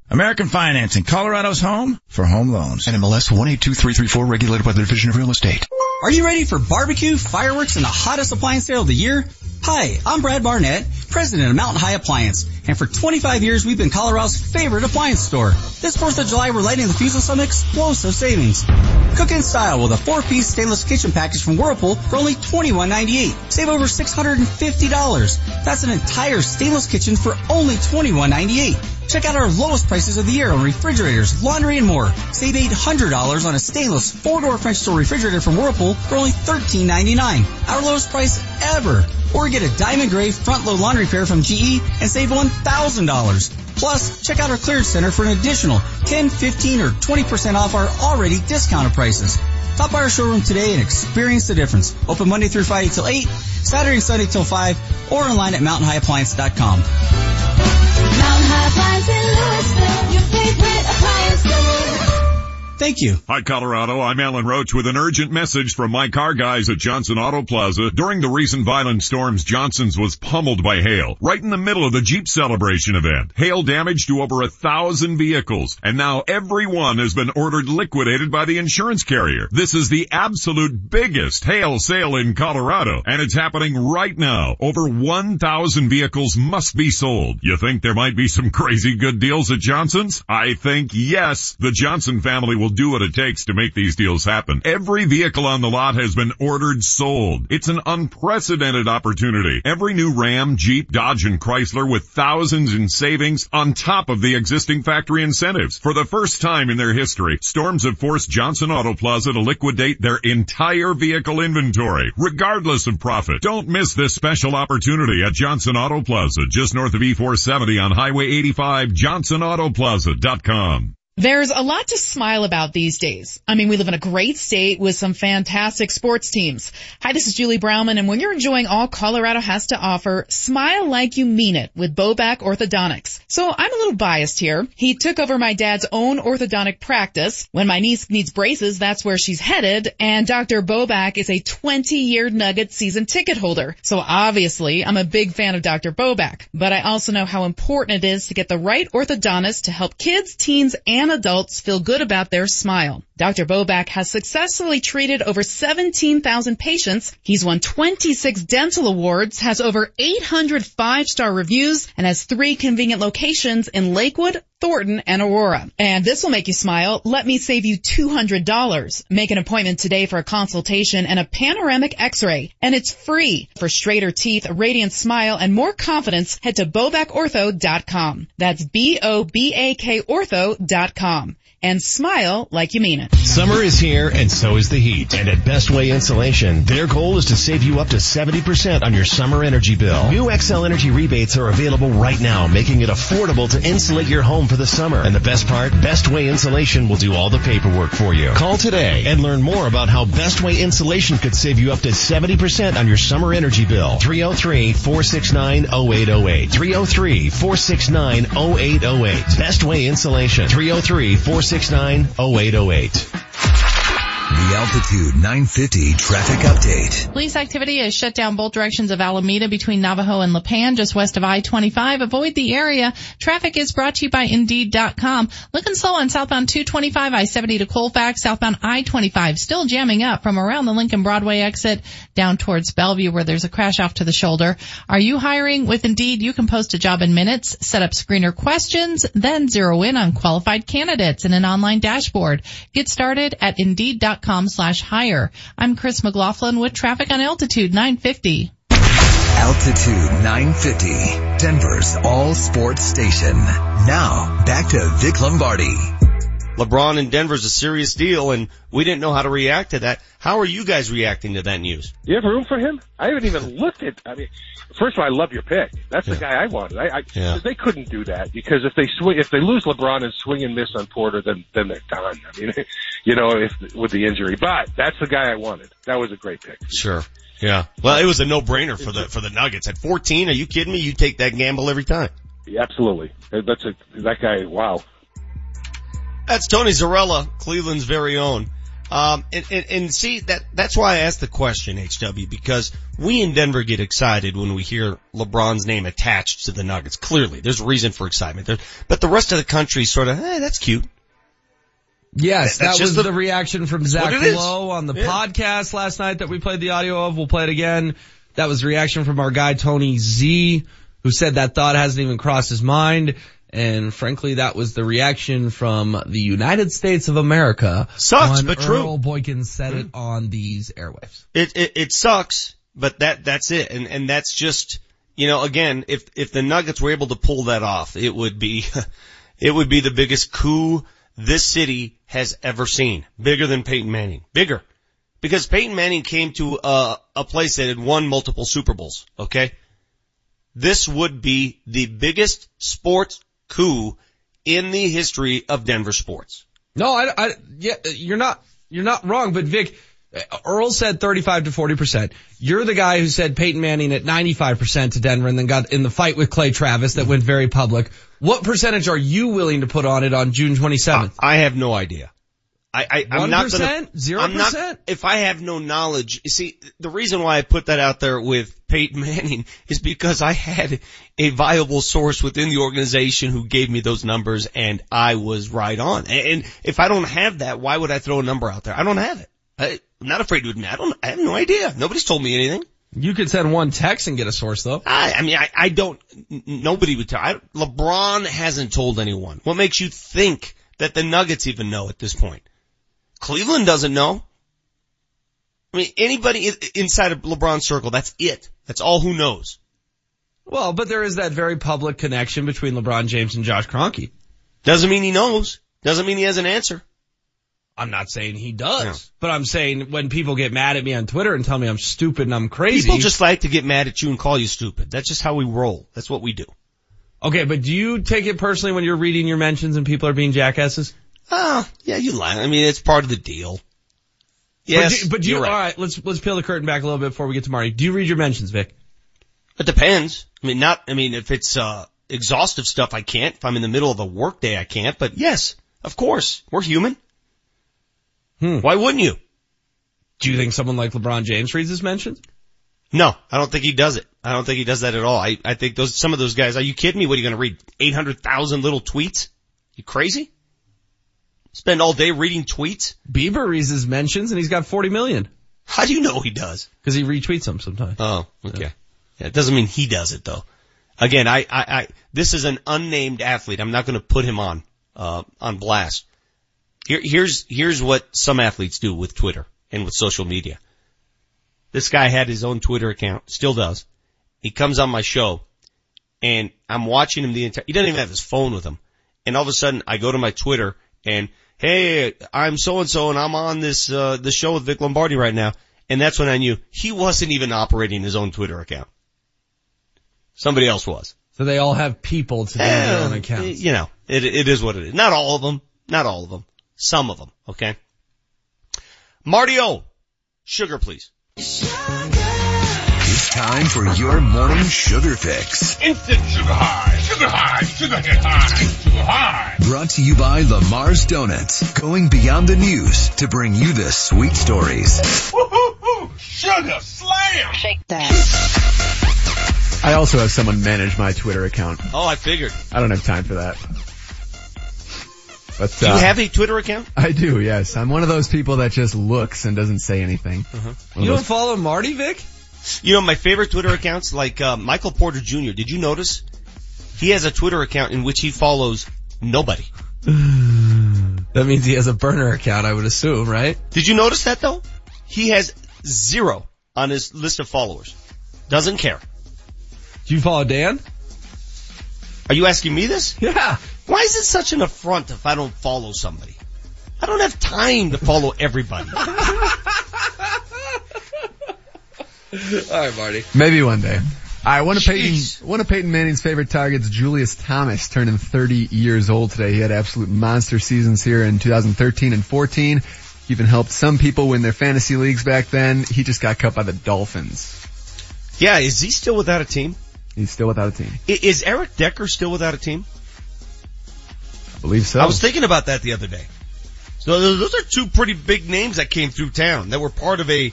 American Financing, Colorado's home for home loans. NMLS 182334 regulated by the Division of Real Estate. Are you ready for barbecue, fireworks, and the hottest appliance sale of the year? Hi, I'm Brad Barnett, president of Mountain High Appliance, and for 25 years we've been Colorado's favorite appliance store. This 4th of July we're lighting the fuse on some explosive savings. Cook in style with a 4-piece stainless kitchen package from Whirlpool for only $21.98. Save over $650. That's an entire stainless kitchen for only $21.98. Check out our lowest prices of the year on refrigerators, laundry, and more. Save $800 on a stainless four-door French door refrigerator from Whirlpool for only $13.99. Our lowest price ever. Or get a diamond gray front load laundry pair from GE and save $1,000. Plus, check out our clearance center for an additional 10, 15, or 20% off our already discounted prices. Stop by our showroom today and experience the difference. Open Monday through Friday till 8, Saturday and Sunday till 5, or online at mountainhighappliance.com. Mountain High Appliance in Louisville, your favorite appliance store. Thank you. Hi Colorado, I'm Alan Roach with an urgent message from my car guys at Johnson Auto Plaza. During the recent violent storms, Johnson's was pummeled by hail, right in the middle of the Jeep celebration event. Hail damage to over a thousand vehicles, and now everyone has been ordered liquidated by the insurance carrier. This is the absolute biggest hail sale in Colorado, and it's happening right now. Over 1,000 vehicles must be sold. You think there might be some crazy good deals at Johnson's? I think yes. The Johnson family will do what it takes to make these deals happen. Every vehicle on the lot has been ordered sold. It's an unprecedented opportunity. Every new Ram, Jeep, Dodge, and Chrysler with thousands in savings on top of the existing factory incentives. For the first time in their history, storms have forced Johnson Auto Plaza to liquidate their entire vehicle inventory, regardless of profit. Don't miss this special opportunity at Johnson Auto Plaza, just north of E470 on Highway 85, johnsonautoplaza.com. There's a lot to smile about these days. I mean, we live in a great state with some fantastic sports teams. Hi, this is Julie Browman, and when you're enjoying all Colorado has to offer, smile like you mean it with Bobak Orthodontics. So I'm a little biased here. He took over my dad's own orthodontic practice. When my niece needs braces, that's where she's headed, and Dr. Bobak is a 20-year Nugget season ticket holder. So obviously, I'm a big fan of Dr. Bobak. But I also know how important it is to get the right orthodontist to help kids, teens, and adults feel good about their smile. Dr. Bobak has successfully treated over 17,000 patients. He's won 26 dental awards, has over 800 five-star reviews, and has three convenient locations in Lakewood, Thornton, and Aurora. And this will make you smile. Let me save you $200. Make an appointment today for a consultation and a panoramic x-ray. And it's free. For straighter teeth, a radiant smile, and more confidence, head to bobakortho.com. That's B-O-B-A-K ortho.com. And smile like you mean it. Summer is here and so is the heat. And at Best Way Insulation, their goal is to save you up to 70% on your summer energy bill. New Xcel Energy rebates are available right now, making it affordable to insulate your home for the summer. And the best part, Best Way Insulation will do all the paperwork for you. Call today and learn more about how Best Way Insulation could save you up to 70% on your summer energy bill. 303-469-0808. 303-469-0808. Best Way Insulation. 303-469-0808. The Altitude 950 traffic update. Police activity has shut down both directions of Alameda between Navajo and Lipan, just west of I-25. Avoid the area. Traffic is brought to you by Indeed.com. Looking slow on southbound 225, I-70 to Colfax, southbound I-25 still jamming up from around the Lincoln Broadway exit down towards Bellevue where there's a crash off to the shoulder. Are you hiring with Indeed? You can post a job in minutes, set up screener questions, then zero in on qualified candidates in an online dashboard. Get started at Indeed.com slash hire. I'm Chris McLaughlin with traffic on Altitude 950. Altitude 950, Denver's all sports station. Now, back to Vic Lombardi. LeBron in Denver's a serious deal and we didn't know how to react to that. How are you guys reacting to that news? You have room for him? I haven't even looked at. I mean, first of all, I love your pick. That's the guy I wanted. I, I Yeah. they couldn't do that because if they swing, if they lose LeBron and swing and miss on Porter, then then they're done. I mean, you know, if with the injury. But that's the guy I wanted. That was a great pick. Sure. Yeah. Well, it was a no-brainer for the, for the Nuggets. At 14, are you kidding me? You take that gamble every time. Yeah, absolutely. That's a that guy. Wow. That's Tony Zarrella, Cleveland's very own. Um, and, and, and see that, that's why I asked the question, HW, because we in Denver get excited when we hear LeBron's name attached to the Nuggets. Clearly, there's reason for excitement there, but the rest of the country sort of, hey, that's cute. Yes, That's that was the, the- reaction from Zach what it is. Lowe on the Yeah. podcast last night that we played the audio of. We'll play it again. That was the reaction from our guy Tony Z, who said that thought hasn't even crossed his mind. And frankly, that was the reaction from the United States of America. Sucks, but true. Earl Boykin said it on these airwaves. It, it, it sucks, but that, that's it. And, and that's just, you know, again, if, if the Nuggets were able to pull that off, it would be, it would be the biggest coup this city has ever seen. Bigger than Peyton Manning. Bigger. Because Peyton Manning came to a, a place that had won multiple Super Bowls, okay? This would be the biggest sports coup in the history of Denver sports. No, I, I, yeah, you're not, you're not wrong, but Vic, Earl said 35 to 40%. You're the guy who said Peyton Manning at 95% to Denver and then got in the fight with Clay Travis that went very public. What percentage are you willing to put on it on June 27th? I have no idea. I, I, I'm not gonna, 1%? I'm not- 0%? if I have no knowledge, you see, the reason why I put that out there with Peyton Manning is because I had a viable source within the organization who gave me those numbers and I was right on. And, and if I don't have that, why would I throw a number out there? I don't have it. I, I'm not afraid to admit, I don't, I have no idea. Nobody's told me anything. You could send one text and get a source though. I, I mean, I, I don't, nobody would tell, I, LeBron hasn't told anyone. What makes you think that the Nuggets even know at this point? Cleveland doesn't know. I mean, anybody inside of LeBron's circle, that's it. That's all who knows. Well, but there is that very public connection between LeBron James and Josh Kroenke. Doesn't mean he knows. Doesn't mean he has an answer. I'm not saying he does, but I'm saying when people get mad at me on Twitter and tell me I'm stupid and I'm crazy. People just like to get mad at you and call you stupid. That's just how we roll. That's what we do. Okay, but do you take it personally when you're reading your mentions and people are being jackasses? Oh, yeah, you lie. I mean, it's part of the deal. Yes, but do, but do you, right. all right, let's, let's peel the curtain back a little bit before we get to Marty. Do you read your mentions, Vic? It depends. I mean, not, I mean, if it's, uh, exhaustive stuff, I can't. If I'm in the middle of a work day, I can't. But yes, of course, we're human. Hmm. Why wouldn't you? Do you think someone like LeBron James reads his mentions? No, I don't think he does it. I don't think he does that at all. I, I think those, some of those guys, are you kidding me? What are you going to read? 800,000 little tweets? You crazy? Spend all day reading tweets? Bieber reads his mentions and he's got 40 million. How do you know he does? Cause he retweets them sometimes. Oh, okay. Yeah, it doesn't mean he does it though. Again, I, I, I this is an unnamed athlete. I'm not going to put him on, uh, on blast. Here, here's, here's what some athletes do with Twitter and with social media. This guy had his own Twitter account, still does. He comes on my show and I'm watching him the entire, he doesn't even have his phone with him. And all of a sudden I go to my Twitter and, hey, I'm so and so and I'm on this, uh, this show with Vic Lombardi right now. And that's when I knew he wasn't even operating his own Twitter account. Somebody else was. So they all have people to do their own accounts. You know, it, it is what it is. Not all of them. Not all of them. Some of them. Okay. Marty O. Sugar, please. It's time for your morning sugar fix. Instant sugar high, sugar high, sugar hit high, sugar high. Brought to you by Lamar's Donuts. Going beyond the news to bring you the sweet stories. Woo-hoo-hoo, sugar slam. Shake that. I also have someone manage my Twitter account. Oh, I figured. I don't have time for that. But Do you uh, have a Twitter account? I do, yes. I'm one of those people that just looks and doesn't say anything. One of You don't those- follow Marty, Vic? You know, my favorite Twitter accounts, like, uh, Michael Porter Jr., did you notice? He has a Twitter account in which he follows nobody. That means he has a burner account, I would assume, right? Did you notice that though? He has zero on his list of followers. Doesn't care. Do you follow Dan? Are you asking me this? Yeah. Why is it such an affront if I don't follow somebody? I don't have time to follow everybody. All right, Marty. Maybe one day. Alright, one of Jeez. Peyton, one of Peyton Manning's favorite targets, Julius Thomas, turning 30 years old today. He had absolute monster seasons here in 2013 and 14. He even helped some people win their fantasy leagues back then. He just got cut by the Dolphins. yeah, is he still without a team? He's still without a team. Is Eric Decker still without a team? I believe so. I was thinking about that the other day. So those are two pretty big names that came through town that were part of a,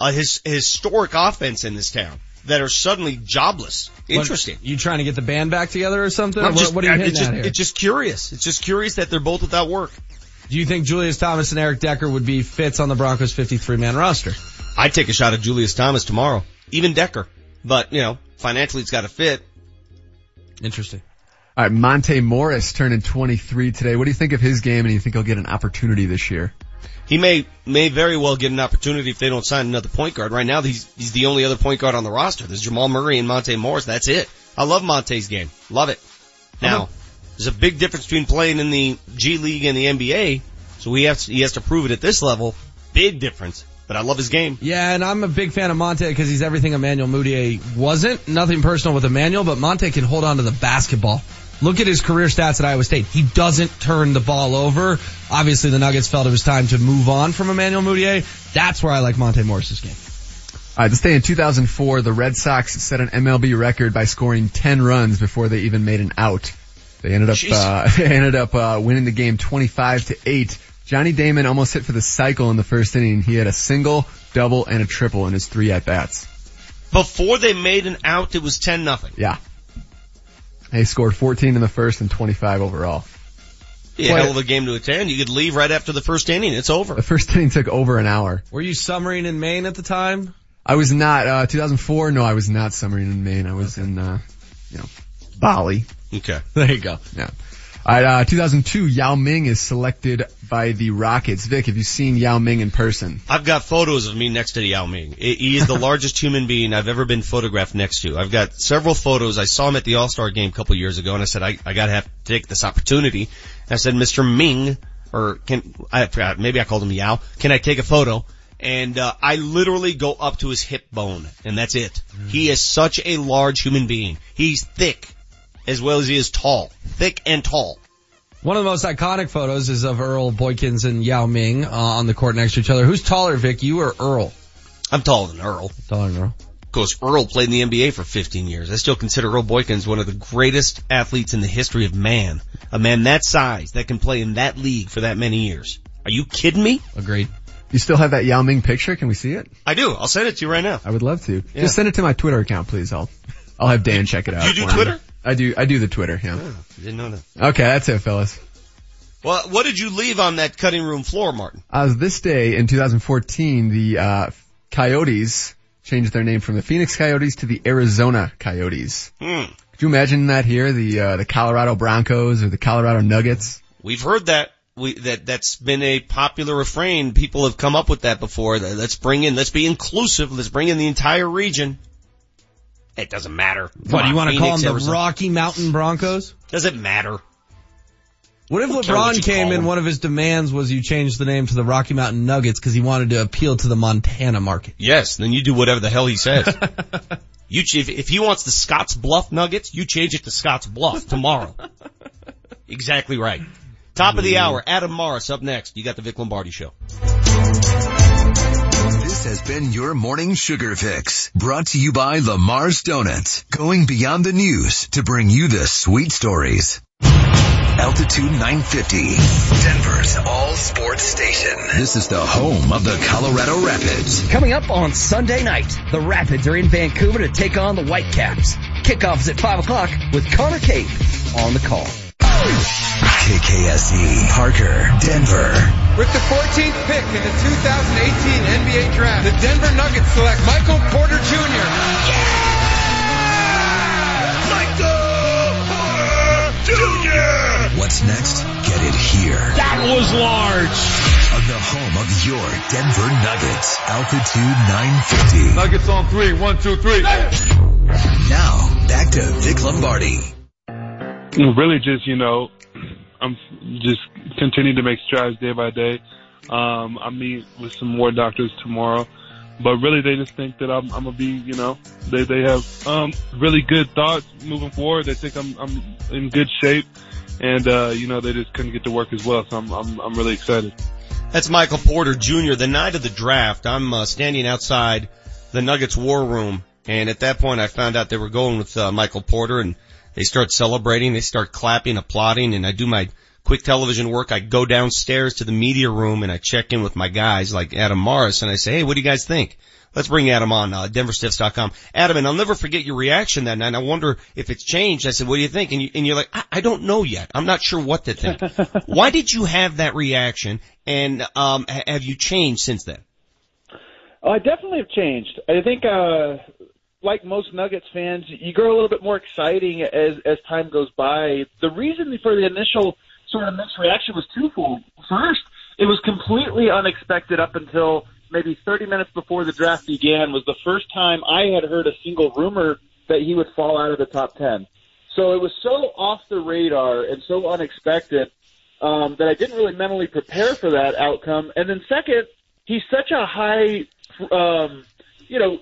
a his, historic offense in this town that are suddenly jobless. Interesting. What, you trying to get the band back together or something? I'm what, just, what are you I- hitting it's, just, at here? it's just curious. It's just curious that they're both without work. Do you think Julius Thomas and Eric Decker would be fits on the Broncos 53 man roster? I'd take a shot at Julius Thomas tomorrow. Even Decker. But, you know, financially it's gotta fit. Interesting. Alright, Monte Morris turning 23 today. What do you think of his game and do you think he'll get an opportunity this year? He may, may very well get an opportunity if they don't sign another point guard. Right now he's, he's the only other point guard on the roster. There's Jamal Murray and Monte Morris. That's it. I love Monte's game. Love it. Now, there's a big difference between playing in the G League and the NBA. So he has, he has to prove it at this level. Big difference. But I love his game. Yeah, and I'm a big fan of Monte because he's everything Emmanuel Mudiay wasn't. Nothing personal with Emmanuel, but Monte can hold on to the basketball. Look at his career stats at Iowa State. He doesn't turn the ball over. Obviously the Nuggets felt it was time to move on from Emmanuel Mudiay. That's where I like Monte Morris's game. Alright, this day in 2004, the Red Sox set an MLB record by scoring 10 runs before they even made an out. They ended up, uh, they ended up, uh, winning the game 25 to 8. Johnny Damon almost hit for the cycle in the first inning. He had a single, double, and a triple in his three at-bats. Before they made an out, it was 10 nothing. Yeah. He scored 14 in the first and 25 overall. Yeah, Quite- hell of a game to attend. You could leave right after the first inning. It's over. The first inning took over an hour. Were you summering in Maine at the time? I was not, uh, 2004, no, I was not summering in Maine. I was in, uh, you know, Bali. Okay. There you go. Yeah. Uh, 2002, Yao Ming is selected by the Rockets. Vic, have you seen Yao Ming in person? I've got photos of me next to Yao Ming. He is the largest human being I've ever been photographed next to. I've got several photos. I saw him at the All-Star game a couple years ago and I said, I, I gotta have to take this opportunity. And I said, Mr. Ming, or can, I forgot, maybe I called him Yao, can I take a photo? And, uh, I literally go up to his hip bone and that's it. He is such a large human being. He's thick as well as he is tall. Thick and tall. One of the most iconic photos is of Earl Boykins and Yao Ming uh, on the court next to each other. Who's taller, Vic? You or Earl? I'm taller than Earl. Taller than Earl. Of course, Earl played in the NBA for 15 years. I still consider Earl Boykins one of the greatest athletes in the history of man. A man that size that can play in that league for that many years. Are you kidding me? Agreed. You still have that Yao Ming picture? Can we see it? I do. I'll send it to you right now. I would love to. Yeah. Just send it to my Twitter account, please. I'll, I'll have Dan check it out. You do for me. Twitter? I do, I do the Twitter, yeah. Didn't know that. Okay, that's it, fellas. Well, what did you leave on that cutting room floor, Martin? As this day in 2014, the, uh, Coyotes changed their name from the Phoenix Coyotes to the Arizona Coyotes. Hmm. Could you imagine that here? The, uh, the Colorado Broncos or the Colorado Nuggets? We've heard that. We, that, that's been a popular refrain. People have come up with that before. Let's bring in, let's be inclusive. Let's bring in the entire region. It doesn't matter. What, do you want to call them the Arizona. Rocky Mountain Broncos? Does it matter? What if LeBron came them. one of his demands was you change the name to the Rocky Mountain Nuggets because he wanted to appeal to the Montana market? Yes, then you do whatever the hell he says. you, if, if he wants the Scotts Bluff Nuggets, you change it to Scotts Bluff tomorrow. exactly right. Top of the hour, Adam Mares up next. You got the Vic Lombardi show. Has been your morning sugar fix brought to you by Lamar's Donuts, going beyond the news to bring you the sweet stories. Altitude 950, Denver's all sports station. This is the home of the Colorado Rapids. Coming up on Sunday night, the Rapids are in Vancouver to take on the Whitecaps. Kickoff is at 5 o'clock with Connor Cape on the call. KKSE, E, Parker, Denver. With the 14th pick in the 2018 NBA draft, the Denver Nuggets select Michael Porter Jr. Yeah! Michael Porter Jr. What's next? Get it here. That was large. On the home of your Denver Nuggets. Altitude 950. Nuggets on three. One, two, three. Now, back to Vic Lombardi. really just you know i'm just continuing to make strides day by day. Um i meet with some more doctors tomorrow. But really they just think that i'm i'm gonna be you know they they have um really good thoughts moving forward. They think i'm i'm in good shape. And uh you know they just couldn't get to work as well. So i'm i'm, I'm really excited. That's Michael Porter Jr. The night of the draft, I'm uh, standing outside the Nuggets war room, and at that point I found out they were going with uh, Michael Porter, and they start celebrating, they start clapping, applauding, and I do my quick television work. I go downstairs to the media room and I check in with my guys like Adam Mares, and I say, hey, what do you guys think? Let's bring Adam on, uh, denverstiffs.com. Adam, and I'll never forget your reaction that night. I wonder if it's changed. I said, what do you think? And, you, and you're like, I, I don't know yet. I'm not sure what to think. Why did you have that reaction? And, um, ha- have you changed since then? Oh, I definitely have changed. I think, uh, like most Nuggets fans, you grow a little bit more exciting as as time goes by. The reason for the initial sort of mixed reaction was twofold. First, it was completely unexpected up until maybe 30 minutes before the draft began. Was the first time I had heard a single rumor that he would fall out of the top 10. So it was so off the radar and so unexpected um, that I didn't really mentally prepare for that outcome. And then second, he's such a high, um, you know,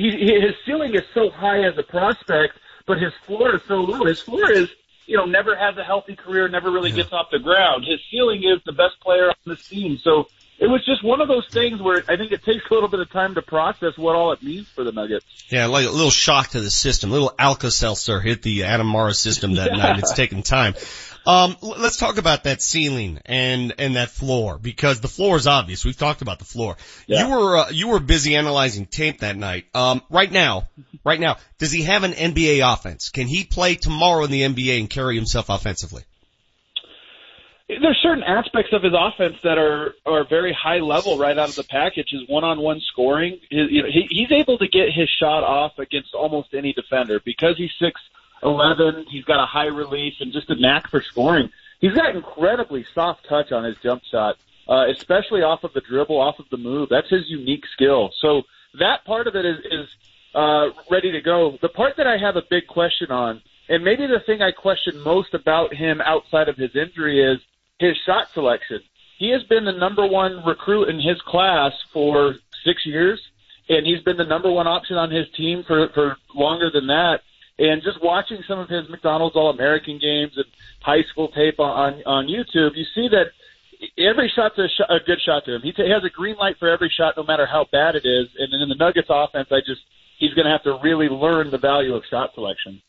he, his ceiling is so high as a prospect, but his floor is so low. His floor is, you know, never has a healthy career, never really gets off the ground. His ceiling is the best player on this team. So it was just one of those things where I think it takes a little bit of time to process what all it means for the Nuggets. Yeah, like a little shock to the system. A little Alka-Seltzer hit the Adam Mares system that Yeah. night. It's taken time. Um, let's talk about that ceiling and, and that floor because the floor is obvious. We've talked about the floor. You were, uh, you were busy analyzing tape that night. Um, right now, right now, does he have an NBA offense? Can he play tomorrow in the NBA and carry himself offensively? There's certain aspects of his offense that are are very high level right out of the package. His one-on-one scoring, his, you know, he, he's able to get his shot off against almost any defender because he's six eleven. He's got a high release and just a knack for scoring. He's got incredibly soft touch on his jump shot, uh, especially off of the dribble, off of the move. That's his unique skill. So that part of it is is uh, ready to go. The part that I have a big question on, and maybe the thing I question most about him outside of his injury is his shot selection. He has been the number one recruit in his class for six years, and he's been the number one option on his team for, for longer than that. And just watching some of his McDonald's All-American games and high school tape on on YouTube, you see that every shot's a, shot, a good shot to him. He, t- he has a green light for every shot, no matter how bad it is. And in the Nuggets offense, I just he's going to have to really learn the value of shot selection.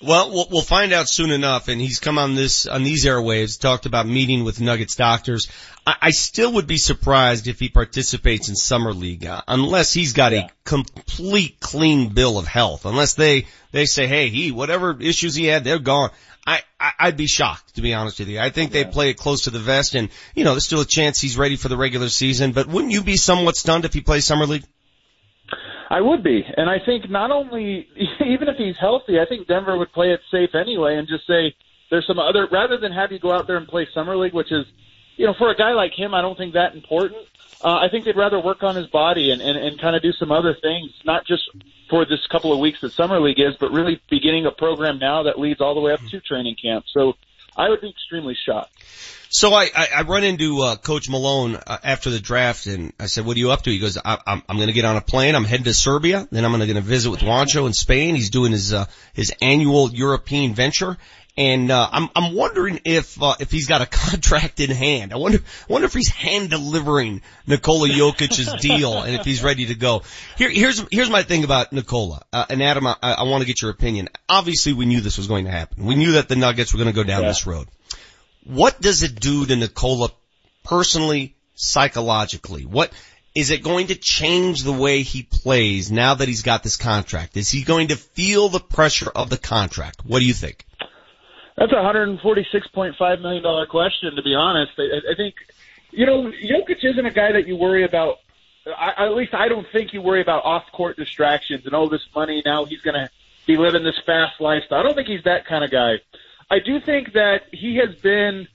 Well, we'll we'll find out soon enough, and he's come on this on these airwaves, talked about meeting with Nuggets doctors. I, I still would be surprised if he participates in summer league, uh, unless he's got a complete clean bill of health. Unless they they say, hey, he whatever issues he had, they're gone. I, I I'd be shocked to be honest with you. I think they play it close to the vest, and you know, there's still a chance he's ready for the regular season. But wouldn't you be somewhat stunned if he plays summer league? I would be, and I think not only even if he's healthy, I think Denver would play it safe anyway and just say there's some other rather than have you go out there and play summer league, which is, you know, for a guy like him, I don't think that important. Uh, I think they'd rather work on his body and, and, and kind of do some other things, not just for this couple of weeks that summer league is, but really beginning a program now that leads all the way up to training camp. So I would be extremely shocked. So I, I, I run into uh, Coach Malone uh, after the draft, and I said, "What are you up to?" He goes, I, "I'm I'm going to get on a plane. I'm heading to Serbia. Then I'm going to visit with Juancho in Spain. He's doing his uh, his annual European venture." And uh, I'm I'm wondering if uh, if he's got a contract in hand. I wonder I wonder if he's hand delivering Nikola Jokic's deal and if he's ready to go. Here here's here's my thing about Nikola uh, and Adam. I, I want to get your opinion. Obviously, we knew this was going to happen. We knew that the Nuggets were going to go down Yeah. this road. What does it do to Nikola personally, psychologically? What is it going to change the way he plays now that he's got this contract? Is he going to feel the pressure of the contract? What do you think? That's a $146.5 million question, to be honest. I, I think, you know, Jokic isn't a guy that you worry about. I, at least I don't think you worry about off-court distractions and, all this money, now he's going to be living this fast lifestyle. I don't think he's that kind of guy. I do think that he has been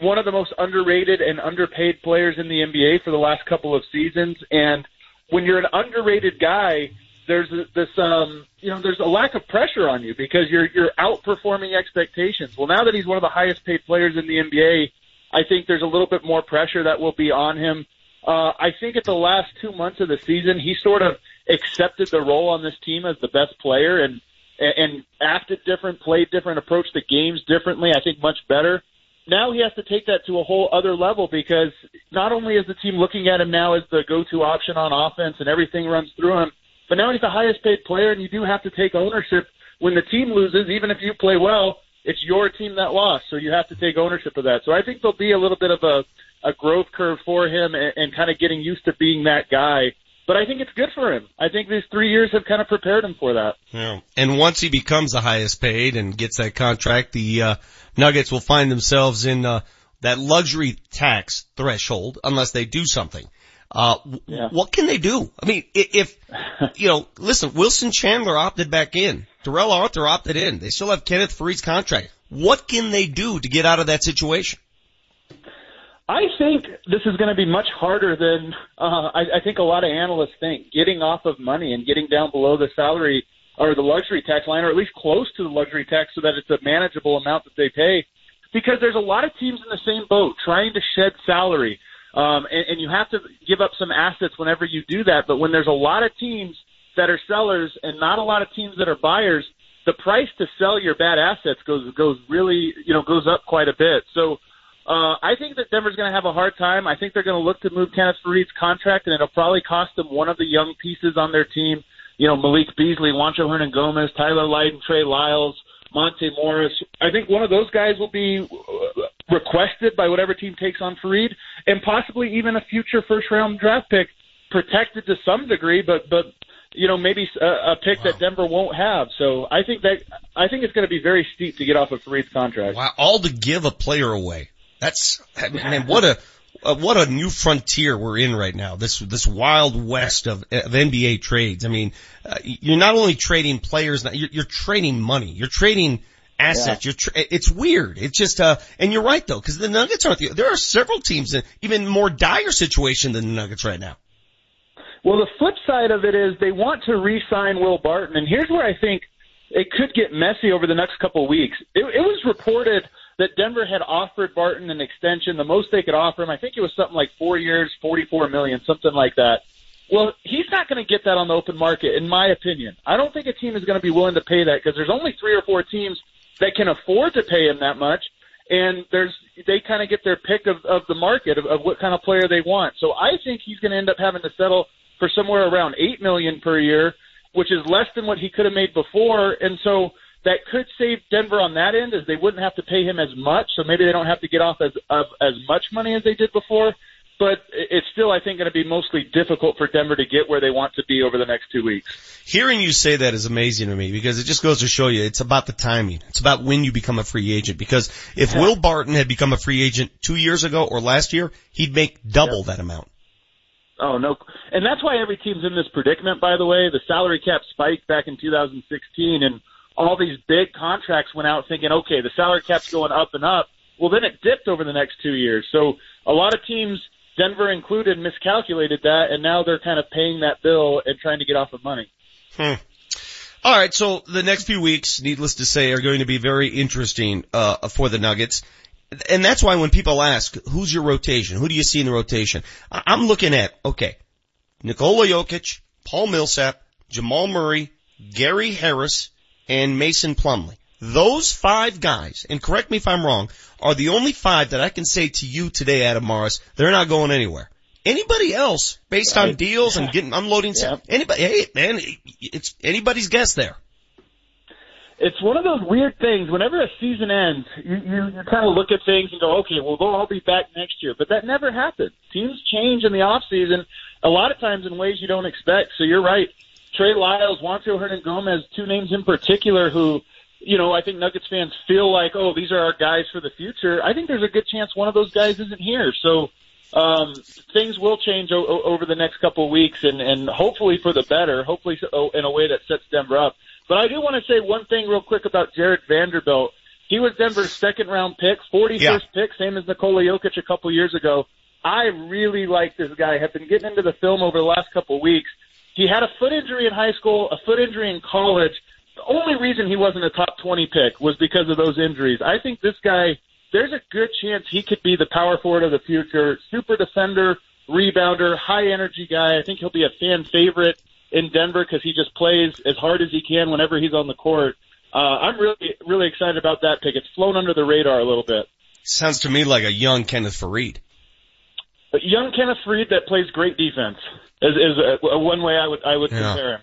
one of the most underrated and underpaid players in the NBA for the last couple of seasons. And when you're an underrated guy, there's this um you know there's a lack of pressure on you because you're you're outperforming expectations. Well, now that he's one of the highest paid players in the NBA, I think there's a little bit more pressure that will be on him. Uh, I think at the last two months of the season, he sort of accepted the role on this team as the best player and and acted different, played different, approached the games differently. I think much better. Now he has to take that to a whole other level because not only is the team looking at him now as the go-to option on offense and everything runs through him, but now he's the highest paid player and you do have to take ownership when the team loses, even if you play well, it's your team that lost. So you have to take ownership of that. So I think there'll be a little bit of a, a growth curve for him and, and kind of getting used to being that guy. But I think it's good for him. I think these three years have kind of prepared him for that. Yeah. And once he becomes the highest paid and gets that contract, the uh, Nuggets will find themselves in uh, that luxury tax threshold unless they do something. Uh, w- what can they do? I mean, if, you know, listen, Wilson Chandler opted back in. Darrell Arthur opted in. They still have Kenneth Faried's contract. What can they do to get out of that situation? I think this is going to be much harder than uh, I, I think a lot of analysts think. Getting off of money and getting down below the salary or the luxury tax line, or at least close to the luxury tax, so that it's a manageable amount that they pay. Because there's a lot of teams in the same boat trying to shed salary, um, and, and you have to give up some assets whenever you do that. But when there's a lot of teams that are sellers and not a lot of teams that are buyers, the price to sell your bad assets goes goes really you know goes up quite a bit. So. Uh, I think that Denver's going to have a hard time. I think they're going to look to move Kenneth Faried's contract, and it'll probably cost them one of the young pieces on their team. You know, Malik Beasley, Juancho Hernangomez, Tyler Lydon, Trey Lyles, Monte Morris. I think one of those guys will be uh, requested by whatever team takes on Faried, and possibly even a future first round draft pick, protected to some degree, but but you know maybe a, a pick that Denver won't have. So I think that I think it's going to be very steep to get off of Faried's contract. Wow, all to give a player away. That's I mean, man, what a uh, what a new frontier we're in right now. This this wild west of, of NBA trades. I mean, uh, you're not only trading players, you're, you're trading money. You're trading assets. You're tra- it's weird. It's just uh, and you're right though, because the Nuggets aren't. The, there are several teams in even more dire situation than the Nuggets right now. Well, the flip side of it is they want to re-sign Will Barton, and here's where I think it could get messy over the next couple of weeks. It, it was reported that Denver had offered Barton an extension, the most they could offer him. I think it was something like four years, forty-four million, something like that. Well, he's not going to get that on the open market, in my opinion. I don't think a team is going to be willing to pay that because there's only three or four teams that can afford to pay him that much, and there's they kind of get their pick of, of the market of, of what kind of player they want. So I think he's going to end up having to settle for somewhere around eight million per year, which is less than what he could have made before, and so that could save Denver on that end, as they wouldn't have to pay him as much. So maybe they don't have to get off as of as much money as they did before. But it's still, I think, going to be mostly difficult for Denver to get where they want to be over the next two weeks. Hearing you say that is amazing to me because it just goes to show you it's about the timing. It's about when you become a free agent because if Will Barton had become a free agent two years ago or last year, he'd make double that amount. Oh no, and that's why every team's in this predicament. By the way, the salary cap spiked back in 2016, and all these big contracts went out thinking, okay, the salary cap's going up and up. Well, then it dipped over the next two years. So a lot of teams, Denver included, miscalculated that, and now they're kind of paying that bill and trying to get off of money. Hmm. All right, so the next few weeks, needless to say, are going to be very interesting uh, for the Nuggets. And that's why when people ask, who's your rotation? Who do you see in the rotation? I'm looking at, okay, Nikola Jokic, Paul Millsap, Jamal Murray, Gary Harris, and Mason Plumlee. Those five guys, and correct me if I'm wrong, are the only five that I can say to you today, Adam Mares, they're not going anywhere. Anybody else, based on Right. deals and getting unloading, stuff, anybody, hey man, it's anybody's guess there. It's one of those weird things. Whenever a season ends, you, you, you kind of look at things and go, okay, well, they'll all be back next year. But that never happens. Teams change in the off season a lot of times in ways you don't expect. So you're right. Trey Lyles, Juancho Hernangomez, two names in particular who, you know, I think Nuggets fans feel like, oh, these are our guys for the future. I think there's a good chance one of those guys isn't here. So, um, things will change o- over the next couple of weeks and, and hopefully for the better, hopefully so- in a way that sets Denver up. But I do want to say one thing real quick about Jarred Vanderbilt. He was Denver's second round pick, 41st Yeah. pick, same as Nikola Jokic a couple years ago. I really like this guy. Have been getting into the film over the last couple of weeks. He had a foot injury in high school, a foot injury in college. The only reason he wasn't a top 20 pick was because of those injuries. I think this guy, there's a good chance he could be the power forward of the future. Super defender, rebounder, high energy guy. I think he'll be a fan favorite in Denver because he just plays as hard as he can whenever he's on the court. Uh, I'm really, really excited about that pick. It's flown under the radar a little bit. Sounds to me like a young Kenneth Faried. But young Kenneth Faried that plays great defense is, is uh, a, a uh, one way I would I would Yeah. compare him.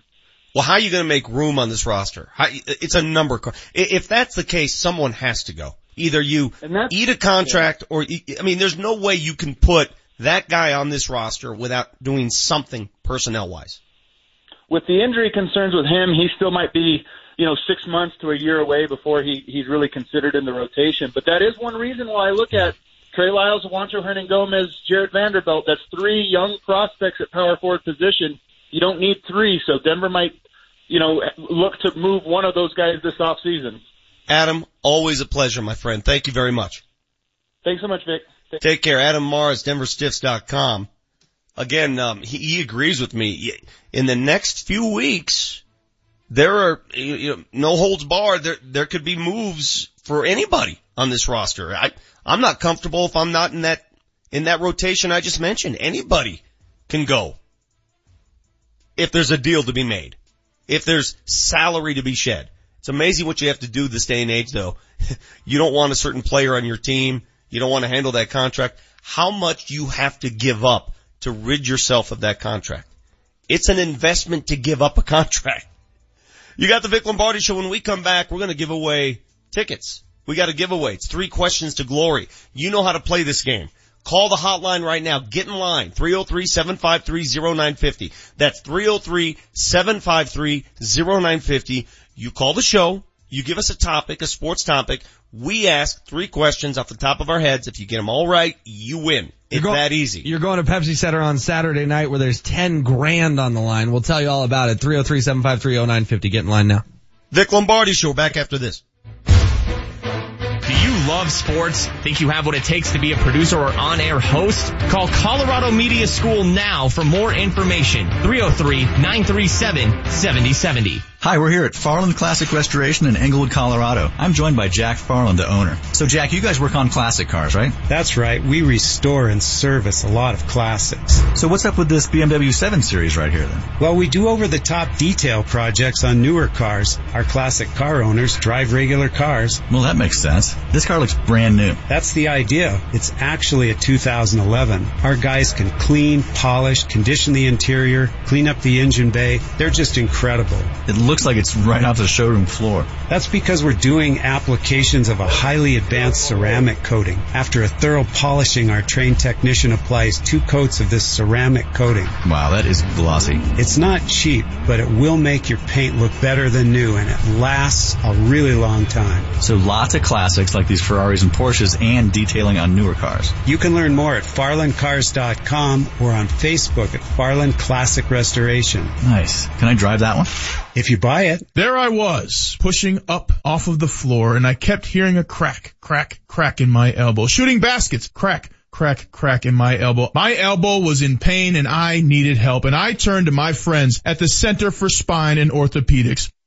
Well, how are you going to make room on this roster? How, it's a number. If that's the case, someone has to go. Either you eat a contract or, I mean, there's no way you can put that guy on this roster without doing something personnel wise. With the injury concerns with him, he still might be you know six months to a year away before he he's really considered in the rotation. But that is one reason why I look at Trey Lyles, Juancho Hernan Gomez, Jarred Vanderbilt. That's three young prospects at power forward position. You don't need three, so Denver might you know look to move one of those guys this off season. Adam, always a pleasure, my friend. Thank you very much. Thanks so much, Vic. Take care. Adam Mares, DenverStiffs.com. Again, um, he, he agrees with me. In the next few weeks, there are you you know, no holds barred. There there could be moves for anybody on this roster. I I'm not comfortable if I'm not in that in that rotation I just mentioned. Anybody can go if there's a deal to be made. If there's salary to be shed. It's amazing what you have to do this day and age though. you don't want a certain player on your team. You don't want to handle that contract. How much you have to give up to rid yourself of that contract. It's an investment to give up a contract. You got the Vic Lombardi show. When we come back, we're going to give away tickets. We got a giveaway. It's three questions to glory. You know how to play this game. Call the hotline right now. Get in line. 303-753-0950. That's 303-753-0950. You call the show. You give us a topic, a sports topic. We ask three questions off the top of our heads. If you get them all right, you win. It's go- that easy. You're going to Pepsi Center on Saturday night where there's 10 grand on the line. We'll tell you all about it. 303-753-0950. Get in line now. Vic Lombardi show back after this. Love sports? Think you have what it takes to be a producer or on-air host? Call Colorado Media School now for more information. 303-937-7070. Hi, we're here at Farland Classic Restoration in Englewood, Colorado. I'm joined by Jack Farland, the owner. So Jack, you guys work on classic cars, right? That's right. We restore and service a lot of classics. So what's up with this BMW 7 Series right here then? Well, we do over the top detail projects on newer cars. Our classic car owners drive regular cars. Well, that makes sense. This car looks brand new. That's the idea. It's actually a 2011. Our guys can clean, polish, condition the interior, clean up the engine bay. They're just incredible. It looks like it's right off the showroom floor. That's because we're doing applications of a highly advanced ceramic coating. After a thorough polishing, our trained technician applies two coats of this ceramic coating. Wow, that is glossy. It's not cheap, but it will make your paint look better than new and it lasts a really long time. So lots of classics like these Ferraris and Porsches and detailing on newer cars. You can learn more at farlandcars.com or on Facebook at Farland Classic Restoration. Nice. Can I drive that one? If you buy it. There I was, pushing up off of the floor, and I kept hearing a crack, crack, crack in my elbow. Shooting baskets, crack, crack, crack in my elbow. My elbow was in pain and I needed help, and I turned to my friends at the Center for Spine and Orthopedics.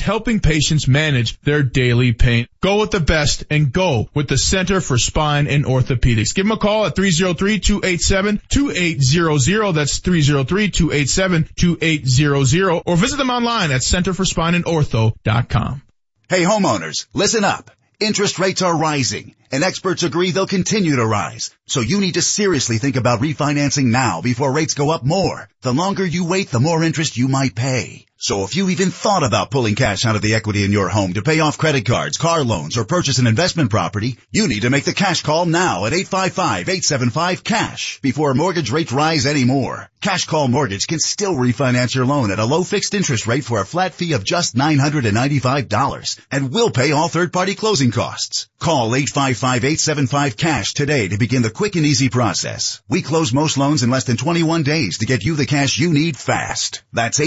helping patients manage their daily pain. Go with the best and go with the Center for Spine and Orthopedics. Give them a call at 303-287-2800. That's 303-287-2800 or visit them online at centerforspineandortho.com. Hey homeowners, listen up. Interest rates are rising and experts agree they'll continue to rise. So you need to seriously think about refinancing now before rates go up more. The longer you wait, the more interest you might pay. So if you even thought about pulling cash out of the equity in your home to pay off credit cards, car loans, or purchase an investment property, you need to make the cash call now at 855-875-CASH before mortgage rates rise anymore. Cash Call Mortgage can still refinance your loan at a low fixed interest rate for a flat fee of just $995 and will pay all third party closing costs. Call 855-875-CASH today to begin the quick and easy process. We close most loans in less than 21 days to get you the cash you need fast. That's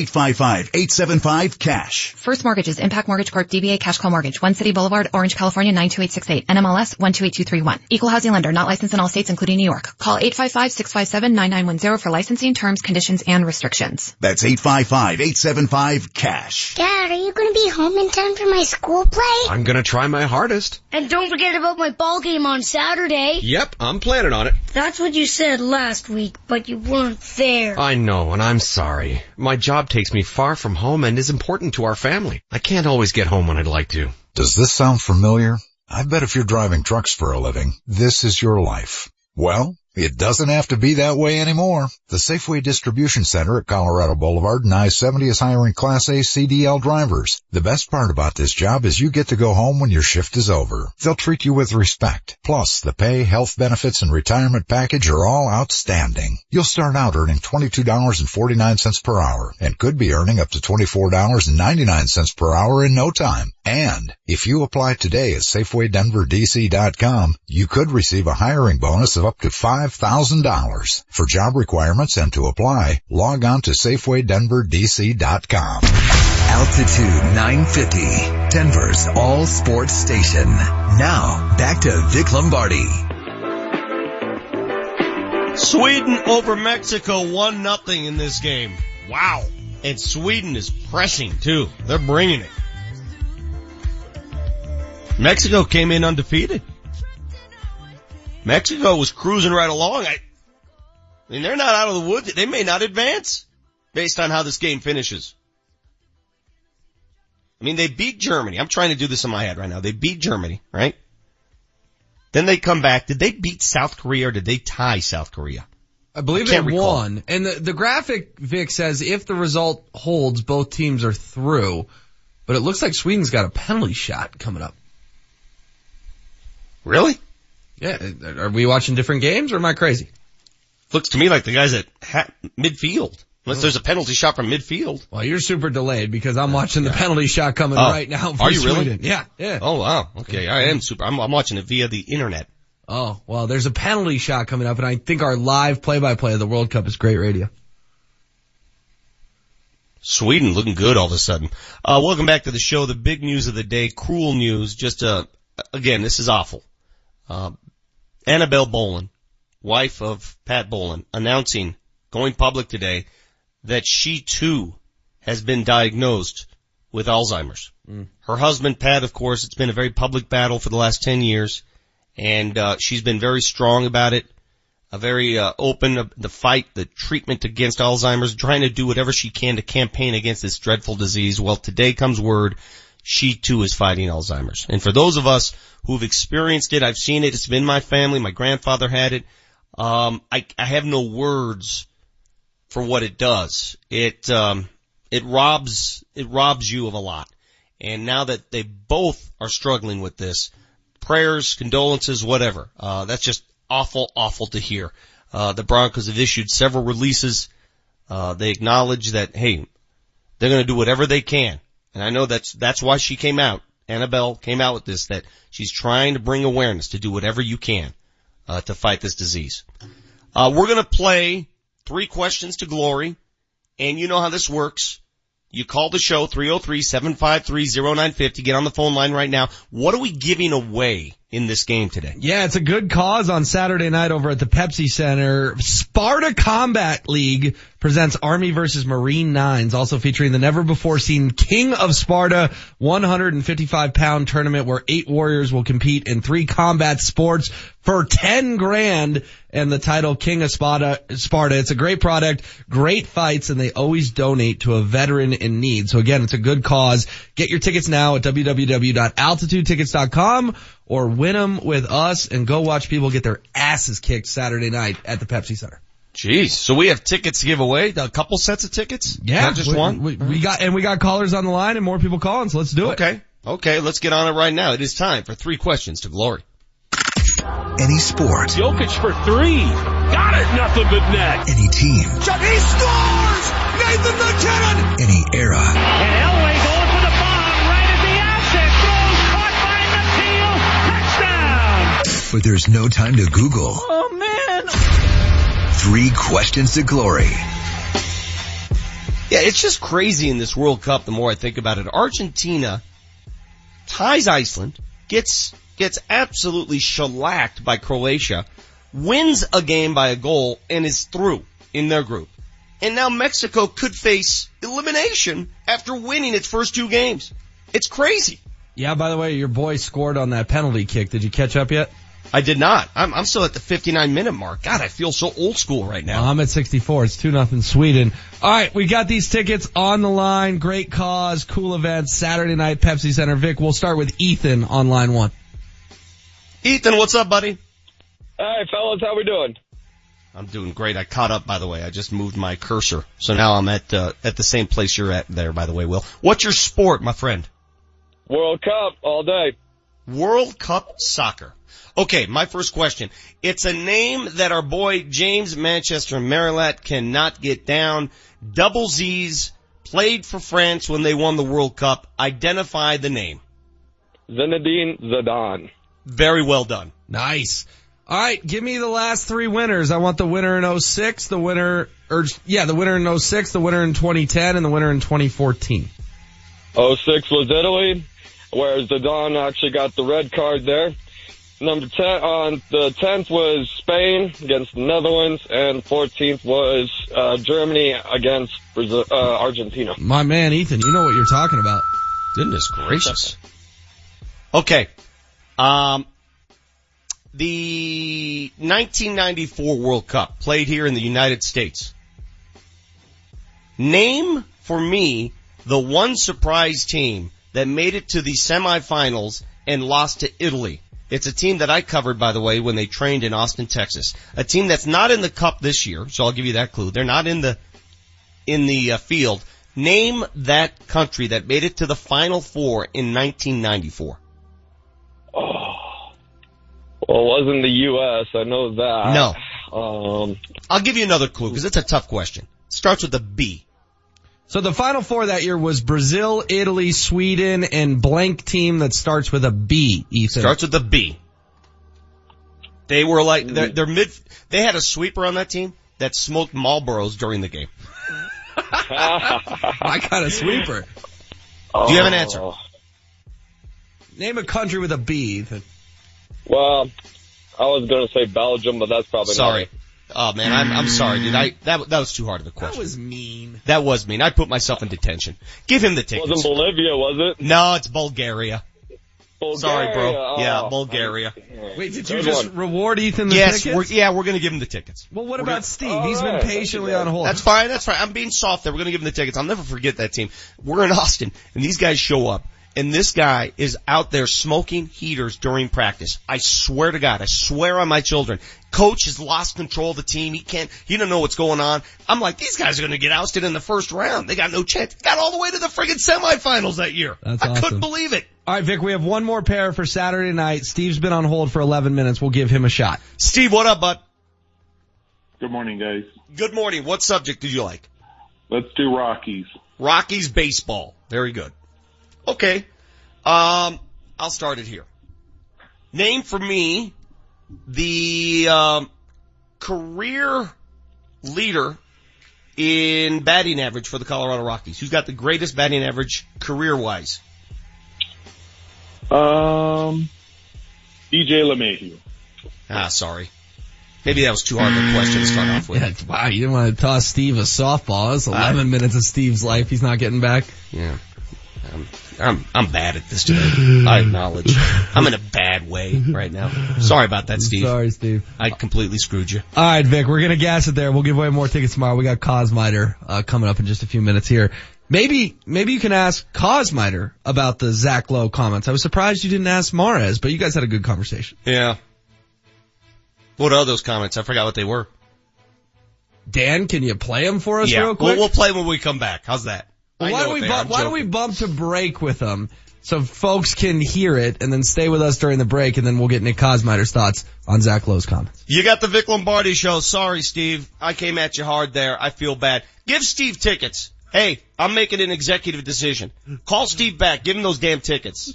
855-875-CASH. First Mortgages, Impac Mortgage Corp, DBA Cash Call Mortgage, One City Boulevard, Orange, California, 92868, NMLS 128231. Equal housing lender, not licensed in all states, including New York. Call 855-657-9910 for licensing, terms, conditions, and restrictions. That's 855-875-CASH. Dad, are you going to be home in time for my school play? I'm gonna try my hardest. And don't forget about my ball game on Saturday. Yep, I'm planning on it. That's what you said last week, but you weren't there. I know, and I'm sorry. My job takes me far from home and is important to our family. I can't always get home when I'd like to. Does this sound familiar? I bet if you're driving trucks for a living, this is your life. Well, it doesn't have to be that way anymore. The Safeway Distribution Center at Colorado Boulevard and I-70 is hiring Class A CDL drivers. The best part about this job is you get to go home when your shift is over. They'll treat you with respect. Plus, the pay, health benefits, and retirement package are all outstanding. You'll start out earning $22.49 per hour and could be earning up to $24.99 per hour in no time. And if you apply today at SafewayDenverDC.com, you could receive a hiring bonus of up to $5,000. For job requirements and to apply, log on to SafewayDenverDC.com. Altitude 950, Denver's all sports station. Now, back to Vic Lombardi. Sweden over Mexico, one nothing in this game. Wow. And Sweden is pressing too. They're bringing it. Mexico came in undefeated. Mexico was cruising right along. I, I mean, they're not out of the woods. They may not advance based on how this game finishes. I mean, they beat Germany. I'm trying to do this in my head right now. They beat Germany, right? Then they come back. Did they beat South Korea or did they tie South Korea? I believe I they recall. won. And the, the graphic, Vic, says if the result holds, both teams are through. But it looks like Sweden's got a penalty shot coming up. Really? Yeah. Are we watching different games or am I crazy? Looks to me like the guys at ha- midfield. Unless there's a penalty shot from midfield. Well, you're super delayed because I'm watching the penalty shot coming Oh. right now. Are you really? Yeah, yeah. Oh wow. Okay, I am super. I'm, I'm watching it via the internet. Oh, well, there's a penalty shot coming up and I think our live play-by-play of the World Cup is great radio. Sweden looking good all of a sudden. Uh, welcome back to the show. The big news of the day, cruel news. Just, uh, again, this is awful. Uh, Annabel Bowlen, wife of Pat Bowlen, announcing, going public today, that she too has been diagnosed with Alzheimer's. Her husband, Pat, of course, it's been a very public battle for the last 10 years, and, uh, she's been very strong about it a very uh, open uh, the fight, the treatment against Alzheimer's, trying to do whatever she can to campaign against this dreadful disease. Well, today comes word she too is fighting Alzheimer's. And for those of us who've experienced it, I've seen it. It's been my family. My grandfather had it. Um, I, I have no words for what it does. It um, it robs it robs you of a lot. And now that they both are struggling with this, prayers, condolences, whatever. Uh, that's just awful, awful to hear. Uh, the Broncos have issued several releases. Uh, they acknowledge that, hey, they're going to do whatever they can. And I know that's, that's why she came out. Annabel came out with this, that she's trying to bring awareness to do whatever you can, uh, to fight this disease. Uh, we're to play three questions to glory. And you know how this works. You call the show 303-753-0950. Get on the phone line right now. What are we giving away in this game today? Yeah, it's a good cause on Saturday night over at the Pepsi Center. Sparta Combat League presents Army versus Marine Nines, also featuring the never before seen King of Sparta 155 pound tournament where eight warriors will compete in three combat sports for 10 grand and the title King of Sparta, Sparta. It's a great product, great fights, and they always donate to a veteran in need. So again, it's a good cause. Get your tickets now at www.altitudetickets.com or win them with us and go watch people get their asses kicked Saturday night at the Pepsi Center. Jeez. So we have tickets to give away? A couple sets of tickets? Yeah, Not just we, one? We, we got and we got callers on the line and more people calling, so let's do it. Okay. Okay, let's get on it right now. It is time for three questions to glory. Any sport, Jokic for three. Got it. Nothing but net. any team, He scores! Nathan MacKinnon! any era. The outset. Throws caught by McNeil. Touchdown! But there's no time to Google. Oh man! Three questions to glory. Yeah, it's just crazy in this World Cup the more I think about it. Argentina ties Iceland, gets, gets absolutely shellacked by Croatia, wins a game by a goal, and is through in their group. And now Mexico could face elimination after winning its first two games. It's crazy. Yeah, by the way, your boy scored on that penalty kick. Did you catch up yet? I did not. I'm, I'm still at the 59 minute mark. God, I feel so old school right now. I'm at 64. It's 2 nothing Sweden. All right, we got these tickets on the line. Great cause, cool event, Saturday night, Pepsi Center. Vic, we'll start with Ethan on line one. Ethan, what's up, buddy? Hi, fellas. How we doing? I'm doing great. I caught up, by the way. I just moved my cursor, so now I'm at uh, at the same place you're at there. By the way, Will. What's your sport, my friend? World Cup all day. World Cup soccer. Okay, my first question. It's a name that our boy James Manchester Marilat cannot get down. Double Z's played for France when they won the World Cup. Identify the name. Zinedine Zidane. Very well done. Nice. All right, give me the last three winners. I want the winner in 06, the winner, or yeah, the winner in 06, the winner in 2010, and the winner in 2014. 06 was Italy, whereas Zidane actually got the red card there. Number 10, on the 10th was Spain against the Netherlands, and 14th was uh, Germany against Brazil, uh, Argentina. My man, Ethan, you know what you're talking about. Goodness gracious. Okay. Um, the 1994 World Cup played here in the United States. Name for me the one surprise team that made it to the semifinals and lost to Italy. It's a team that I covered, by the way, when they trained in Austin, Texas. A team that's not in the cup this year, so I'll give you that clue. They're not in the, in the uh, field. Name that country that made it to the final four in 1994. Well, it wasn't the U.S. I know that. No. Um, I'll give you another clue because it's a tough question. Starts with a B. So the final four that year was Brazil, Italy, Sweden, and blank team that starts with a B, Ethan. Starts with a B. They were like, they're, they're mid, they had a sweeper on that team that smoked Marlboros during the game. I got a sweeper. Oh. Do you have an answer? Name a country with a B, Ethan. Well, I was going to say Belgium, but that's probably Sorry. not. Oh man, I'm, I'm sorry, dude. I, that, that was too hard of a question. That was mean. That was mean. I put myself in detention. Give him the It tickets. wasn't Bolivia, was it? No, it's Bulgaria. Bulgaria. Sorry, bro. Oh. Yeah, Bulgaria. Wait, did you just one. reward Ethan the yes, tickets? we're, yeah, we're gonna give him the tickets. well, what we're about gonna- Steve? He's been Alright, patiently on hold. That's fine. That's fine. I'm being soft there. We're gonna give him the tickets. I'll never forget that team. We're in Austin, and these guys show up, and this guy is out there smoking heaters during practice. I swear to God, I swear on my children. Coach has lost control of the team. He can't. He don't know what's going on. I'm like, these guys are gonna get ousted in the first round. They got no chance. Got all the way to the friggin' semifinals that year. That's I awesome. couldn't believe it. All right, Vic, we have one more pair for Saturday night. Steve's been on hold for 11 minutes. We'll give him a shot. Steve, what up, bud? Good morning, guys. Good morning. What subject did you like? Let's do Rockies. Rockies baseball. Very good. Okay. Um, I'll start it here. Name for me the um, career leader in batting average for the Colorado Rockies. Who's got the greatest batting average career wise? Um, DJ LeMahieu. Ah, sorry. Maybe that was too hard of a question to start off with. Yeah, wow, you didn't want to toss Steve a softball. That's 11 minutes of Steve's life he's not getting back. Yeah. I'm, I'm, I'm bad at this today. I acknowledge. I'm in a bad way right now. Sorry about that, Steve. Sorry, Steve. I completely screwed you. All right, Vic, we're gonna gas it there. We'll give away more tickets tomorrow. We got Kosmider uh, coming up in just a few minutes here. Maybe, maybe you can ask Kosmider about the Zach Lowe comments. I was surprised you didn't ask Mares, but you guys had a good conversation. Yeah. What are those comments? I forgot what they were. Dan, can you play them for us yeah, real quick? We'll, we'll play when we come back. How's that? I why don't we bump, why don't we bump to break with them so folks can hear it and then stay with us during the break and then we'll get Nick Kosmider's thoughts on Zach Lowe's comments. You got the Vic Lombardi show. Sorry, Steve. I came at you hard there. I feel bad. Give Steve tickets. Hey, I'm making an executive decision. Call Steve back. Give him those damn tickets.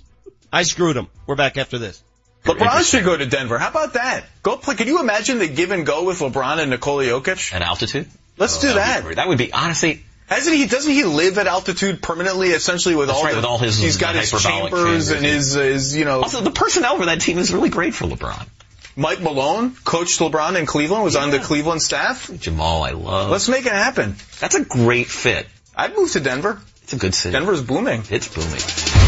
I screwed him. We're back after this. LeBron should go to Denver. How about that? Go play. Could you imagine the give and go with LeBron and Nikola Jokic? At altitude? Let's oh, do Oh, that. would be. That would be honestly. Hasn't he? Doesn't he live at altitude permanently? Essentially, with That's all right, the, with all his he's got his chambers and his, his, you know. Also, the personnel for that team is really great for LeBron. Mike Malone coached LeBron in Cleveland. Was on the Cleveland staff. Jamal, I love. Let's make it happen. That's a great fit. I'd move to Denver. It's a good city. Denver's booming. It's booming.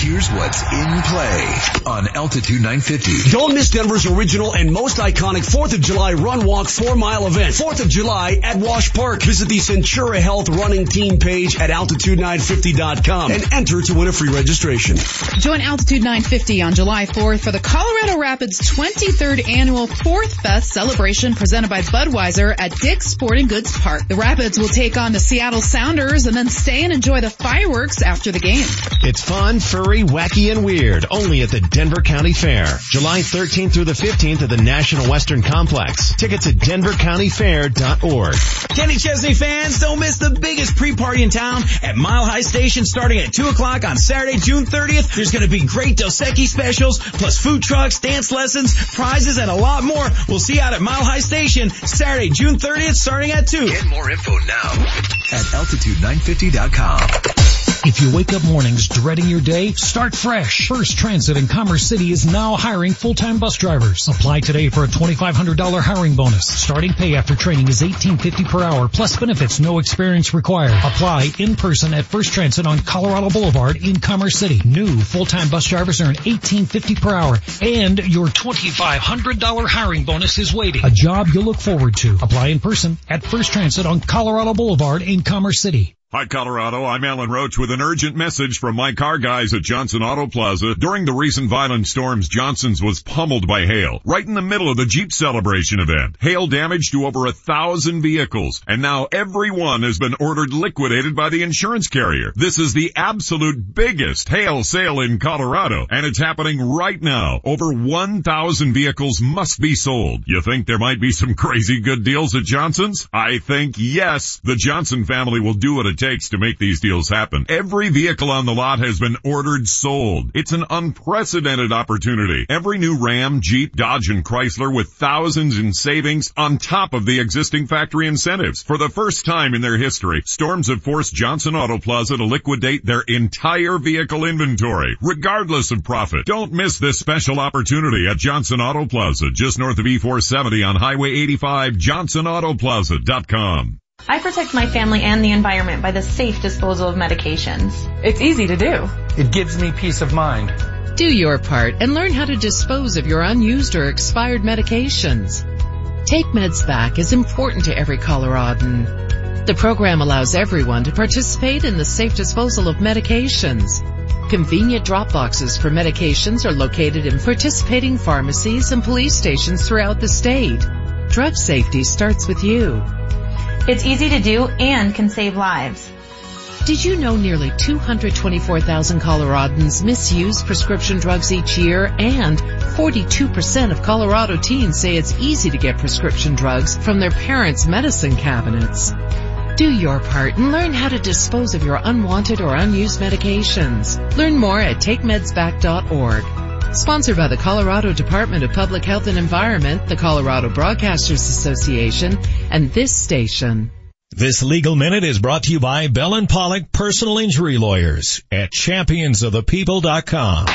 Here's what's in play on Altitude 950. Don't miss Denver's original and most iconic 4th of July Run Walk 4 Mile event. 4th of July at Wash Park. Visit the Centura Health running team page at altitude950.com and enter to win a free registration. Join Altitude 950 on July 4th for the Colorado Rapids 23rd annual Fourth Fest celebration presented by Budweiser at Dick's Sporting Goods Park. The Rapids will take on the Seattle Sounders and then stay and enjoy the fireworks after the game. It's fun, furry, wacky, and weird. Only at the Denver County Fair. July 13th through the 15th at the National Western Complex. Tickets at denvercountyfair.org. Kenny Chesney fans, don't miss the biggest pre-party in town at Mile High Station starting at 2 o'clock on Saturday, June 30th. There's going to be great Dos Equis specials, plus food trucks, dance lessons, prizes, and a lot more. We'll see you out at Mile High Station Saturday, June 30th starting at 2. Get more info now at altitude950.com. If you wake up mornings dreading your day, start fresh. First Transit in Commerce City is now hiring full-time bus drivers. Apply today for a $2,500 hiring bonus. Starting pay after training is $18.50 per hour, plus benefits, no experience required. Apply in person at First Transit on Colorado Boulevard in Commerce City. New full-time bus drivers earn $18.50 per hour, and your $2,500 hiring bonus is waiting. A job you'll look forward to. Apply in person at First Transit on Colorado Boulevard in Commerce City. Hi Colorado, I'm Alan Roach with an urgent message from my car guys at Johnson Auto Plaza. During the recent violent storms, Johnson's was pummeled by hail, right in the middle of the Jeep celebration event. Hail damage to over a thousand vehicles, and now everyone has been ordered liquidated by the insurance carrier. This is the absolute biggest hail sale in Colorado, and it's happening right now. Over 1,000 vehicles must be sold. You think there might be some crazy good deals at Johnson's? I think yes. The Johnson family will do what takes to make these deals happen. Every vehicle on the lot has been ordered sold. It's an unprecedented opportunity. Every new Ram, Jeep, Dodge, and Chrysler with thousands in savings on top of the existing factory incentives. For the first time in their history, storms have forced Johnson Auto Plaza to liquidate their entire vehicle inventory, regardless of profit. Don't miss this special opportunity at Johnson Auto Plaza, just north of E470 on Highway 85, johnsonautoplaza.com. I protect my family and the environment by the safe disposal of medications. It's easy to do. It gives me peace of mind. Do your part and learn how to dispose of your unused or expired medications. Take Meds Back is important to every Coloradan. The program allows everyone to participate in the safe disposal of medications. Convenient drop boxes for medications are located in participating pharmacies and police stations throughout the state. Drug safety starts with you. It's easy to do and can save lives. Did you know nearly 224,000 Coloradans misuse prescription drugs each year and 42% of Colorado teens say it's easy to get prescription drugs from their parents' medicine cabinets? Do your part and learn how to dispose of your unwanted or unused medications. Learn more at takemedsback.org. Sponsored by the Colorado Department of Public Health and Environment, the Colorado Broadcasters Association, and this station. This legal minute is brought to you by Bell and Pollock Personal Injury Lawyers at championsofthepeople.com.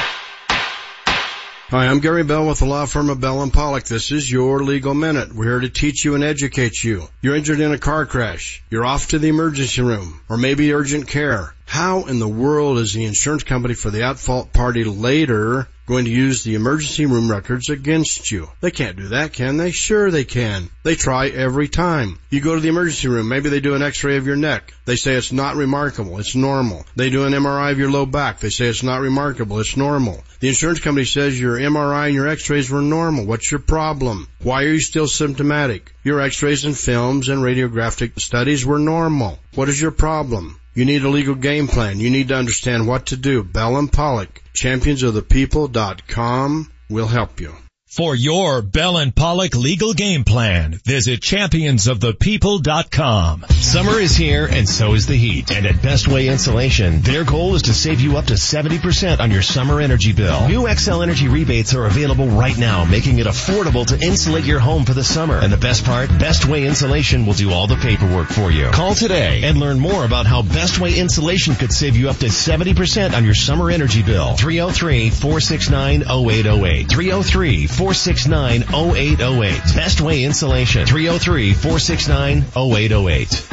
Hi, I'm Gary Bell with the law firm of Bell and Pollock. This is your legal minute. We're here to teach you and educate you. You're injured in a car crash. You're off to the emergency room or maybe urgent care. How in the world is the insurance company for the at-fault party later going to use the emergency room records against you? They can't do that, can they? Sure they can. They try every time. You go to the emergency room, maybe they do an x-ray of your neck. They say it's not remarkable, it's normal. They do an MRI of your low back. They say it's not remarkable, it's normal. The insurance company says your MRI and your x-rays were normal. What's your problem? Why are you still symptomatic? Your x-rays and films and radiographic studies were normal. What is your problem? You need a legal game plan. You need to understand what to do. Bell and Pollock, championsofthepeople.com will help you. For your Bell and Pollock legal game plan, visit championsofthepeople.com. Summer is here and so is the heat. And at Best Way Insulation, their goal is to save you up to 70% on your summer energy bill. New Xcel Energy rebates are available right now, making it affordable to insulate your home for the summer. And the best part, Best Way Insulation will do all the paperwork for you. Call today and learn more about how Best Way Insulation could save you up to 70% on your summer energy bill. 303-469-0808. 303 469-0808. Best Way Insulation. 303-469-0808.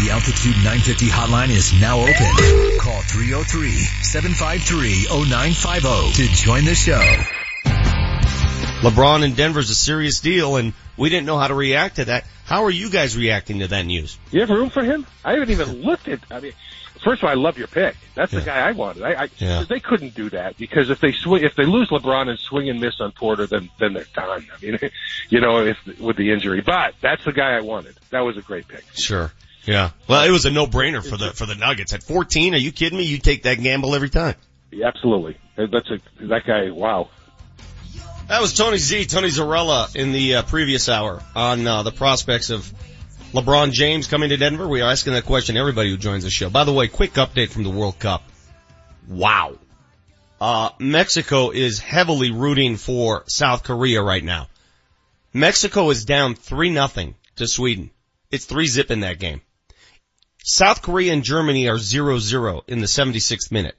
The Altitude 950 hotline is now open. Call 303-753-0950 to join the show. LeBron in Denver's a serious deal and we didn't know how to react to that. How are you guys reacting to that news? You have room for him? I haven't even looked at, I mean, first of all, I love your pick. That's yeah. the guy I wanted. I, I yeah. they couldn't do that because if they swing, if they lose LeBron and swing and miss on Porter, then then they're done. I mean, you know, if with the injury. But that's the guy I wanted. That was a great pick. Sure. Yeah. Well, it was a no-brainer for the for the Nuggets at 14. Are you kidding me? You take that gamble every time. Yeah, absolutely. That's a that guy. Wow. That was Tony Z, Tony Zarrella in the uh, previous hour on uh, the prospects of LeBron James coming to Denver? We are asking that question everybody who joins the show. By the way, quick update from the World Cup. Wow. Uh, Mexico is heavily rooting for South Korea right now. Mexico is down 3 nothing to Sweden. It's 3 zip in that game. South Korea and Germany are 0-0 in the 76th minute.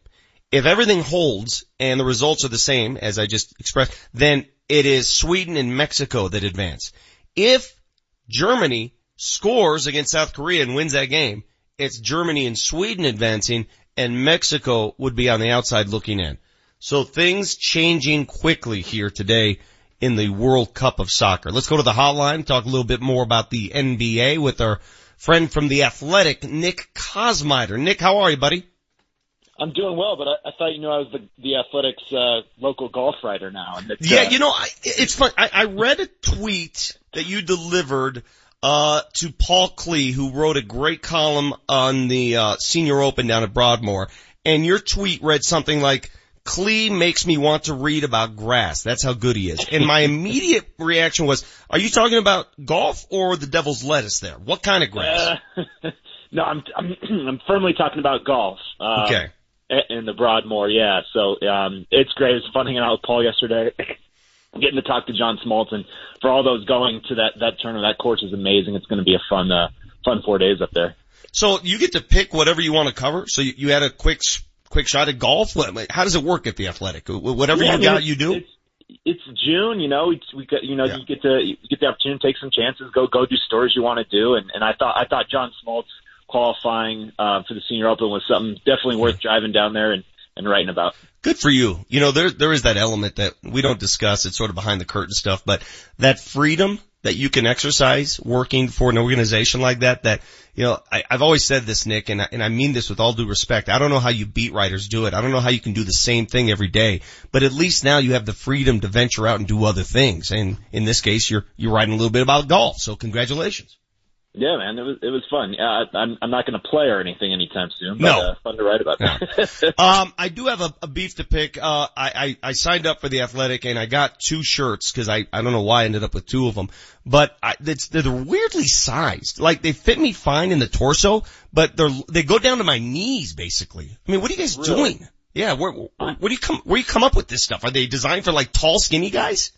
If everything holds and the results are the same as I just expressed, then it is Sweden and Mexico that advance. If Germany scores against South Korea and wins that game, it's Germany and Sweden advancing and Mexico would be on the outside looking in. So things changing quickly here today in the World Cup of Soccer. Let's go to the hotline, talk a little bit more about the NBA with our friend from the Athletic, Nick Kosmider. Nick, how are you, buddy? I'm doing well, but I, I thought you knew I was the the Athletics uh, local golf writer now. And Yeah, uh, you know, I, it's fun. I, I read a tweet that you delivered uh, to Paul Klee, who wrote a great column on the uh, Senior Open down at Broadmoor, and your tweet read something like, Klee makes me want to read about grass. That's how good he is. And my immediate reaction was, are you talking about golf or the devil's lettuce there? What kind of grass? Uh, no, I'm I'm I'm firmly talking about golf. Uh, Okay. In the Broadmoor, yeah. So um, it's great. It was fun hanging out with Paul yesterday. Getting to talk to John Smoltz and for all those going to that that tournament, that course is amazing. It's going to be a fun uh, fun four days up there. So you get to pick whatever you want to cover. So you, you had a quick, quick shot at golf. How does it work at the athletic? Whatever Yeah, I you mean, got, you do? It's June, you know. It's, we got, you know, you get to you get the opportunity to take some chances, go go do stories you want to do, and and I thought I thought John Smoltz qualifying uh, for the Senior Open was something definitely worth driving down there and and writing about. Good for you. You know, there, there is that element that we don't discuss. It's sort of behind the curtain stuff, but that freedom that you can exercise working for an organization like that, that, you know, I, I've always said this, Nick, and I, and I mean this with all due respect. I don't know how you beat writers do it. I don't know how you can do the same thing every day, but at least now you have the freedom to venture out and do other things. And in this case, you're, you're writing a little bit about golf. So congratulations. Yeah, man, it was it was fun. Yeah, I, I'm I'm not going to play or anything anytime soon. But, No. uh, fun to write about. Now. Um, I do have a, a beef to pick. Uh, I, I, I signed up for the athletic and I got two shirts because I, I don't know why I ended up with two of them, but I, it's, they're weirdly sized. Like they fit me fine in the torso, but they're, they go down to my knees basically. I mean, what are you guys Really? doing? Yeah, where, where, where do you come, where do you come up with this stuff? Are they designed for like tall, skinny guys?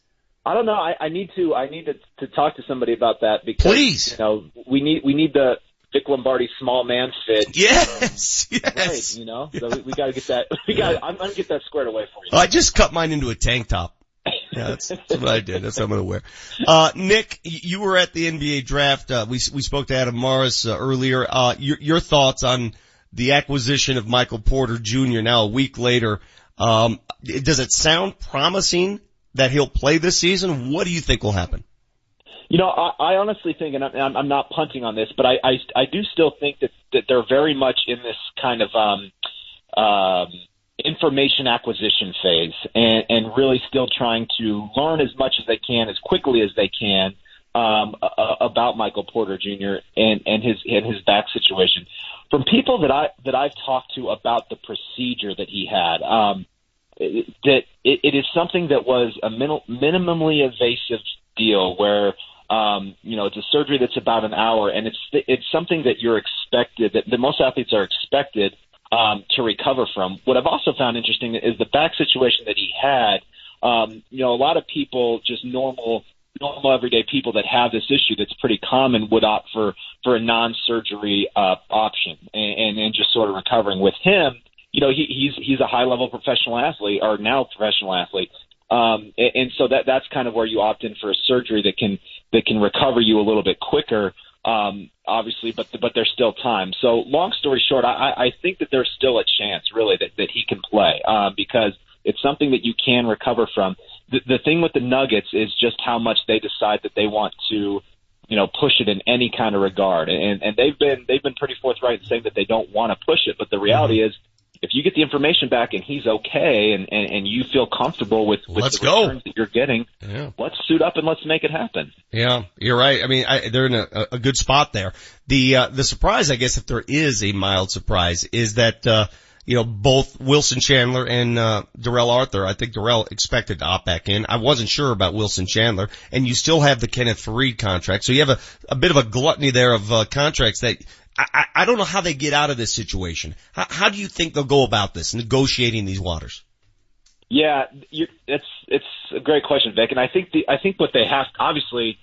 I don't know. I, I need to I need to, to talk to somebody about that because Please. you know we need we need the Vic Lombardi small man fit. Yes, yes. Right, you know, so we, we got to get that. We got. I'm going to get that squared away for you. I just cut mine into a tank top. Yeah, that's, that's what I did. That's what I'm going to wear. Uh, Nick, you were at the NBA draft. Uh, we, we spoke to Adam Mares uh, earlier. Uh, your, your thoughts on the acquisition of Michael Porter Jr. now a week later. Um, does it sound promising that he'll play this season? What do you think will happen? You know, I, I honestly think, and I'm, I'm not punting on this, but I, I, I do still think that, that they're very much in this kind of um, um, information acquisition phase, and, and really still trying to learn as much as they can, as quickly as they can, um, uh, about Michael Porter Jr. and, and his and his back situation. From people that I that I've talked to about the procedure that he had, um, it- that it, it is something that was a min- minimally invasive deal where um, you know it's a surgery that's about an hour and it's it's something that you're expected that, that most athletes are expected um, to recover from. What I've also found interesting is the back situation that he had. Um, you know, a lot of people, just normal normal everyday people that have this issue that's pretty common would opt for for a non-surgery uh, option and, and and just sort of recovering. With him, you know, he, he's he's a high level professional athlete or now professional athlete. Um, and, and so that that's kind of where you opt in for a surgery that can that can recover you a little bit quicker. Um, obviously, but but there's still time. So long story short, I, I think that there's still a chance, really, that that he can play uh, because it's something that you can recover from. The, the thing with the Nuggets is just how much they decide that they want to, you know, push it in any kind of regard, and and they've been they've been pretty forthright in saying that they don't want to push it. But the reality is, if you get the information back and he's okay, and and, and you feel comfortable with, with Let's the go. returns that you're getting, Yeah. let's suit up and let's make it happen. Yeah, you're right. I mean, I, they're in a, a good spot there. The uh, the surprise, I guess, if there is a mild surprise, is that uh, you know both Wilson Chandler and uh, Darrell Arthur. I think Darrell expected to opt back in. I wasn't sure about Wilson Chandler, and you still have the Kenneth Faried contract, so you have a a bit of a gluttony there of uh, contracts that. I, I don't know how they get out of this situation. How, how do you think they'll go about this, negotiating these waters? Yeah, you, it's it's a great question, Vic, and I think the I think what they have obviously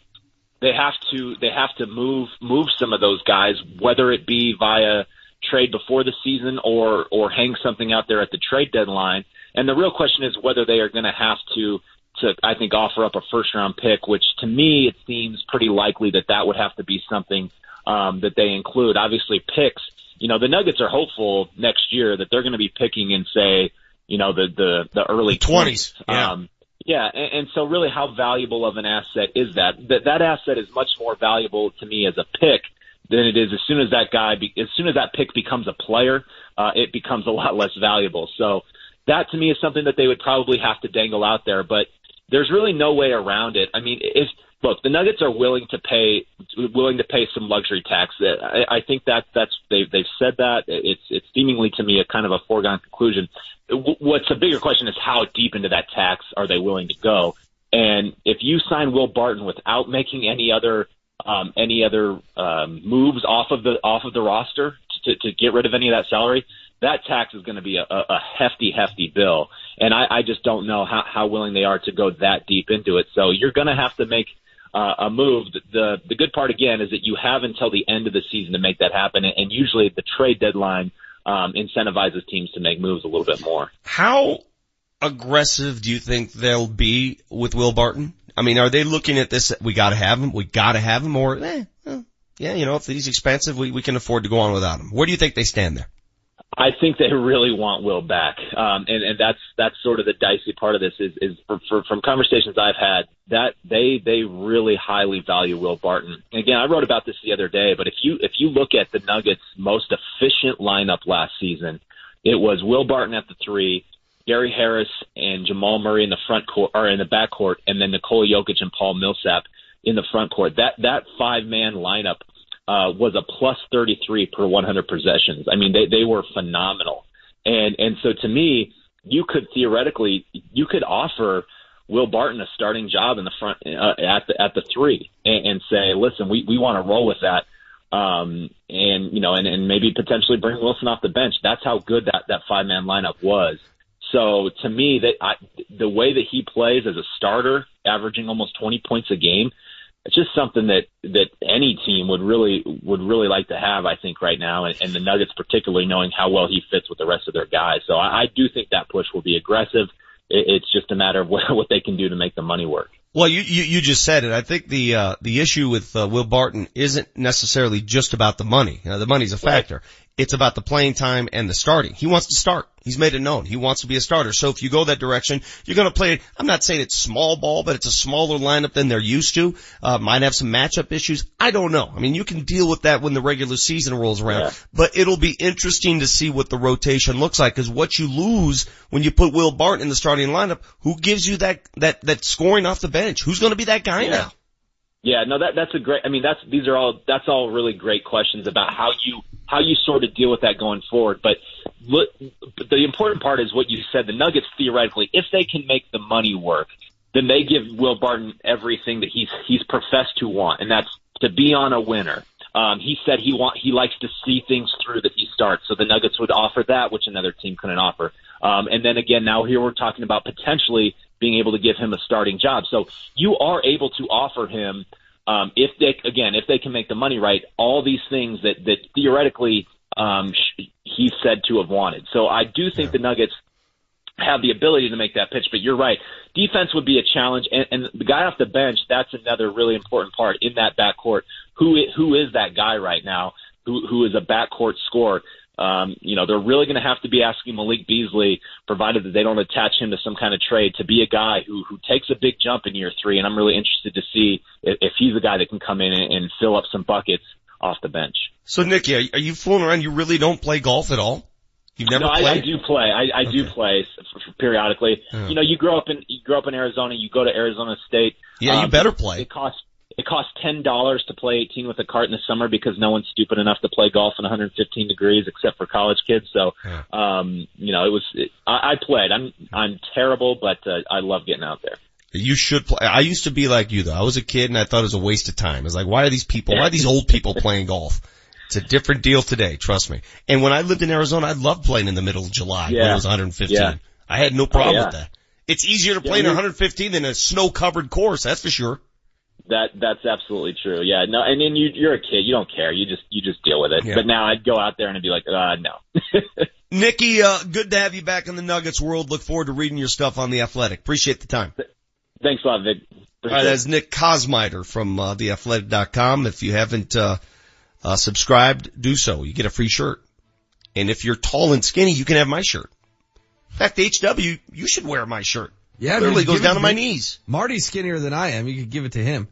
they have to they have to move move some of those guys, whether it be via trade before the season or or hang something out there at the trade deadline. And the real question is whether they are going to have to to I think offer up a first round pick, which to me it seems pretty likely that that would have to be something um, that they include. Obviously, picks. You know, the Nuggets are hopeful next year that they're going to be picking in say, you know, the the the early 20s, yeah. Um, yeah, and, and so really, how valuable of an asset is that? That that asset is much more valuable to me as a pick than it is as soon as that guy, be, as soon as that pick becomes a player, uh, it becomes a lot less valuable. So that to me is something that they would probably have to dangle out there, but there's really no way around it. I mean, if look, the Nuggets are willing to pay willing to pay some luxury tax. I, I think that that's they've they've said that. It's it's seemingly to me a kind of a foregone conclusion. What's a bigger question is how deep into that tax are they willing to go? And if you sign Will Barton without making any other um, any other um, moves off of the off of the roster to, to get rid of any of that salary, that tax is going to be a, a hefty, hefty bill. And I, I just don't know how, how willing they are to go that deep into it. So you're going to have to make uh, a move. The the good part again is that you have until the end of the season to make that happen, and usually the trade deadline um, incentivizes teams to make moves a little bit more. How aggressive do you think they'll be with Will Barton? I mean, are they looking at this? We got to have him. We got to have him, or eh, well, yeah, you know, if he's expensive, we we can afford to go on without him. Where do you think they stand there? I think they really want Will back, um, and and that's that's sort of the dicey part of this. Is is for, for, from conversations I've had that they they really highly value Will Barton. And again, I wrote about this the other day, but if you if you look at the Nuggets' most efficient lineup last season, it was Will Barton at the three, Gary Harris and Jamal Murray in the front court or in the back court, and then Nikola Jokic and Paul Millsap in the front court. That that five man lineup uh, was a plus 33 per 100 possessions. I mean, they, they were phenomenal. And, and so to me, you could theoretically, you could offer Will Barton a starting job in the front, uh, at the, at the three and, and say, listen, we, we want to roll with that. Um, and, you know, and, and maybe potentially bring Wilson off the bench. That's how good that, that five man lineup was. So to me, that I, the way that he plays as a starter, averaging almost 20 points a game, it's just something that that any team would really would really like to have. I think right now, and, and the Nuggets particularly knowing how well he fits with the rest of their guys. So I, I do think that push will be aggressive. It, it's just a matter of what, what they can do to make the money work. Well, you, you, you just said it. I think the, uh, the issue with, uh, Will Barton isn't necessarily just about the money. You know, the money's a factor. Right. It's about the playing time and the starting. He wants to start. He's made it known. He wants to be a starter. So if you go that direction, you're going to play, I'm not saying it's small ball, but it's a smaller lineup than they're used to. Uh, might have some matchup issues. I don't know. I mean, you can deal with that when the regular season rolls around, yeah. but it'll be interesting to see what the rotation looks like because what you lose when you put Will Barton in the starting lineup, who gives you that, that, that scoring off the bench? Who's going to be that guy yeah. now? Yeah, no, that that's a great. I mean, that's these are all that's all really great questions about how you how you sort of deal with that going forward. But, look, but the important part is what you said. The Nuggets theoretically, if they can make the money work, then they give Will Barton everything that he's he's professed to want, and that's to be on a winner. Um, he said he want he likes to see things through that he starts. So the Nuggets would offer that, which another team couldn't offer. Um, and then again, now here we're talking about potentially being able to give him a starting job. So you are able to offer him um, if they again if they can make the money right, all these things that that theoretically um, he's said to have wanted. So I do think yeah. the Nuggets have the ability to make that pitch. But you're right, defense would be a challenge, and, and the guy off the bench that's another really important part in that backcourt. Who who is that guy right now? Who who is a backcourt scorer? Um, you know, they're really going to have to be asking Malik Beasley, provided that they don't attach him to some kind of trade, to be a guy who who takes a big jump in year three. And I'm really interested to see if, if he's a guy that can come in and, and fill up some buckets off the bench. So, Nicky, are you fooling around? You really don't play golf at all? You've never no, played? I, I do play. I, I okay. do play periodically. You know, you grow up in you grow up in Arizona. You go to Arizona State. Yeah, um, you better play. It costs it costs ten dollars to play 18 with a cart in the summer because no one's stupid enough to play golf in 115 degrees except for college kids. So, yeah. um, you know, it was. It, I, I played. I'm I'm terrible, but uh, I love getting out there. You should play. I used to be like you though. I was a kid and I thought it was a waste of time. I was like, why are these people? Why are these old people playing golf? It's a different deal today, trust me. And when I lived in Arizona, I loved playing in the middle of July yeah. when it was 115. Yeah. I had no problem oh, yeah. with that. It's easier to play in 115 than a snow covered course, that's for sure. That that's absolutely true. Yeah, no, and then you you're a kid, you don't care. You just you just deal with it. Yeah. But now I'd go out there and I'd be like, uh, no. Nicky, uh, good to have you back in the Nuggets world. Look forward to reading your stuff on the Athletic. Appreciate the time. Thanks a lot, Vic. All right, that's Nick Kosmider from uh, theathletic.com. If you haven't uh, uh, subscribed, do so. You get a free shirt. And if you're tall and skinny, you can have my shirt. In fact, HW, you should wear my shirt. Yeah, literally goes down to my knees. Marty's skinnier than I am. You could give it to him.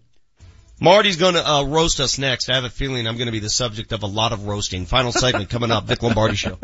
Marty's going to uh, roast us next. I have a feeling I'm going to be the subject of a lot of roasting. Final segment coming up. Vic Lombardi Show.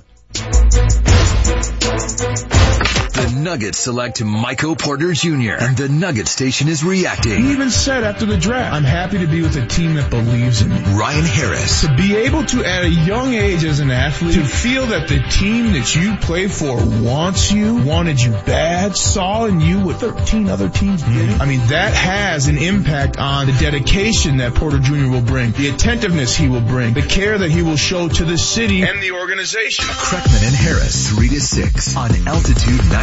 The Nuggets select Michael Porter Jr. and the Nugget Station is reacting. He even said after the draft, I'm happy to be with a team that believes in me. Ryan Harris. To be able to, at a young age as an athlete, to feel that the team that you play for wants you, wanted you bad, saw in you what 13 other teams did. Mm-hmm. I mean, that has an impact on the dedication that Porter Jr. will bring, the attentiveness he will bring, the care that he will show to the city and the organization. Kreckman and Harris, 3 to 6 on Altitude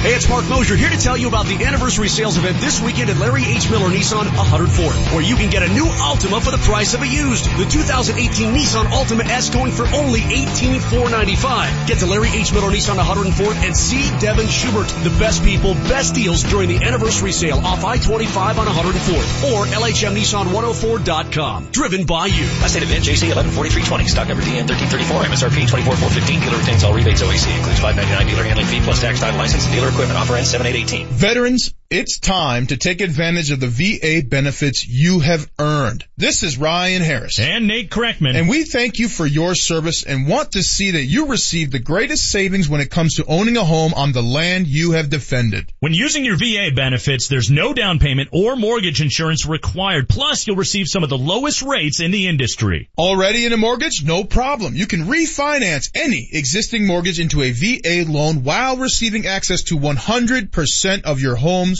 Hey, it's Mark Mosier here to tell you about the anniversary sales event this weekend at Larry H. Miller Nissan 104th, where you can get a new Altima for the price of a used. The 2018 Nissan Altima S going for only 18,495. Get to Larry H. Miller Nissan 104th and see Devin Schubert, the best people, best deals during the anniversary sale off I-25 on 104th or LHMNissan104.com. Driven by you. Last date event JC 114320. Stock number DN 1334. MSRP 24415. Dealer retains all rebates OEC. Includes 599 dealer handling fee plus tax title license and dealer equipment. Offer ends 7818. Veterans, it's time to take advantage of the VA benefits you have earned. This is Ryan Harris. And Nate Kreckman. And we thank you for your service and want to see that you receive the greatest savings when it comes to owning a home on the land you have defended. When using your VA benefits, there's no down payment or mortgage insurance required. Plus, you'll receive some of the lowest rates in the industry. Already in a mortgage? No problem. You can refinance any existing mortgage into a VA loan while receiving access to 100% of your home's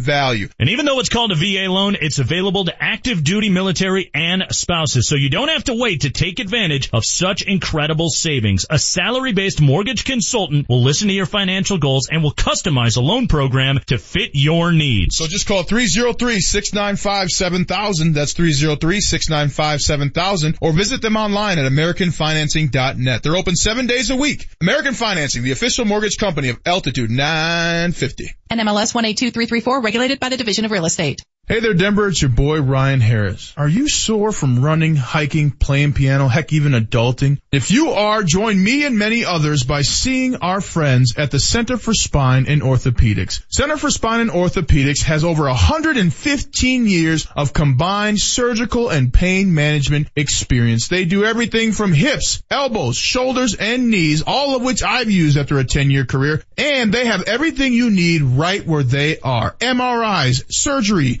value. And even though it's called a VA loan, it's available to active duty military and spouses. So you don't have to wait to take advantage of such incredible savings. A salary based mortgage consultant will listen to your financial goals and will customize a loan program to fit your needs. So just call 303-695-7000. That's 303-695-7000 or visit them online at AmericanFinancing.net. They're open seven days a week. American Financing, the official mortgage company of Altitude 950. NMLS 182334, regulated by the Division of Real Estate. Hey there, Denver. It's your boy Ryan Harris. Are you sore from running, hiking, playing piano, heck, even adulting? If you are, join me and many others by seeing our friends at the Center for Spine and Orthopedics. Center for Spine and Orthopedics has over 115 years of combined surgical and pain management experience. They do everything from hips, elbows, shoulders, and knees, all of which I've used after a 10 year career. And they have everything you need right where they are. MRIs, surgery,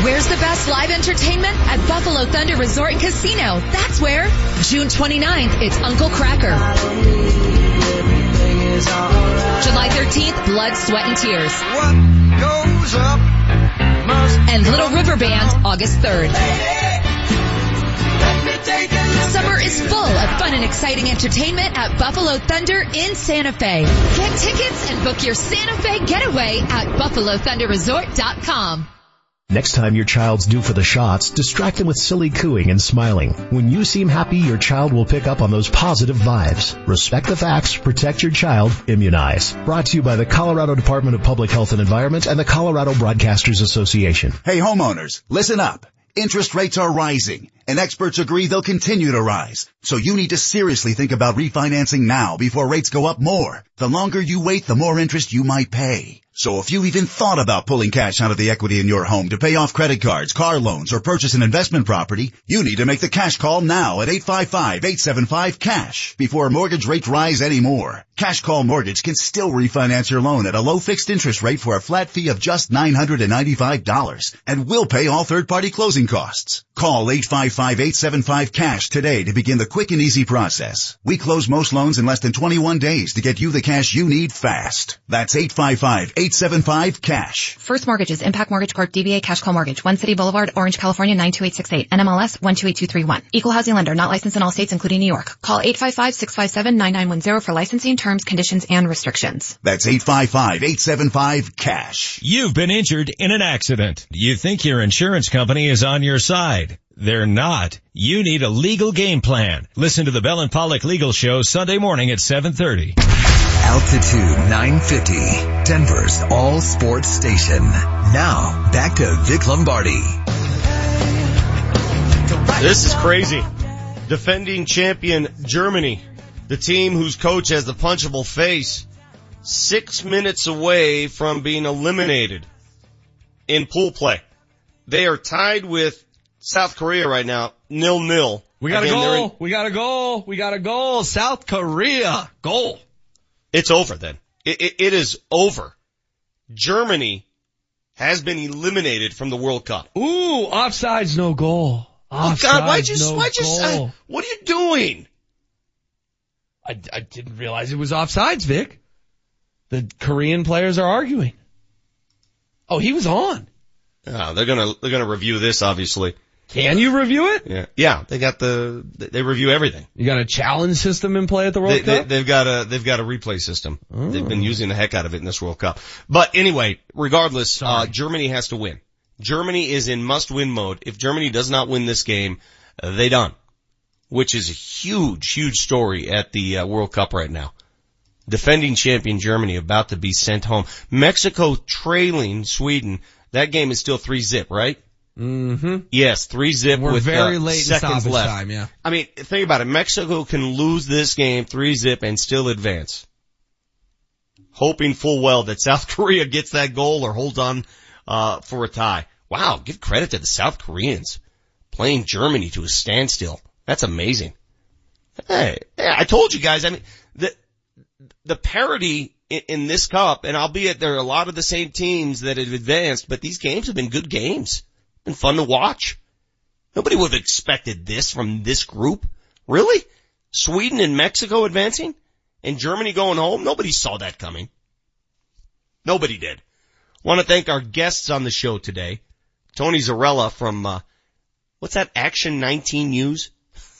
Where's the best live entertainment? At Buffalo Thunder Resort and Casino. That's where. June 29th, it's Uncle Kracker. July 13th, Blood, Sweat, and Tears. And Little River Band, August 3rd. Summer is full of fun and exciting entertainment at Buffalo Thunder in Santa Fe. Get tickets and book your Santa Fe getaway at BuffaloThunderResort.com. Next time your child's due for the shots, distract them with silly cooing and smiling. When you seem happy, your child will pick up on those positive vibes. Respect the facts, protect your child, immunize. Brought to you by the Colorado Department of Public Health and Environment and the Colorado Broadcasters Association. Hey homeowners, listen up. Interest rates are rising and experts agree they'll continue to rise. So you need to seriously think about refinancing now before rates go up more. The longer you wait, the more interest you might pay. So if you even thought about pulling cash out of the equity in your home to pay off credit cards, car loans, or purchase an investment property, you need to make the cash call now at 855-875-CASH before mortgage rates rise anymore. Cash Call Mortgage can still refinance your loan at a low fixed interest rate for a flat fee of just $995 and will pay all third-party closing costs. Call 855-875-CASH today to begin the quick and easy process. We close most loans in less than 21 days to get you the cash you need fast. That's 855-875-CASH. First Mortgages, Impac Mortgage Corp, DBA Cash Call Mortgage, One City Boulevard, Orange, California 92868, NMLS 128231. Equal housing lender, not licensed in all states including New York. Call 855-657-9910 for licensing terms, conditions, and restrictions. That's 855-875-CASH. You've been injured in an accident. You think your insurance company is on your side. They're not. You need a legal game plan. Listen to the Bell and Pollock Legal Show Sunday morning at 730. Altitude 950, Denver's all sports station. Now, back to Vic Lombardi. This is crazy. Defending champion Germany, the team whose coach has the punchable face, six minutes away from being eliminated in pool play. They are tied with South Korea right now, nil nil. We got Again, a goal. in- we got a goal. We got a goal. South Korea. Goal. It's over then. It, it, it is over. Germany has been eliminated from the World Cup. Ooh, offsides, no goal. Oh God, why'd you, Offsides, no why'd you, uh, what are you doing? I, I didn't realize it was offsides, Vic. The Korean players are arguing. Oh, he was on. Oh, they're gonna, they're gonna review this obviously. Can you review it? Yeah. Yeah, they got the, they review everything. You got a challenge system in play at the World They, they, Cup? they've got a, they've got a replay system. They've Oh. been using the heck out of it in this World Cup. But anyway, regardless, uh, Germany has to win. Germany is in must win mode. If Germany does not win this game, they done. Which is a huge, huge story at the uh, World Cup right now. Defending champion Germany about to be sent home. Mexico trailing Sweden. That game is still three zip, right? Mm-hmm. Yes, three zip We're with very uh, late seconds left. time, yeah. I mean, think about it. Mexico can lose this game three zip and still advance. Hoping full well that South Korea gets that goal or holds on uh, for a tie. Wow, give credit to the South Koreans playing Germany to a standstill. That's amazing. Hey, I told you guys. I mean, the the parity in, in this cup, and albeit there are a lot of the same teams that have advanced, but these games have been good games. Been fun to watch. Nobody would have expected this from this group. Really? Sweden and Mexico advancing? And Germany going home? Nobody saw that coming. Nobody did. Want to thank our guests on the show today. Tony Zarrella from, uh, what's that, Action 19 News?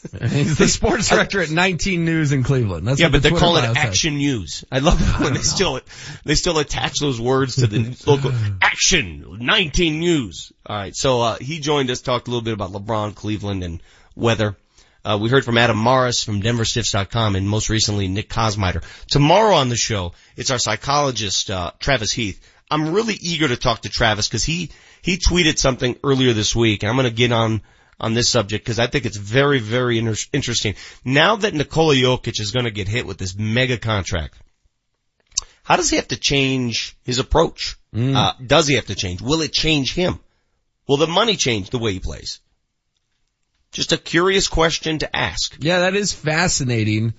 He's the sports director at 19 News in Cleveland. That's yeah, but the they call Twitter calling bio it says. Action News. I love it when they still, they still attach those words to the local Action 19 News. Alright, so, uh, he joined us, talked a little bit about LeBron, Cleveland, and weather. Uh, we heard from Adam Mares from DenverStiffs.com and most recently Nick Kosmider. Tomorrow on the show, it's our psychologist, uh, Travis Heath. I'm really eager to talk to Travis because he, he tweeted something earlier this week and I'm going to get on, on this subject because I think it's very, very inter- interesting. Now that Nikola Jokic is going to get hit with this mega contract, how does he have to change his approach? Uh, does he have to change? Will it change him? Will the money change the way he plays? Just a curious question to ask. Yeah, that is fascinating.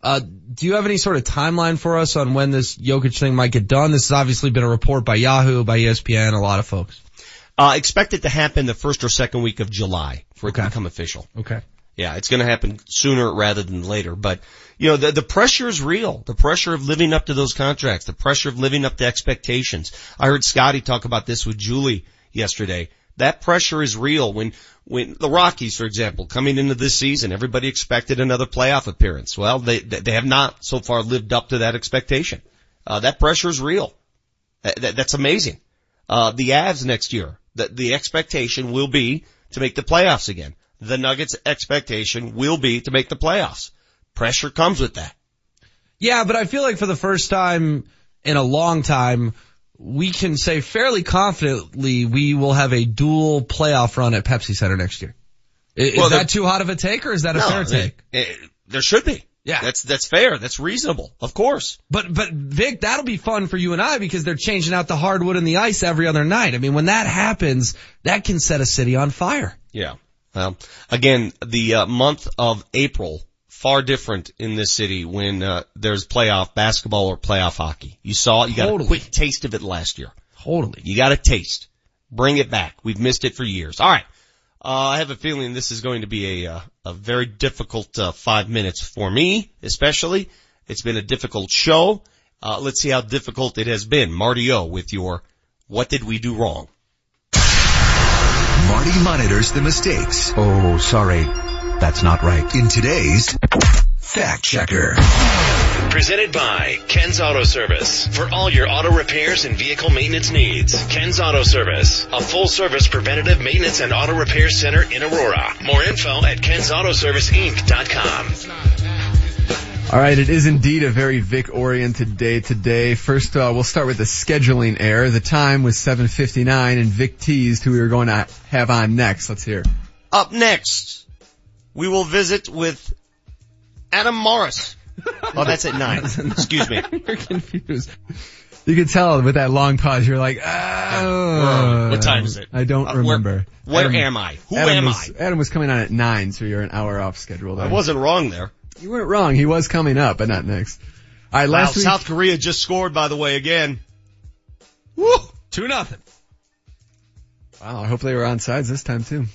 Uh, do you have any sort of timeline for us on when this Jokic thing might get done? This has obviously been a report by Yahoo, by ESPN, a lot of folks. Uh, expect it to happen the first or second week of July for it to become official. Okay. Yeah, it's going to happen sooner rather than later. But you know, the the pressure is real. The pressure of living up to those contracts. The pressure of living up to expectations. I heard Scotty talk about this with Julie yesterday. That pressure is real. When when the Rockies, for example, coming into this season, everybody expected another playoff appearance. Well, they they have not so far lived up to that expectation. Uh, that pressure is real. That, that- that's amazing. Uh, the Avs next year, the, the expectation will be to make the playoffs again. The Nuggets expectation will be to make the playoffs. Pressure comes with that. Yeah, but I feel like for the first time in a long time, we can say fairly confidently we will have a dual playoff run at Pepsi Center next year. Is, Well, that too hot of a take or is that a No, fair it- take? it- there should be. Yeah. That's, that's fair. That's reasonable. Of course. But, but Vic, that'll be fun for you and I because they're changing out the hardwood and the ice every other night. I mean, when that happens, that can set a city on fire. Yeah. Well, again, the uh, month of April, far different in this city when uh, there's playoff basketball or playoff hockey. You saw it. You got a quick taste of it last year. Totally. You got a taste. Bring it back. We've missed it for years. All right. Uh, I have a feeling this is going to be a uh, a very difficult uh, five minutes for me, especially. It's been a difficult show. Uh, let's see how difficult it has been. Marty O with your "What did we do wrong?" Marty monitors the mistakes Oh, sorry. That's not right. in today's Fact Checker. Presented by Ken's Auto Service. For all your auto repairs and vehicle maintenance needs. Ken's Auto Service. A full service preventative maintenance and auto repair center in Aurora. More info at kensautoserviceinc.com. All right, it is indeed a very Vic-oriented day today. First, uh, we'll start with the scheduling error. The time was 7:59, and Vic teased who we were going to have on next. Let's hear. Up next, we will visit with Adam Mares. Oh, that's at nine. Excuse me. You're confused. You could tell with that long pause. You're like, oh. What time is it? I don't Uh, where- remember. where am I? Who Adam am was, Adam was coming on at nine, so you're an hour off schedule. There. I wasn't wrong there. You weren't wrong. He was coming up, but not next. All right, Wow, last week. South Korea just scored, by the way, again. Woo! Two nothing. Wow, I hope they were on sides this time too.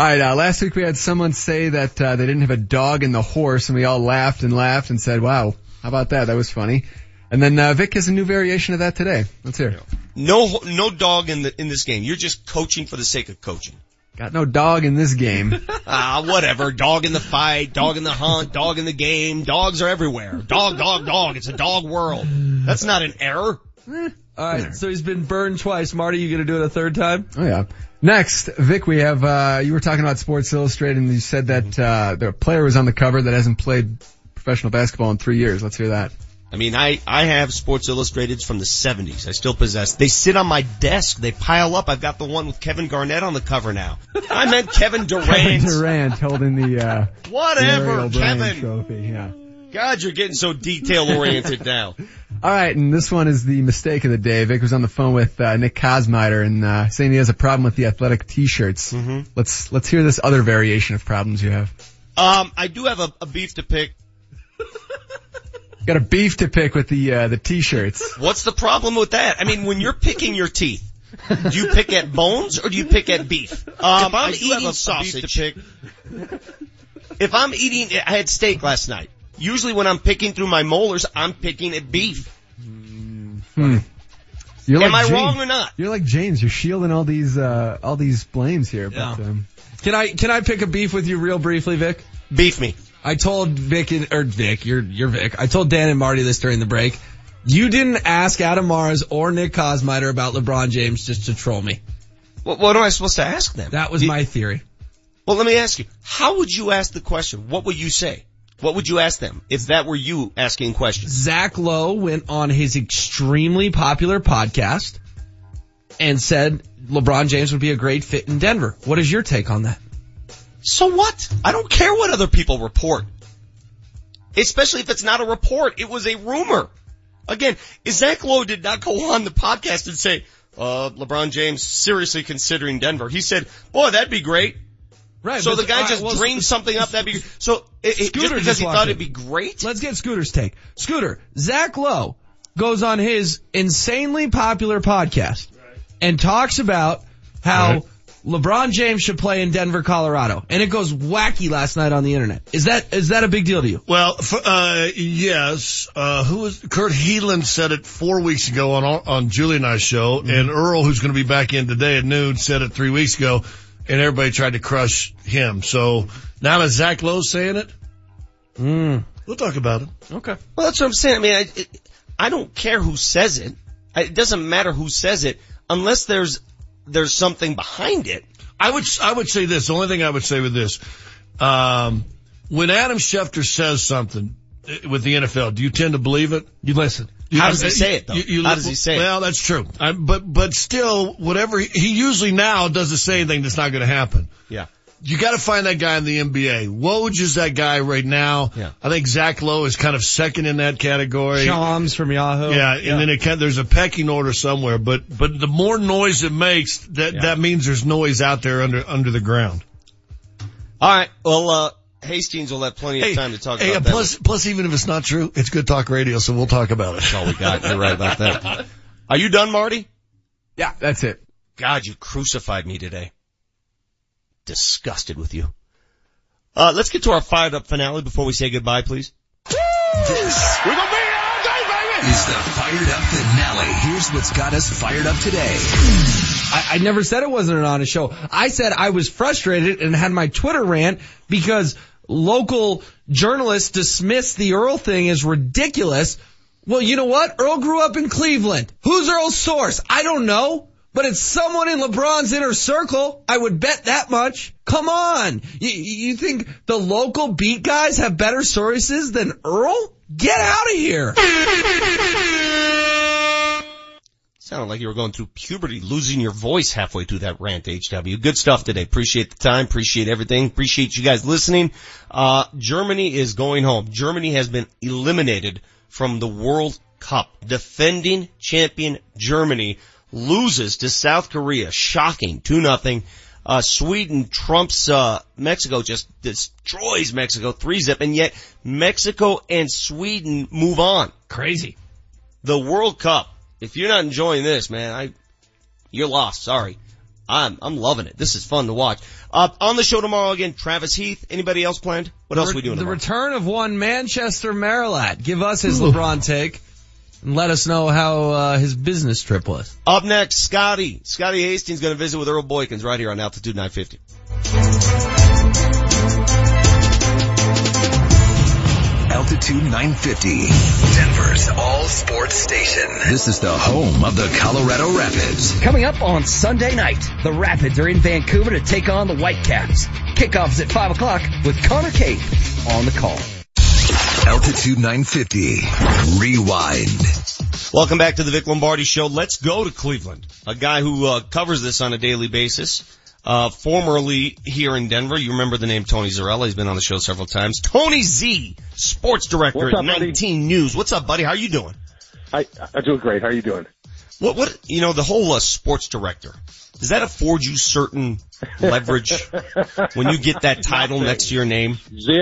All right, uh, last week we had someone say that uh, they didn't have a dog in the horse, and we all laughed and laughed and said, "Wow, how about that? That was funny." And then uh, Vic has a new variation of that today. Let's hear. it. No, no dog in the in this game. You're just coaching for the sake of coaching. Got no dog in this game. Ah, whatever. Dog in the fight, dog in the hunt, dog in the game. Dogs are everywhere. Dog, dog, dog. It's a dog world. That's not an error. All right, so he's been burned twice. Marty, you gonna do it a third time? Oh yeah. Next, Vic, we have, uh, you were talking about Sports Illustrated and you said that, uh, the player was on the cover that hasn't played professional basketball in three years. Let's hear that. I mean, I, I have Sports Illustrateds from the 70s. I still possess. They sit on my desk. They pile up. I've got the one with Kevin Garnett on the cover now. I meant Kevin Durant. Kevin Durant holding the, uh, Whatever, the Kevin. trophy. Yeah. God, you're getting so detail oriented now. All right, and this one is the mistake of the day. Vic was on the phone with uh, Nick Kosmider and uh, saying he has a problem with the athletic T-shirts. Mm-hmm. Let's let's hear this other variation of problems you have. Um, I do have a, a beef to pick. Got a beef to pick with the uh, the T-shirts. What's the problem with that? I mean, when you're picking your teeth, do you pick at bones or do you pick at beef? Um, if I'm I do have eating a- a sausage, beef to pick. if I'm eating, I had steak last night. Usually when I'm picking through my molars, I'm picking at beef. Hmm. You're Am like I James. wrong or not? You're like James. You're shielding all these uh, all these blames here. But, um, Can I can I pick a beef with you real briefly, Vic? Beef me. I told Vic and, or Vic, you're you're Vic. I told Dan and Marty this during the break. You didn't ask Adam Mares or Nick Kosmider about LeBron James just to troll me. What, what am I supposed to ask them? That was my theory. Well, let me ask you. How would you ask the question? What would you say? What would you ask them if that were you asking questions? Zach Lowe went on his extremely popular podcast and said LeBron James would be a great fit in Denver. What is your take on that? So what? I don't care what other people report. Especially if it's not a report. It was a rumor. Again, Zach Lowe did not go on the podcast and say, uh, LeBron James seriously considering Denver. He said, boy, that'd be great. Right. So the guy just well, dreamed something up. That'd be so. It, it, Scooter just because he thought in. it'd be great. Let's get Scooter's take. Scooter, Zach Lowe goes on his insanely popular podcast and talks about how LeBron James should play in Denver, Colorado. And it goes wacky last night on the internet. Is that, is that a big deal to you? Well, f- uh, yes. Uh, who was Kurt Heelan said it four weeks ago on on Julie and I's show, Mm-hmm. and Earl, who's going to be back in today at noon, said it three weeks ago, and everybody tried to crush him. So now that Zach Lowe's saying it, Mm. we'll talk about it. Okay. Well, that's what I'm saying. I mean, I, it, I don't care who says it. I- It doesn't matter who says it unless there's there's something behind it. I would I would say this. The only thing I would say with this, um, when Adam Schefter says something uh, with the NFL, do you tend to believe it? You listen. How does he say it, though? How does he say it? Well, that's true. I, but but still, whatever he, he usually now doesn't say anything that's not going to happen. Yeah. you got to find that guy in the NBA. Woj is that guy right now. Yeah. I think Zach Lowe is kind of second in that category. Shams from Yahoo. Yeah, and then it can, there's a pecking order somewhere, but but the more noise it makes, that that means there's noise out there under under the ground. All right. Well, uh, Hastings will have plenty of Hey, time to talk hey, about and that. plus plus even if it's not true, it's good talk radio, so we'll talk about it. That's all we got. You're right about that. Are you done, Marty? Yeah, that's it. God, you crucified me today. Disgusted with you. Uh, let's get to our fired up finale before we say goodbye, please. This We're gonna be all day, baby! is the fired up finale. Here's what's got us fired up today. I, I never said it wasn't an honest show. I said I was frustrated and had my Twitter rant because local journalists dismissed the Earl thing as ridiculous. Well, you know what? Earl grew up in Cleveland. Who's Earl's source? I don't know. But it's someone in LeBron's inner circle. I would bet that much. Come on. You, you think the local beat guys have better sources than Earl? Get out of here. Sounded like you were going through puberty, losing your voice halfway through that rant, HW. Good stuff today. Appreciate the time. Appreciate everything. Appreciate you guys listening. Uh, Germany is going home. Germany has been eliminated from the World Cup. Defending champion Germany loses to South Korea. Shocking. 2 nothing. Uh, Sweden trumps, uh, Mexico, just destroys Mexico, 3 zip, and yet Mexico and Sweden move on. Crazy. The World Cup. If you're not enjoying this, man, I, you're lost. Sorry. I'm, I'm loving it. This is fun to watch. Uh, on the show tomorrow again, Travis Heath. Anybody else planned? What else are we doing The tomorrow? return of one Manchester Marilat. Give us his LeBron take and let us know how uh, his business trip was. Up next, Scotty. Scotty Hastings going to visit with Earl Boykins right here on Altitude 950. Altitude 950, Denver's all sports station. This is the home of the Colorado Rapids. Coming up on Sunday night, the Rapids are in Vancouver to take on the Whitecaps. Kickoff is at 5 o'clock with Connor Cave on the call. Altitude 950, rewind. Welcome back to the Vic Lombardi Show. Let's go to Cleveland. A guy who uh, covers this on a daily basis. Uh, formerly here in Denver, you remember the name Tony Zarrella. He's been on the show several times. Tony Z, sports director What's at up, buddy? 19 News. What's up, buddy? How are you doing? I, I'm doing great. How are you doing? What, what, you know, the whole uh, sports director, does that afford you certain leverage when you get that title next to your name? Zero